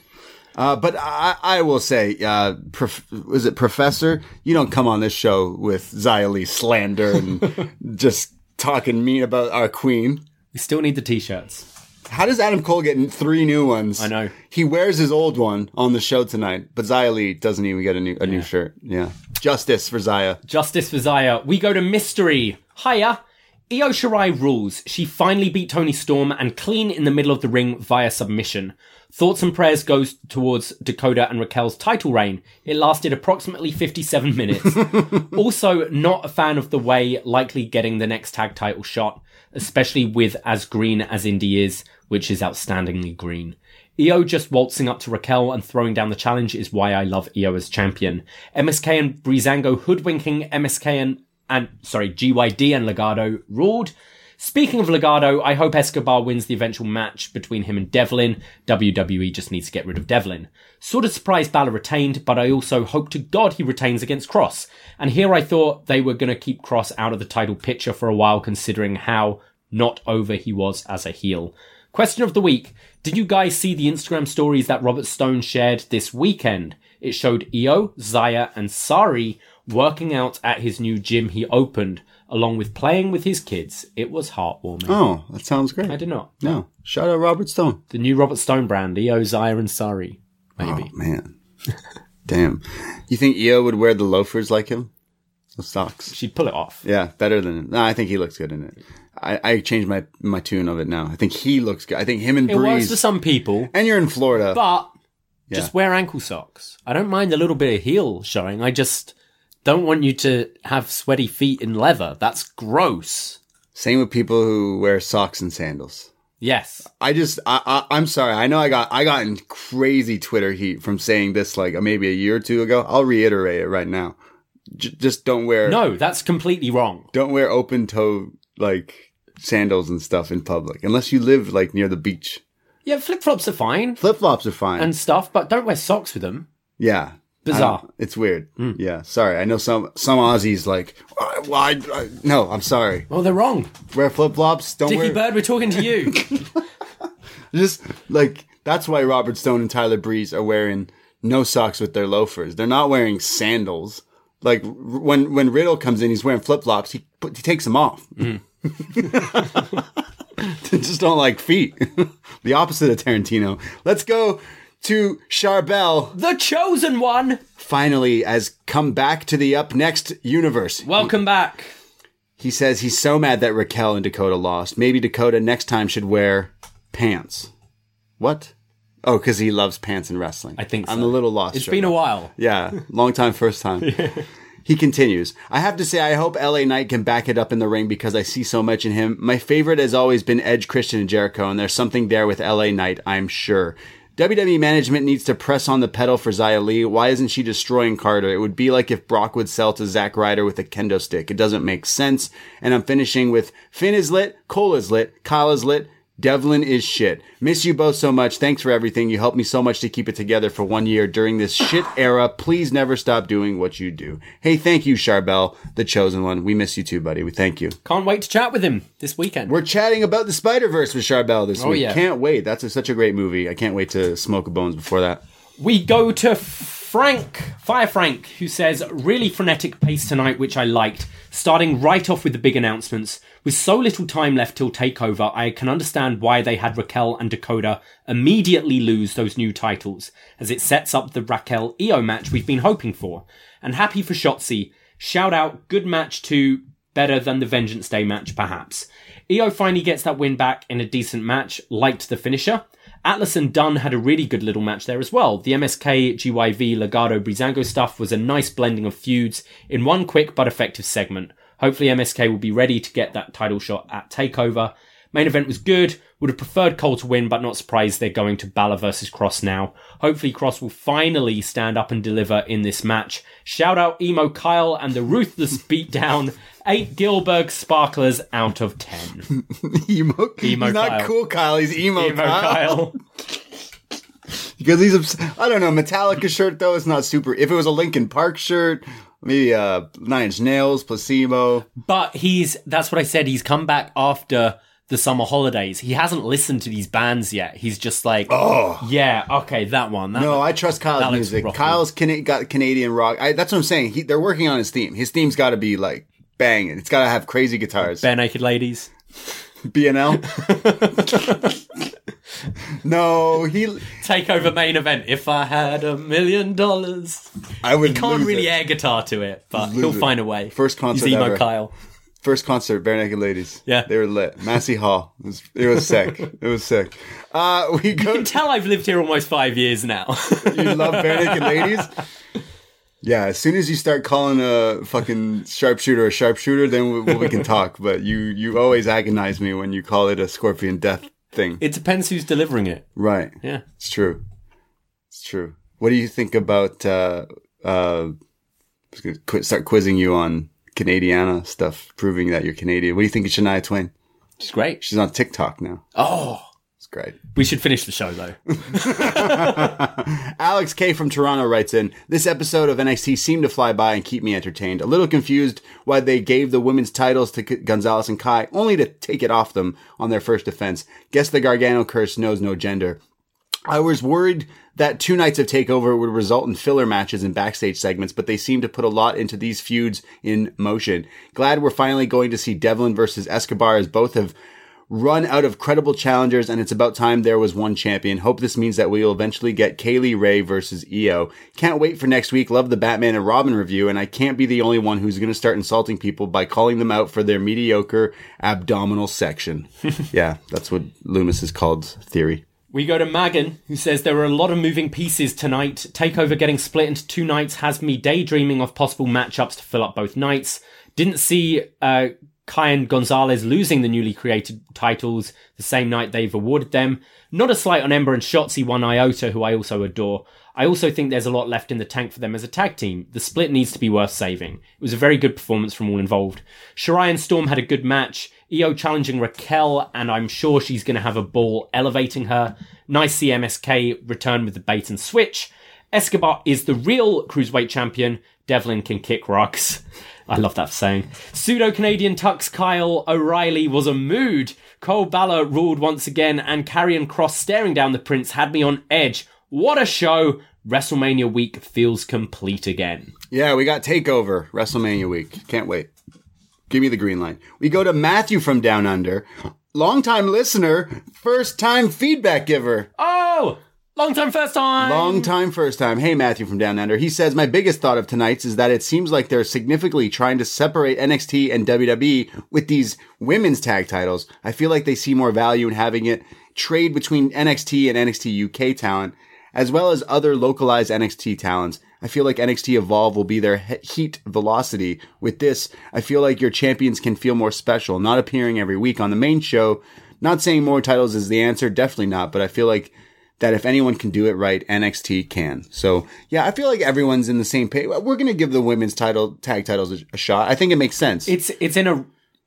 Uh, but I, I will say, uh, prof- was it Professor? You don't come on this show with Xia Li slander and [LAUGHS] just talking mean about our queen. We still need the t-shirts. How does Adam Cole get three new ones? I know. He wears his old one on the show tonight, but Xia Li doesn't even get a new a new shirt. Yeah. Justice for Xia. Justice for Xia. We go to mystery. Hiya. Io Shirai rules. She finally beat Toni Storm and clean in the middle of the ring via submission. Thoughts and prayers goes towards Dakota and Raquel's title reign. It lasted approximately 57 minutes. [LAUGHS] also, not a fan of the way likely getting the next tag title shot, especially with as green as Indi is, which is outstandingly green. Io just waltzing up to Raquel and throwing down the challenge is why I love Io as champion. MSK and Breezango hoodwinking MSK and, and sorry, GYV and Legado ruled. Speaking of Legado, I hope Escobar wins the eventual match between him and Devlin. WWE just needs to get rid of Devlin. Sort of surprised Balor retained, but I also hope to God he retains against Cross. And here I thought they were going to keep Cross out of the title picture for a while considering how not over he was as a heel. Question of the week. Did you guys see the Instagram stories that Robert Stone shared this weekend? It showed Io, Xia, and Sarray working out at his new gym he opened, along with playing with his kids. It was heartwarming. Oh, that sounds great. I did not. No. Shout out Robert Stone. The new Robert Stone brand, Io, Xia, and Sarray. Maybe. Oh, man. [LAUGHS] Damn. You think Io would wear the loafers like him? The socks. She'd pull it off. Yeah, better than him. No, I think he looks good in it. I, I changed my my tune of it now. I think he looks good. I think him and It works Breeze. for some people, and you're in Florida. but Yeah. just wear ankle socks. I don't mind a little bit of heel showing. I just don't want you to have sweaty feet in leather. That's gross. Same with people who wear socks and sandals. Yes. I just, I, I, I'm sorry. I know I got, I got in crazy Twitter heat from saying this like uh, maybe a year or two ago. I'll reiterate it right now. J- just don't wear, No, that's completely wrong. don't wear open toe like sandals and stuff in public unless you live like near the beach. Yeah, flip flops are fine Flip flops are fine. and stuff, but don't wear socks with them. yeah. Bizarre. I It's weird. Hmm. Yeah. Sorry. I know some, some Aussies like, "Why- why, I, no, I'm sorry. Well, they're wrong. Wear flip flops. Don't Dickie wear, Bird, we're talking to you. [LAUGHS] Just like that's why Robert Stone and Tyler Breeze are wearing no socks with their loafers. They're not wearing sandals. Like when when Riddle comes in, he's wearing flip flops. He he takes them off. Hmm. [LAUGHS] They just don't like feet. [LAUGHS] the opposite of Tarantino. Let's go to Charbel. the chosen one. Finally, has come back to the Up Next universe. Welcome back. He says he's so mad that Raquel and Dakota lost. Maybe Dakota next time should wear pants. What? Oh, because he loves pants and wrestling. I think I'm a little lost. It's right been a while. Yeah, long time, first time. [LAUGHS] He continues. I have to say, I hope LA Knight can back it up in the ring because I see so much in him. My favorite has always been Edge, Christian, and Jericho, and there's something there with LA Knight, I'm sure. WWE management needs to press on the pedal for Xia Li. Why isn't she destroying Carter? It would be like if Brock would sell to Zack Ryder with a kendo stick. It doesn't make sense. And I'm finishing with Finn is lit, Cole is lit, Kyle is lit, Devlin is shit. Miss you both so much. Thanks for everything. You helped me so much to keep it together for one year during this shit era. Please never stop doing what you do. Hey, thank you, Charbel, the chosen one. We miss you too, buddy. We thank you. Can't wait to chat with him this weekend. We're chatting about the Spider Verse with Charbel this Oh, week. yeah. Can't wait. That's a, such a great movie. I can't wait to smoke a bones before that. We go to Frank, Fire Frank, who says, really frenetic pace tonight, which I liked. Starting right off with the big announcements. With so little time left till takeover, I can understand why they had Raquel and Dakota immediately lose those new titles, as it sets up the Raquel Io match we've been hoping for. And happy for Shotzi. Shout out, good match too, better than the Vengeance Day match, perhaps. Io finally gets that win back in a decent match, liked the finisher. Atlas and Dunne had a really good little match there as well. The MSK, GYV, Legado, Breezango stuff was a nice blending of feuds in one quick but effective segment. Hopefully MSK will be ready to get that title shot at TakeOver. Main event was good. Would have preferred Cole to win, but not surprised they're going to Balor versus Cross now. Hopefully Cross will finally stand up and deliver in this match. Shout out Emo Kyle and the ruthless [LAUGHS] beatdown. Eight Gilbert sparklers out of ten. [LAUGHS] Emo. Emo he's not Kyle. cool, Kyle. He's emo, Emo Kyle. Kyle. [LAUGHS] Because he's, obs- I don't know, Metallica shirt though, it's not super. If it was a Linkin Park shirt, maybe uh, Nine Inch Nails, Placebo. But he's that's what I said. He's come back after the summer holidays. He hasn't listened to these bands yet. He's just like, oh, yeah, okay, that one. That No, one. I trust Kyle's music. Kyle's Cana- got Canadian rock. I, that's what I'm saying. He, they're working on his theme. His theme's got to be like banging. It's got to have crazy guitars. bare naked ladies. BNL. [LAUGHS] No, he take over main event. If I had a million dollars, I would. He can't really it. air guitar to it, but Lose he'll it. find a way. First concert He's emo ever. Kyle. First concert, bare naked ladies. Yeah. they were lit. Massey Hall. It was, it was sick. It was sick. Uh, we You can tell I've lived here almost five years now. you love bare naked ladies. Yeah, as soon as you start calling a fucking sharpshooter a sharpshooter, then we, we can talk. But you you always agonize me when you call it a scorpion death thing. it depends who's delivering it. right. Yeah. It's true. It's true. What do you think about? Uh, uh, I was gonna start quizzing you on Canadiana stuff, proving that you're Canadian. What do you think of Shania Twain? She's great. She's on TikTok now. Oh, It's great. we should finish the show though. [LAUGHS] Alex K from Toronto writes in, This episode of NXT seemed to fly by and keep me entertained. A little confused why they gave the women's titles to K- Gonzalez and Kai, only to take it off them on their first defense. Guess the Gargano curse knows no gender. I was worried that two nights of takeover would result in filler matches and backstage segments, but they seem to put a lot into these feuds in motion. Glad we're finally going to see Devlin versus Escobar as both have run out of credible challengers and it's about time there was one champion. Hope this means that we will eventually get Kay Lee Ray versus Io. Can't wait for next week. Love the Batman and Robin review and I can't be the only one who's going to start insulting people by calling them out for their mediocre abdominal section. [LAUGHS] yeah, that's what Loomis has called theory. We go to Magan, who says there are a lot of moving pieces tonight. Takeover getting split into two nights has me daydreaming of possible matchups to fill up both nights. Didn't see uh, and Gonzalez losing the newly created titles the same night they've awarded them. Not a slight on Ember and Shotzi, one iota, who I also adore. I also think there's a lot left in the tank for them as a tag team. The split needs to be worth saving. It was a very good performance from all involved. Shirai and Storm had a good match. Io challenging Raquel, and I'm sure she's going to have a ball elevating her. Nice CMSK return with the bait and switch. Escobar is the real cruiserweight champion. Devlin can kick rocks. [LAUGHS] I love that saying. Pseudo Canadian Tux Kyle O'Reilly was a mood. Cole Balor ruled once again, and Karrion Cross staring down the Prince had me on edge. What a show! WrestleMania week feels complete again. Yeah, we got Takeover WrestleMania week. Can't wait. Give me the green line. We go to Matthew from Down Under, longtime listener, first time feedback giver. Oh! Long time, first time! Long time, first time. Hey, Matthew from Down Under. He says, My biggest thought of tonight's is that it seems like they're significantly trying to separate NXT and WWE with these women's tag titles. I feel like they see more value in having it trade between NXT and NXT UK talent, as well as other localized NXT talents. I feel like NXT Evolve will be their heat velocity. With this, I feel like your champions can feel more special, not appearing every week on the main show. Not saying more titles is the answer, definitely not, but I feel like that if anyone can do it right, NXT can. So yeah, I feel like everyone's in the same page. We're gonna give the women's title tag titles a, a shot. I think it makes sense. It's it's in a.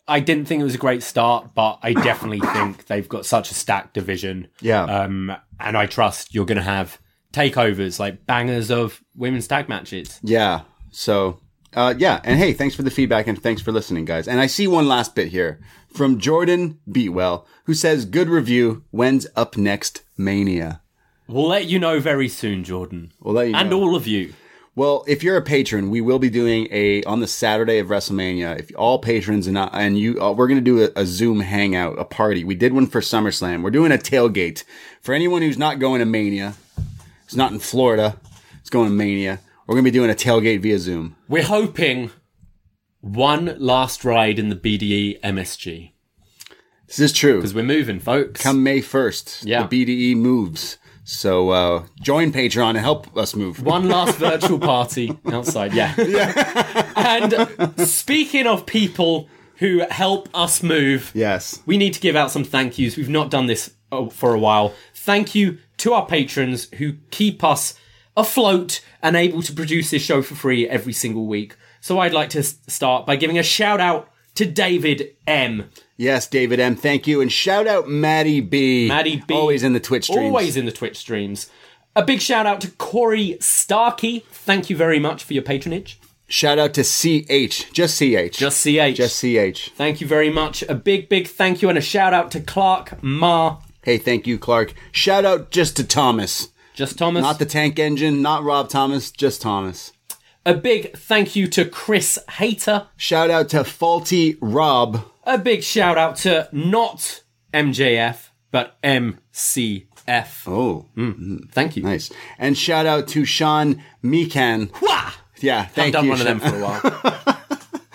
I didn't think it was a great start, but I definitely [COUGHS] think they've got such a stacked division. Yeah. Um, and I trust you're going to have takeovers like bangers of women's tag matches. yeah. So uh, yeah, and hey, thanks for the feedback and thanks for listening, guys. And I see one last bit here from Jordan Beatwell, who says, "Good review. When's up next? Mania." We'll let you know very soon, Jordan, We'll let you and know. all of you. Well, if you're a patron, we will be doing a on the Saturday of WrestleMania. If all patrons and uh, and you, uh, we're going to do a, a Zoom hangout, a party. We did one for SummerSlam. We're doing a tailgate for anyone who's not going to Mania, It's not in Florida, It's going to Mania. We're going to be doing a tailgate via Zoom. We're hoping one last ride in the BDE MSG This is true. because we're moving, folks. Come May first, Yeah. the BDE moves. So uh, join Patreon and help us move. [LAUGHS] One last virtual party outside. [LAUGHS] Yeah. and speaking of people who help us move, Yes. we need to give out some thank yous. We've not done this uh, for a while. Thank you to our patrons who keep us afloat and able to produce this show for free every single week. So I'd like to start by giving a shout out to David M. Yes, David M. Thank you. And shout out Maddie B. Maddie B. Always in the Twitch streams. Always in the Twitch streams. A big shout out to Corey Starkey. Thank you very much for your patronage. Shout out to CH. Just CH. Just CH. Just CH. Thank you very much. A big, big thank you and a shout out to Clark Ma. Hey, thank you, Clark. Shout out just to Thomas. Just Thomas. Not the tank engine, not Rob Thomas, just Thomas. a big thank you to Chris Hater. Shout out to Faulty Rob. A big shout out to not MJF, but MCF. Oh, mm. Mm. Thank you. nice. And shout out to Sean Meekan. Wah! Yeah, I've thank done you. one of them for a while. [LAUGHS]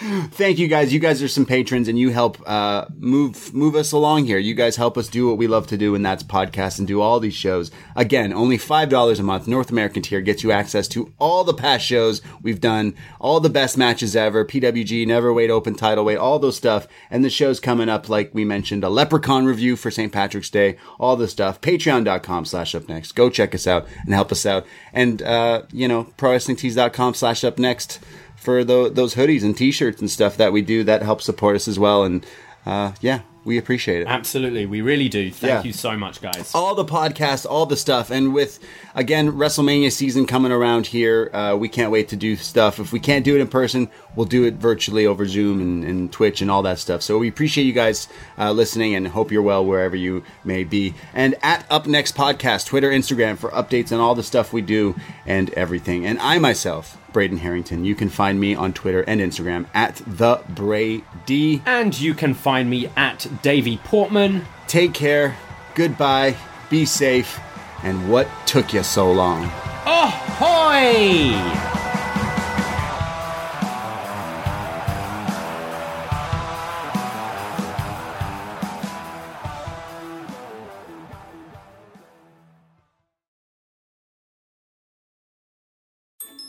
Thank you guys. You guys are some patrons and you help uh, move move us along here. You guys help us do what we love to do, and that's podcast and do all these shows. Again, only five dollars a month. North American tier gets you access to all the past shows we've done, all the best matches ever, PWG, Never Wait Open, Title Weight, all those stuff, and the shows coming up. Like we mentioned, a Leprechaun review for St. Patrick's Day, all this stuff. Patreon.com slash up next. Go check us out and help us out. And uh, you know, prowrestlingtees.com slash up next for tho- those hoodies and t-shirts and stuff that we do that helps support us as well and uh, yeah we appreciate it Absolutely, we really do. Thank Yeah. you so much, guys. all the podcasts all the stuff and with again wrestlemania season coming around here uh, we can't wait to do stuff if we can't do it in person we'll do it virtually over zoom and, and twitch and all that stuff so we appreciate you guys uh, listening and hope you're well wherever you may be and at up next podcast twitter instagram for updates on all the stuff we do and everything and i myself braden herrington. You can find me on twitter and instagram at the brady. And you can find me at Davie Portman. take care. Goodbye. Be safe. And what took you so long? Ahoy!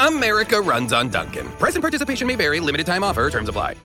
America runs on Dunkin'. Present participation may vary, limited time offer, terms apply.